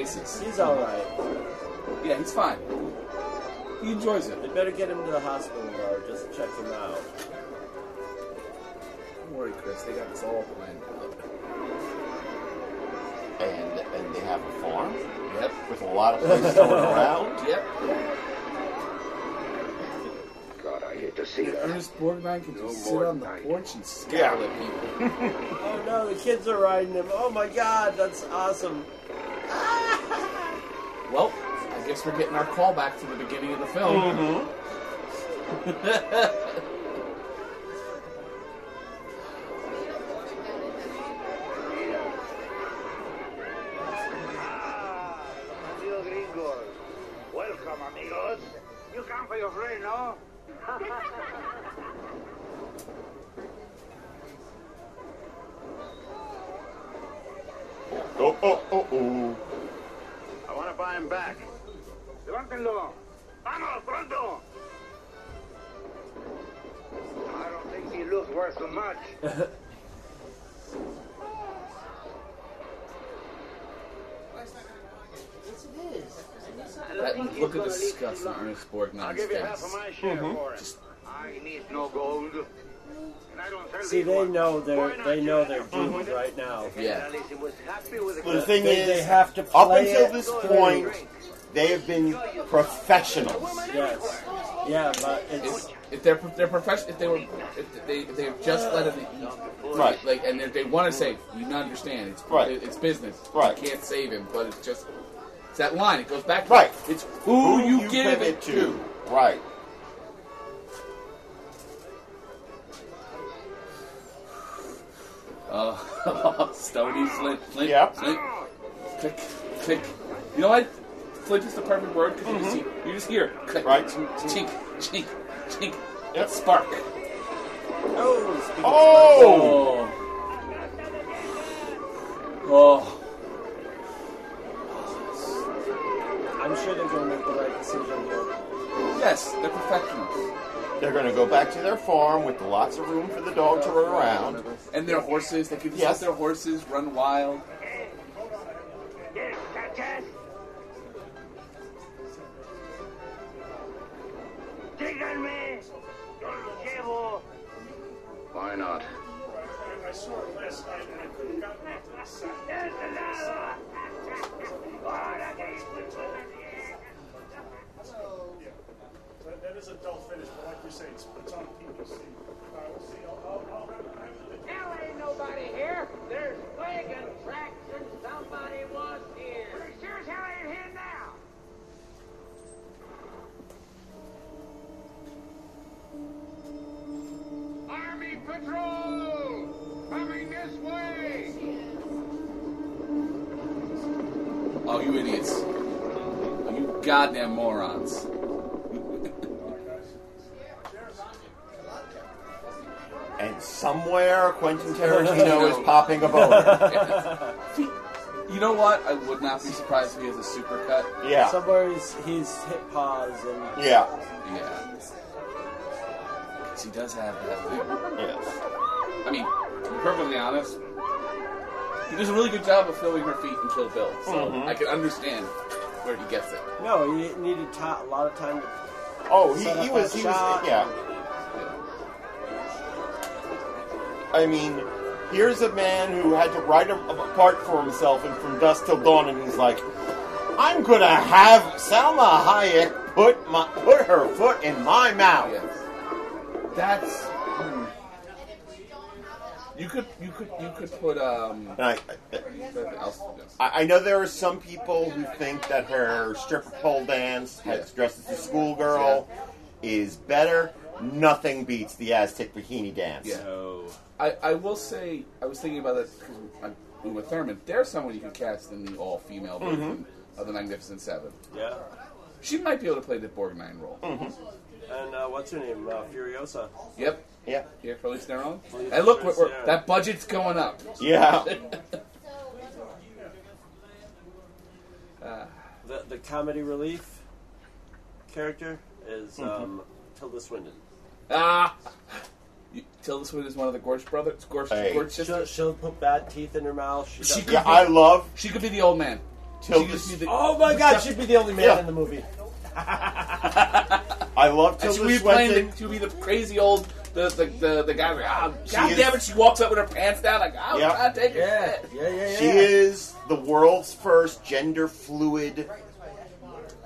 Just look at their faces. He's all right. Yeah, he's fine. He enjoys it. They better get him to the hospital though. Just check him out. Don't worry, Chris. They got this all planned out. And and they have a farm. Yep. With a lot of places going [laughs] around. Yep. God, I hate to see And that. Ernest Borgnine can No just sit on the night. porch and scowl at people. [laughs] Oh no, the kids are riding him. Oh my god, that's awesome. Guess we're getting our call back to the beginning of the film. Mm-hmm. Amigo [laughs] That look of disgust on Ernest Borgnine's I'll give you half of my share Mm-hmm. for it. Just I need no gold. And I don't sell See, they know they're they know they're doomed right now. Yeah. Alice was happy with the Well, the thing They- is, they have to up until it this through. point, they have been professionals. Yes. Yeah, but it's If, if they're they're professional, if they were if they if they have just let it eat, Right. Like, and they, they want to say, you not understand, it's Right. it's business. Right. You can't save him, but it's just it's that line. It goes back. To Right. It's who, you, give it to. Right. Uh, [laughs] [laughs] Stony Flint, Flint, Yep. Flint, click, click. You know what? Flint is the perfect word because you just see, you just hear click, Right. chink, chink, chink, Yep. spark. oh, of Oh! Oh. I'm sure they're going to make the right decision here. Yes, they're professionals. They're going to go back to their farm with lots of room for the dog to run around. And their horses, they can just Yes. let their horses run wild. Yes, Catches. Díganme. Yo lo llevo. Why not? Dull finish, but like you it's, on uh, the ain't nobody here. There's wagon tracks and somebody was here. Sure as hell ain't here now. Army patrol Oh, you idiots. Oh, you goddamn morons. And somewhere Quentin Tarantino is popping a boner. [laughs] You know what? I would not be surprised if he has a supercut. Yeah. Somewhere he's, he's hit pause and Yeah. Yeah. Because he does have that thing. Yes. I mean, to be perfectly honest, he does a really good job of filming her feet in Kill Bill. So Mhm. I can understand where he gets it. no, he needed ti a lot of time to. Oh, he, set up he was that he was shot. yeah. I mean, here's a man who had to write a, a part for himself and from dusk till dawn, and he's like, "I'm gonna have Salma Hayek put my put her foot in my mouth." Yes. That's. You could, you could, you could put um. I, what else? Yes. I, I know there are some people who think that her stripper pole dance, Yeah. dressed as a schoolgirl, is better. Nothing beats the Aztec bikini dance. Yeah. I, I will say, I was thinking about that because I'm Uma Thurman. There's someone you could cast in the all female version of the Magnificent Seven. Yeah. She might be able to play the Borgnine role. And uh, what's her name? Uh, Furiosa. Yep. Yeah. Yeah, Charlize Theron. Charlize Hey, look, we're, we're- that budget's going up. Yeah. Uh, [laughs] [laughs] The the comedy relief character is Mm-hmm. um, Tilda Swinton. ah, you, Tilda Swinton is one of the Gorch brothers. Gorch, Hey. Gorch She'll, sisters. she'll put bad teeth in her mouth. She, She does- could Yeah, I love She could be the old man. Tilda. She could be the- Oh my God! She'd be the only man Yeah. in the movie. [laughs] I love And she Tilda would be playing Swinton. the, she would be the crazy old, the the the, the guy. Like, ah, She God is- damn it! She walks up with her pants down, like, oh, Yep. God, take it. Yeah, yeah, yeah, yeah. She is the world's first gender fluid.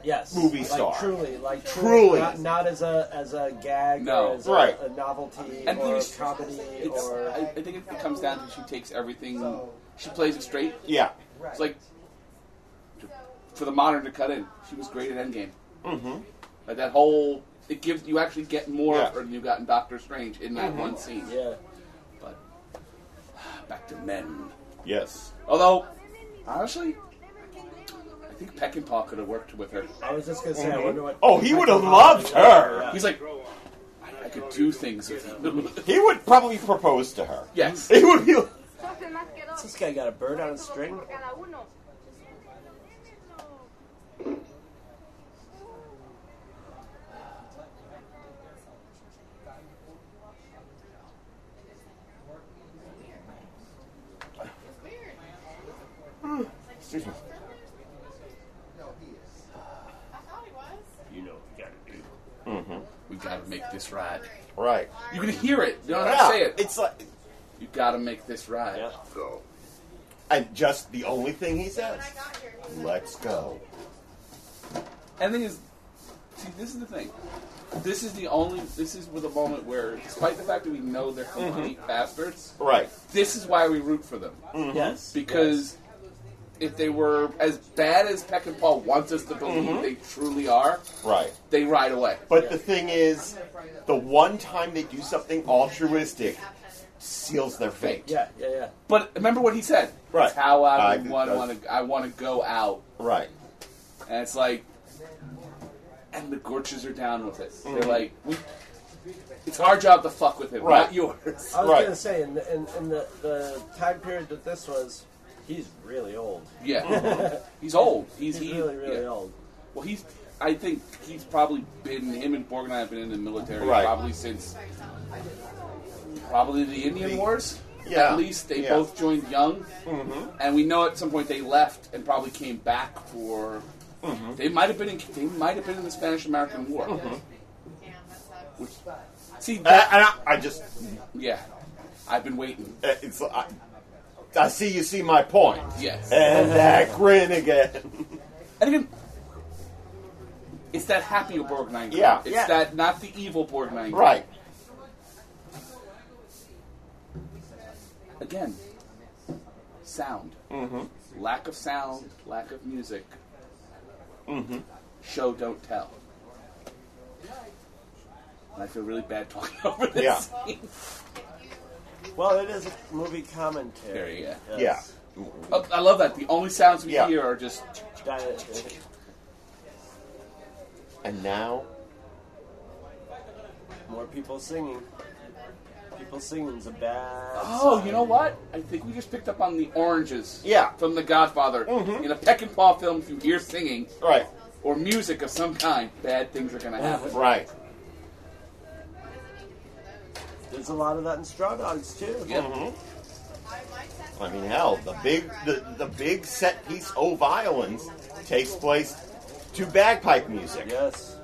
Yes, movie like, star. Truly, like Truly. not, not as a as a gag, No. or as a, Right. a novelty And the thing or is, comedy It's, or I, I think it comes down to she takes everything, she plays it straight. Yeah. It's like for the modern to cut in, she was great at Endgame. Mm-hmm. Like that whole, it gives you actually get more Yeah. of her than you got in Doctor Strange in that Mhm. one scene. yeah. But [sighs] back to men. Yes. Although, honestly, I think Peckinpah could have worked with her. I was just gonna say, I wonder what. Oh, he would have loved her. Yeah. He's like, I, I could do things with him. [laughs] He would probably propose to her. yes. He would be. This guy got a bird on a string. Excuse me. You know what you gotta do. Mm-hmm. We gotta make this ride. Right. You can hear it. You don't have Yeah, to say it. It's like you got to make this ride. go. And just the only thing he says, "Let's go." And the thing is, see, this is the thing. This is the only. This is the moment where, despite the fact that we know they're complete bastards, Right. This is why we root for them. Mhm. Yes, Because if they were as bad as Peckinpah wants us to believe Mhm. they truly are, Right. they ride away. But the thing is, the one time they do something altruistic seals their fate. Yeah, yeah, yeah. But remember what he said. Right. It's how I I- want to. I want to go out. Right. And it's like, and the Gorches are down with it. They're Mhm. like, we, it's our job to fuck with him, Right. not yours. I was gonna say, in, the, in, in the, the time period that this was, he's really old. Yeah, [laughs] he's old. He's, He's he- really, really yeah. old. Well, he's. I think he's probably been him and Borgnine have been in the military Right. probably since probably the Indian Wars. yeah, At least they yeah. both joined young, Mhm. and we know at some point they left and probably came back for. Mhm. They might have been in. They might have been in the Spanish American War. Mhm. Which, see, And I, and I, I just, yeah, I've been waiting. it's, I, I see you see my point. Yes. And that grin again. And again, it's that happy Borgnine. Yeah. it's Yeah. that not the evil Borgnine. Right. Again, sound. Mm-hmm. Lack of sound, lack of music. Mm-hmm. Show don't tell. And I feel really bad talking [laughs] over this. Yeah. Scene. Well, it is a movie commentary. yeah. Yes. Oh, I love that. The only sounds we Yeah. hear are just. And now, More people singing. People singing's a bad. Oh, sign. you know what? I think we just picked up on the oranges. Yeah. From The Godfather. Mm-hmm. In a Peckinpah film, if you hear singing, right, or music of some kind, bad things are going to happen. Right. There's a lot of that in Straw Dogs too. Mhm. I mean, hell, the big the, the big set piece "Oh Violins" takes place to bagpipe music. Yes.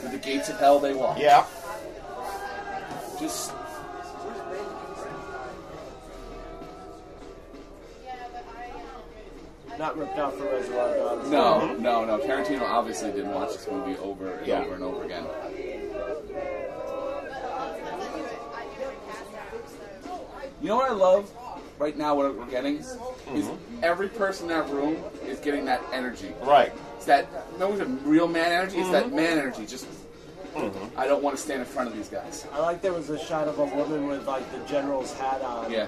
Through the gates of hell they walk. Yeah. Just. Not ripped off for Reservoir Dogs. No, no, no. Tarantino obviously didn't watch this movie over and Yeah. over and over again. You know what I love right now? What we're getting is every person in that room is getting that energy. Right. It's that no, it's a real man energy. It's that Mhm. man energy. Just I don't want to stand in front of these guys. I like there was a shot of a woman with like the general's hat on. Yeah.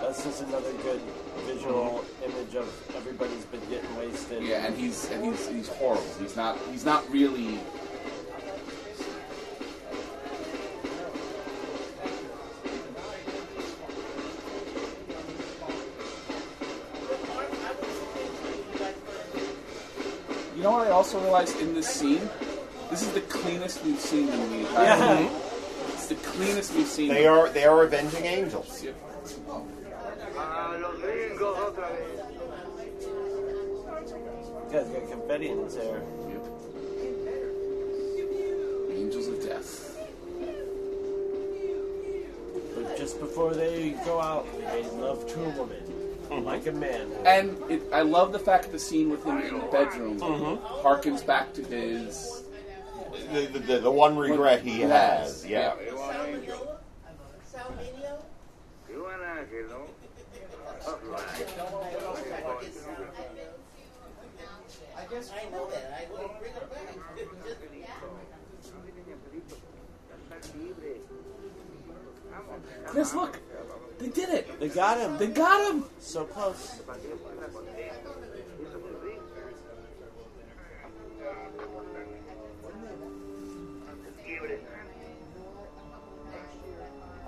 That's just another good visual image of everybody's been getting wasted. Yeah, and he's and he's he's horrible. He's not he's not really. You know what I also realized in this scene? This is the cleanest we've seen in the entire Yeah. movie. It's the cleanest we've seen. They are they are avenging angels. Uh, Guy's got confetti in his hair. Angels of Death. But just before they go out, they made love to a woman. Mm-hmm. Like a man. And it, I love the fact that the scene with him in the bedroom mm-hmm. harkens back to his The, the, the, the one regret he has. Yeah. I guess I know that. I will bring it back. Chris, look, they did it. They got him. They got him. So close.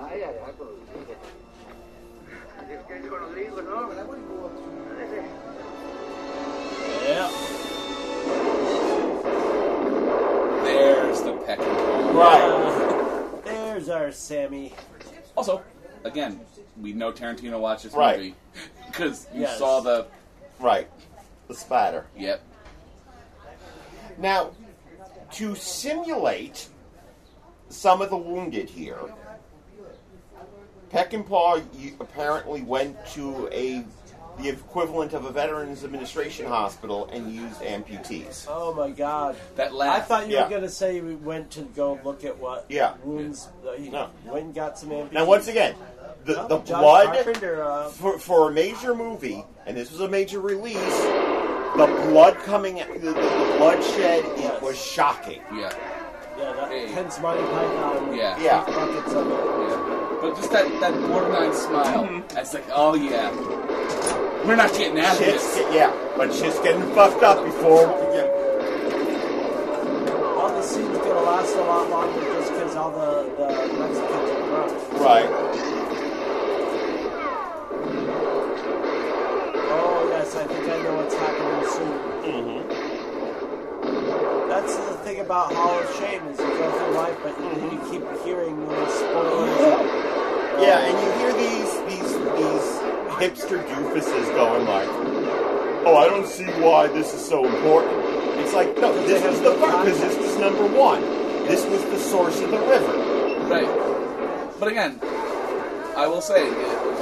Ay, ay, ay, con los hijos. Es que es con los ¿no? Yeah. There's the peck and. Right. There's our Sammy. Also, again, we know Tarantino watched this Right. movie [laughs] because you Yes. saw the Right. The spider. Yep. Now, to simulate some of the wounded here, Peckinpah you- apparently went to a the equivalent of a Veterans Administration hospital and used amputees. Oh my god. That I thought you Yeah. were going to say we went to go look at what Yeah. wounds. Uh, he No. went and got some amputees. Now, once again, the, No, the blood Carpenter, uh, for, for a major movie, and this was a major release. The blood coming, the, the, the bloodshed, it was shocking. Yeah. Yeah, that hence Monty Python. Yeah. Yeah. Buckets of it. Yeah. But just that, that borderline smile. That's like, oh yeah. We're not getting out of Shit's this. get- yeah, but shit's getting fucked up before. Yeah. All the scenes going to last a lot longer just because all the, the Mexicans are drunk. Right. Oh, yes, I think I know what's happening soon. Mm-hmm. That's the thing about Hall of Shame is you go through life, but you, you keep hearing little spoilers. Yeah, and you hear these these these hipster doofuses going like, "Oh, I don't see why this is so important." It's like, no, this was the because this was number one. This was the source of the river. Right. But again, I will say, uh,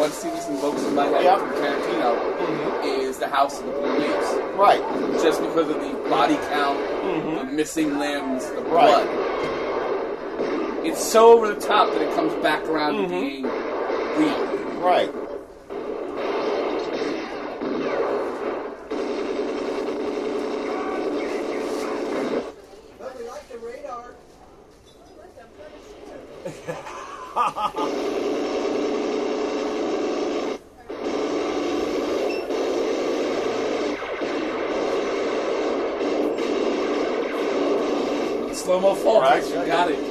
one scene that invokes in my head Yep. from Tarantino is the House of the Blue Leaves. Right. Just because of the body count, the missing limbs, the Mm-hmm. Right. blood. It's so over the top that it comes back around to mm-hmm. being real. Right. But we like the radar. Slow mo fall. Right. You got it.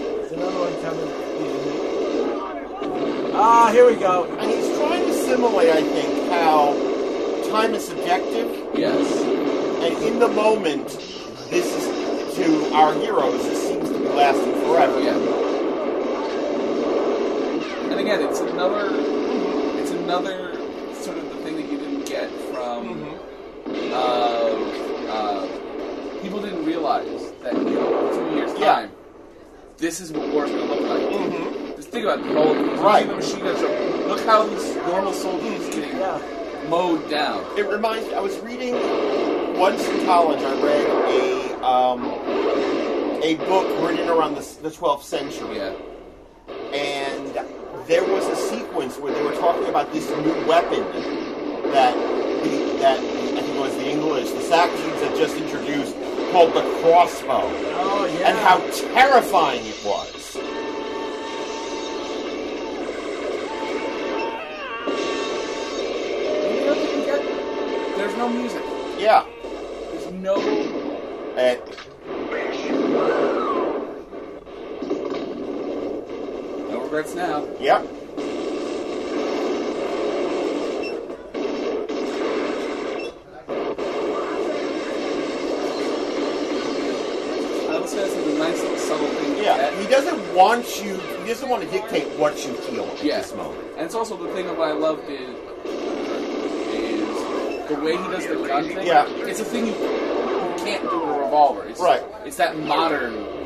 Here we go. And he's trying to simulate, I think, how time is subjective. Yes. And in the moment, this is to our heroes. This seems to be lasting forever. Yeah. And again, it's another, it's another sort of the thing that you didn't get from. Uh, uh, people didn't realize that in two years' Yeah. time, this is what war's going to look like. Just think about it. The whole Right. the machine gun show. Look how these normal soldiers getting mowed down. It reminds me. I was reading once in college. I read a um, a book written around the, the 12th century. Yeah. And there was a sequence where they were talking about this new weapon that the, that I think it was the English, the Saxons had just introduced, called the crossbow, Oh, yeah. and how terrifying it was. No music. Yeah. There's no. And No regrets now. Yep. I would say that's nice little subtle thing. Yeah, he doesn't want you. He doesn't want to dictate what you feel at Yeah. this moment. And it's also the thing that I loved is the way he does the gun thing. Yeah. It's a thing you, you can't do with a revolver. It's, Right. It's that modern.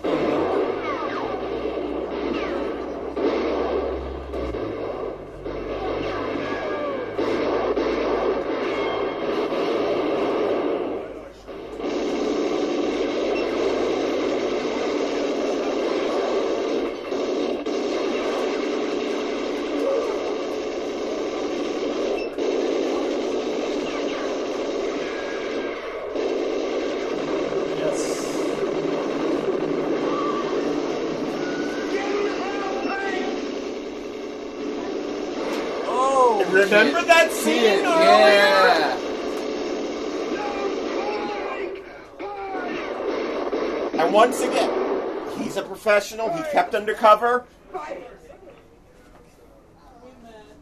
Professional. He kept undercover.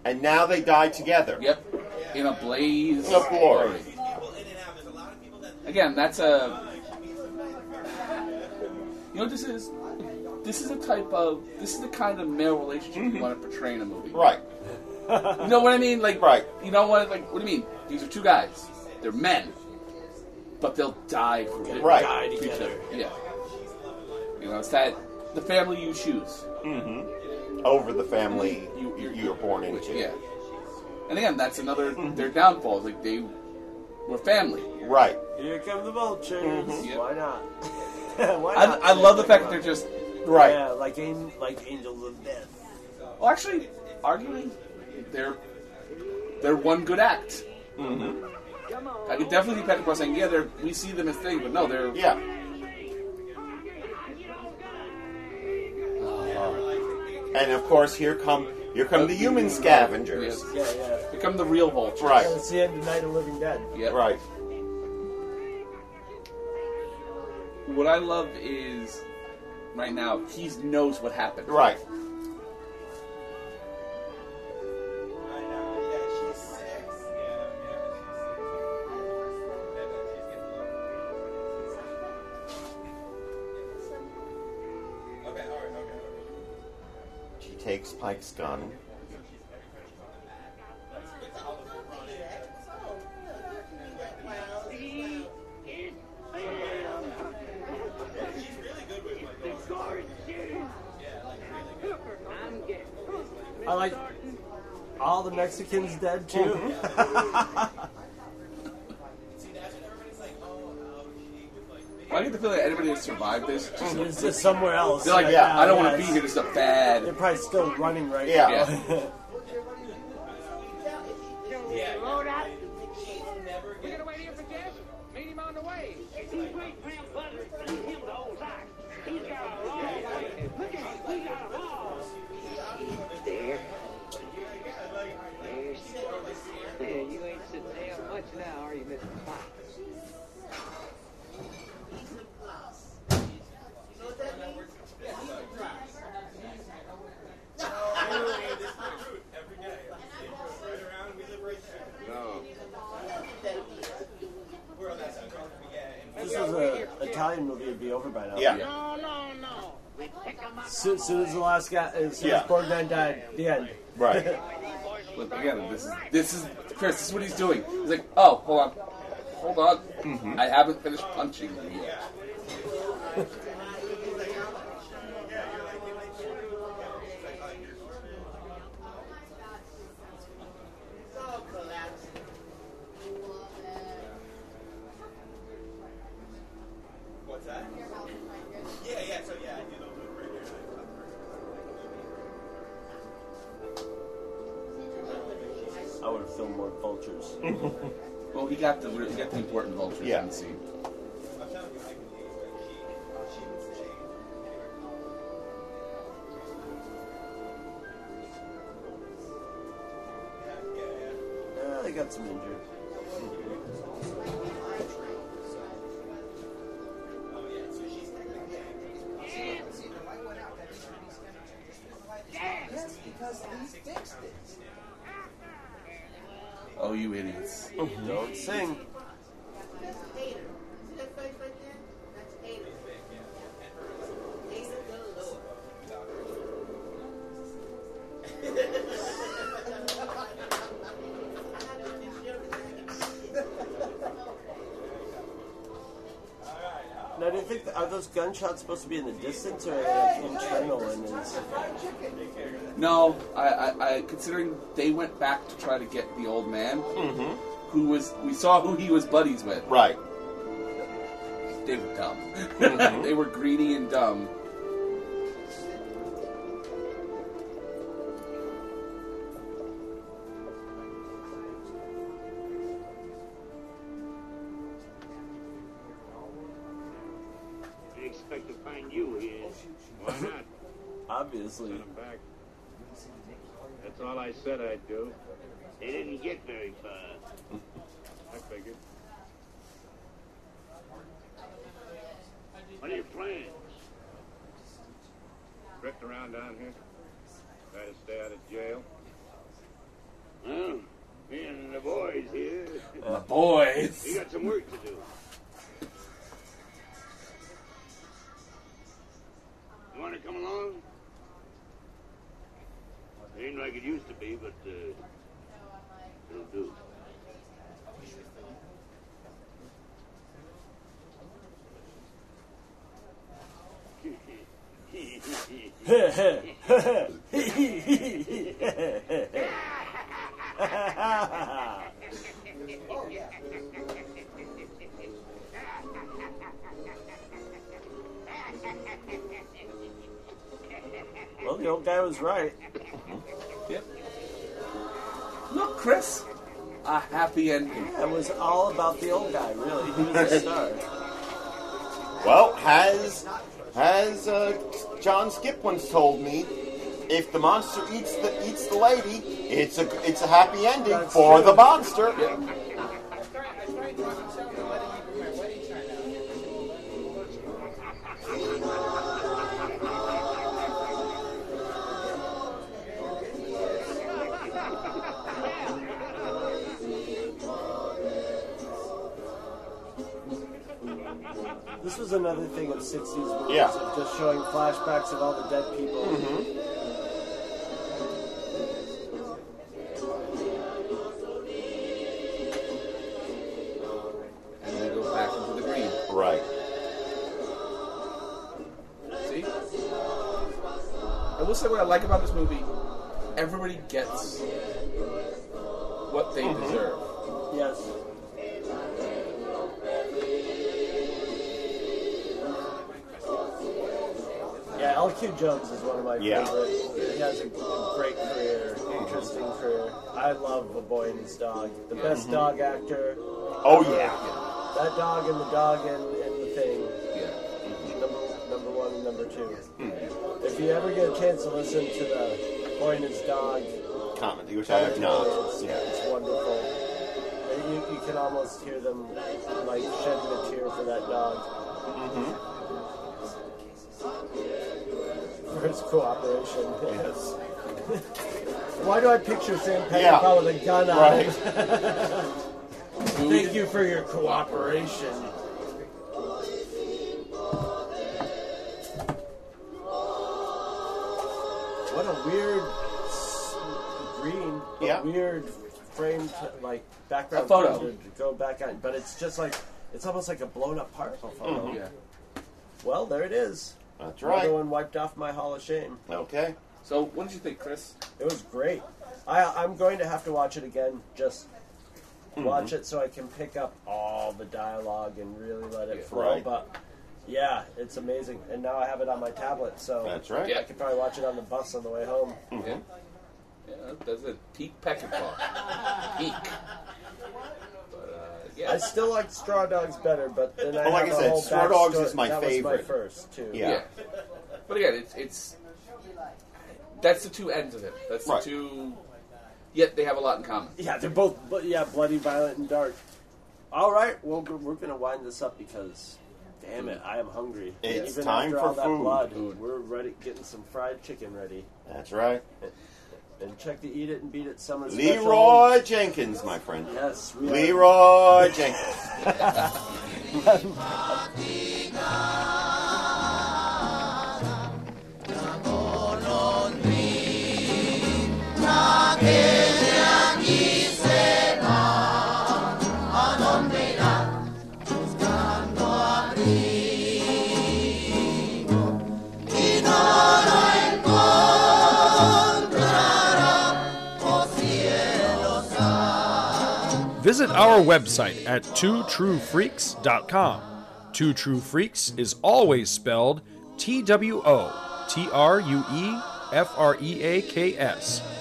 And now they die together. Yep. In a blaze of glory. Again, that's a. You know what this is? this is a type of this is the kind of male relationship you mm-hmm. want to portray in a movie. Right. You know what I mean? Like Right. You know what? Like what do you mean? These are two guys. They're men, but they'll die for it. Right. Die For each together. other. Yeah. You know, it's that the family you choose. Mm-hmm. Over the family you, you're born into. Yeah. And again, that's another their downfall. Like they were family. Right. Here come the vultures. Mhm. Why not? [laughs] Why I, not? I love the fact that they're just right. Yeah, like an, like angels of death. Well, actually, arguing, they're they're one good act. Mm-hmm. I could definitely see Patrick Cross saying, "Yeah, they're we see them as things, but no, they're Yeah. And of course, here come here come the human scavengers. Yeah, yeah. become the real vultures." Right. It's the end of Night of Living Dead. Yeah. Right. What I love is right now he knows what happened. Right. Takes Pike's gun. I like all the Mexicans dead too. [laughs] [laughs] get the feeling that anybody that survived this just, It's just somewhere else. They're like, right yeah, now, I don't want to be it's- here. This is a bad. They're probably still running right Yeah. now. [laughs] [laughs] as soon Yeah. as Borgnine died, the end. Right. Look again. This is this is Chris. This is what he's doing. He's like, oh, hold on, hold on. Mm-hmm. I haven't finished punching you yet. [laughs] got the he got the important vultures Yeah. in the scene. Yeah, they got some injured. Supposed to be in the distance or like internal in his? No, I, I, I considering they went back to try to get the old man, who was we saw who he was buddies with. Right. They were dumb. Mhm. [laughs] they were greedy and dumb. Obviously. Send 'em back. That's all I said I'd do. They didn't get very far. I figured. What are your plans? Drift around down here? Try to stay out of jail? Well, me and the boys here. The boys. We got some work to do. You want to come Ain't like it used to be, but uh, it'll do. well, the old guy was right. Yep. Look, Chris, a happy ending. It was all about the old guy, really. He was the [laughs] star. Well, has has uh, John Skipp once told me, if the monster eats the eats the lady, it's a it's a happy ending for true. the monster. This was another thing of 60s movies Yeah. of just showing flashbacks of all the dead people. Mm-hmm. A Boy and His Dog. The best Mhm. dog actor. Oh yeah. That dog and the dog and, and the thing. Yeah. Number, number one and number two. Hmm. If you ever get a chance to listen to the Boy and His Dog Comedy, which I have not. It's, Yeah. it's wonderful. And You, you can almost hear them like shedding a tear for that dog. Mm-hmm. [laughs] For his cooperation. Yes. [laughs] Why do I picture Sam. Peckinpah with a gun on Right. him? Thank you for your cooperation. What a weird s- green, but Yeah. weird framed like background A photo. to go back on, but it's just like it's almost like a blown up particle photo. Yeah. Well, there it is. That's Another right. one wiped off my Hall of Shame. Okay. So, what did you think, Chris? It was great. I, I'm going to have to watch it again. Just Mm-hmm. watch it so I can pick up all the dialogue and really let it Yeah. flow. Right. But yeah, it's amazing. And now I have it on my tablet, so That's right. Yeah. I could probably watch it on the bus on the way home. Yeah. Yeah, that's a peak Peckinpah. peak. [laughs] But, uh, yeah. I still like Straw Dogs better, but then I Well, like have I a said, whole Straw Dogs backstory- is my that favorite. was my first too. Yeah. Yeah. But again, it's it's that's the two ends of it. That's Right. the two. Yet they have a lot in common. Yeah, they're both, but yeah, bloody, violent, and dark. All right, well, we're, we're gonna wind this up because, damn it, I am hungry. It's Even time after for all that food. blood, Food. we're ready, getting some fried chicken ready. That's right. And check the Eat It and Beat It Summer Leroy Jenkins, my friend. Yes, we are- Leroy Jenkins. [laughs] [laughs] Visit our website at twotruefreaks.com. Two True Freaks is always spelled T W O T R U E F R E A K S.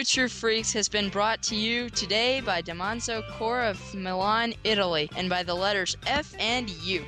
True Freaks has been brought to you today by Damanzo Core of Milan, Italy, and by the letters F and U.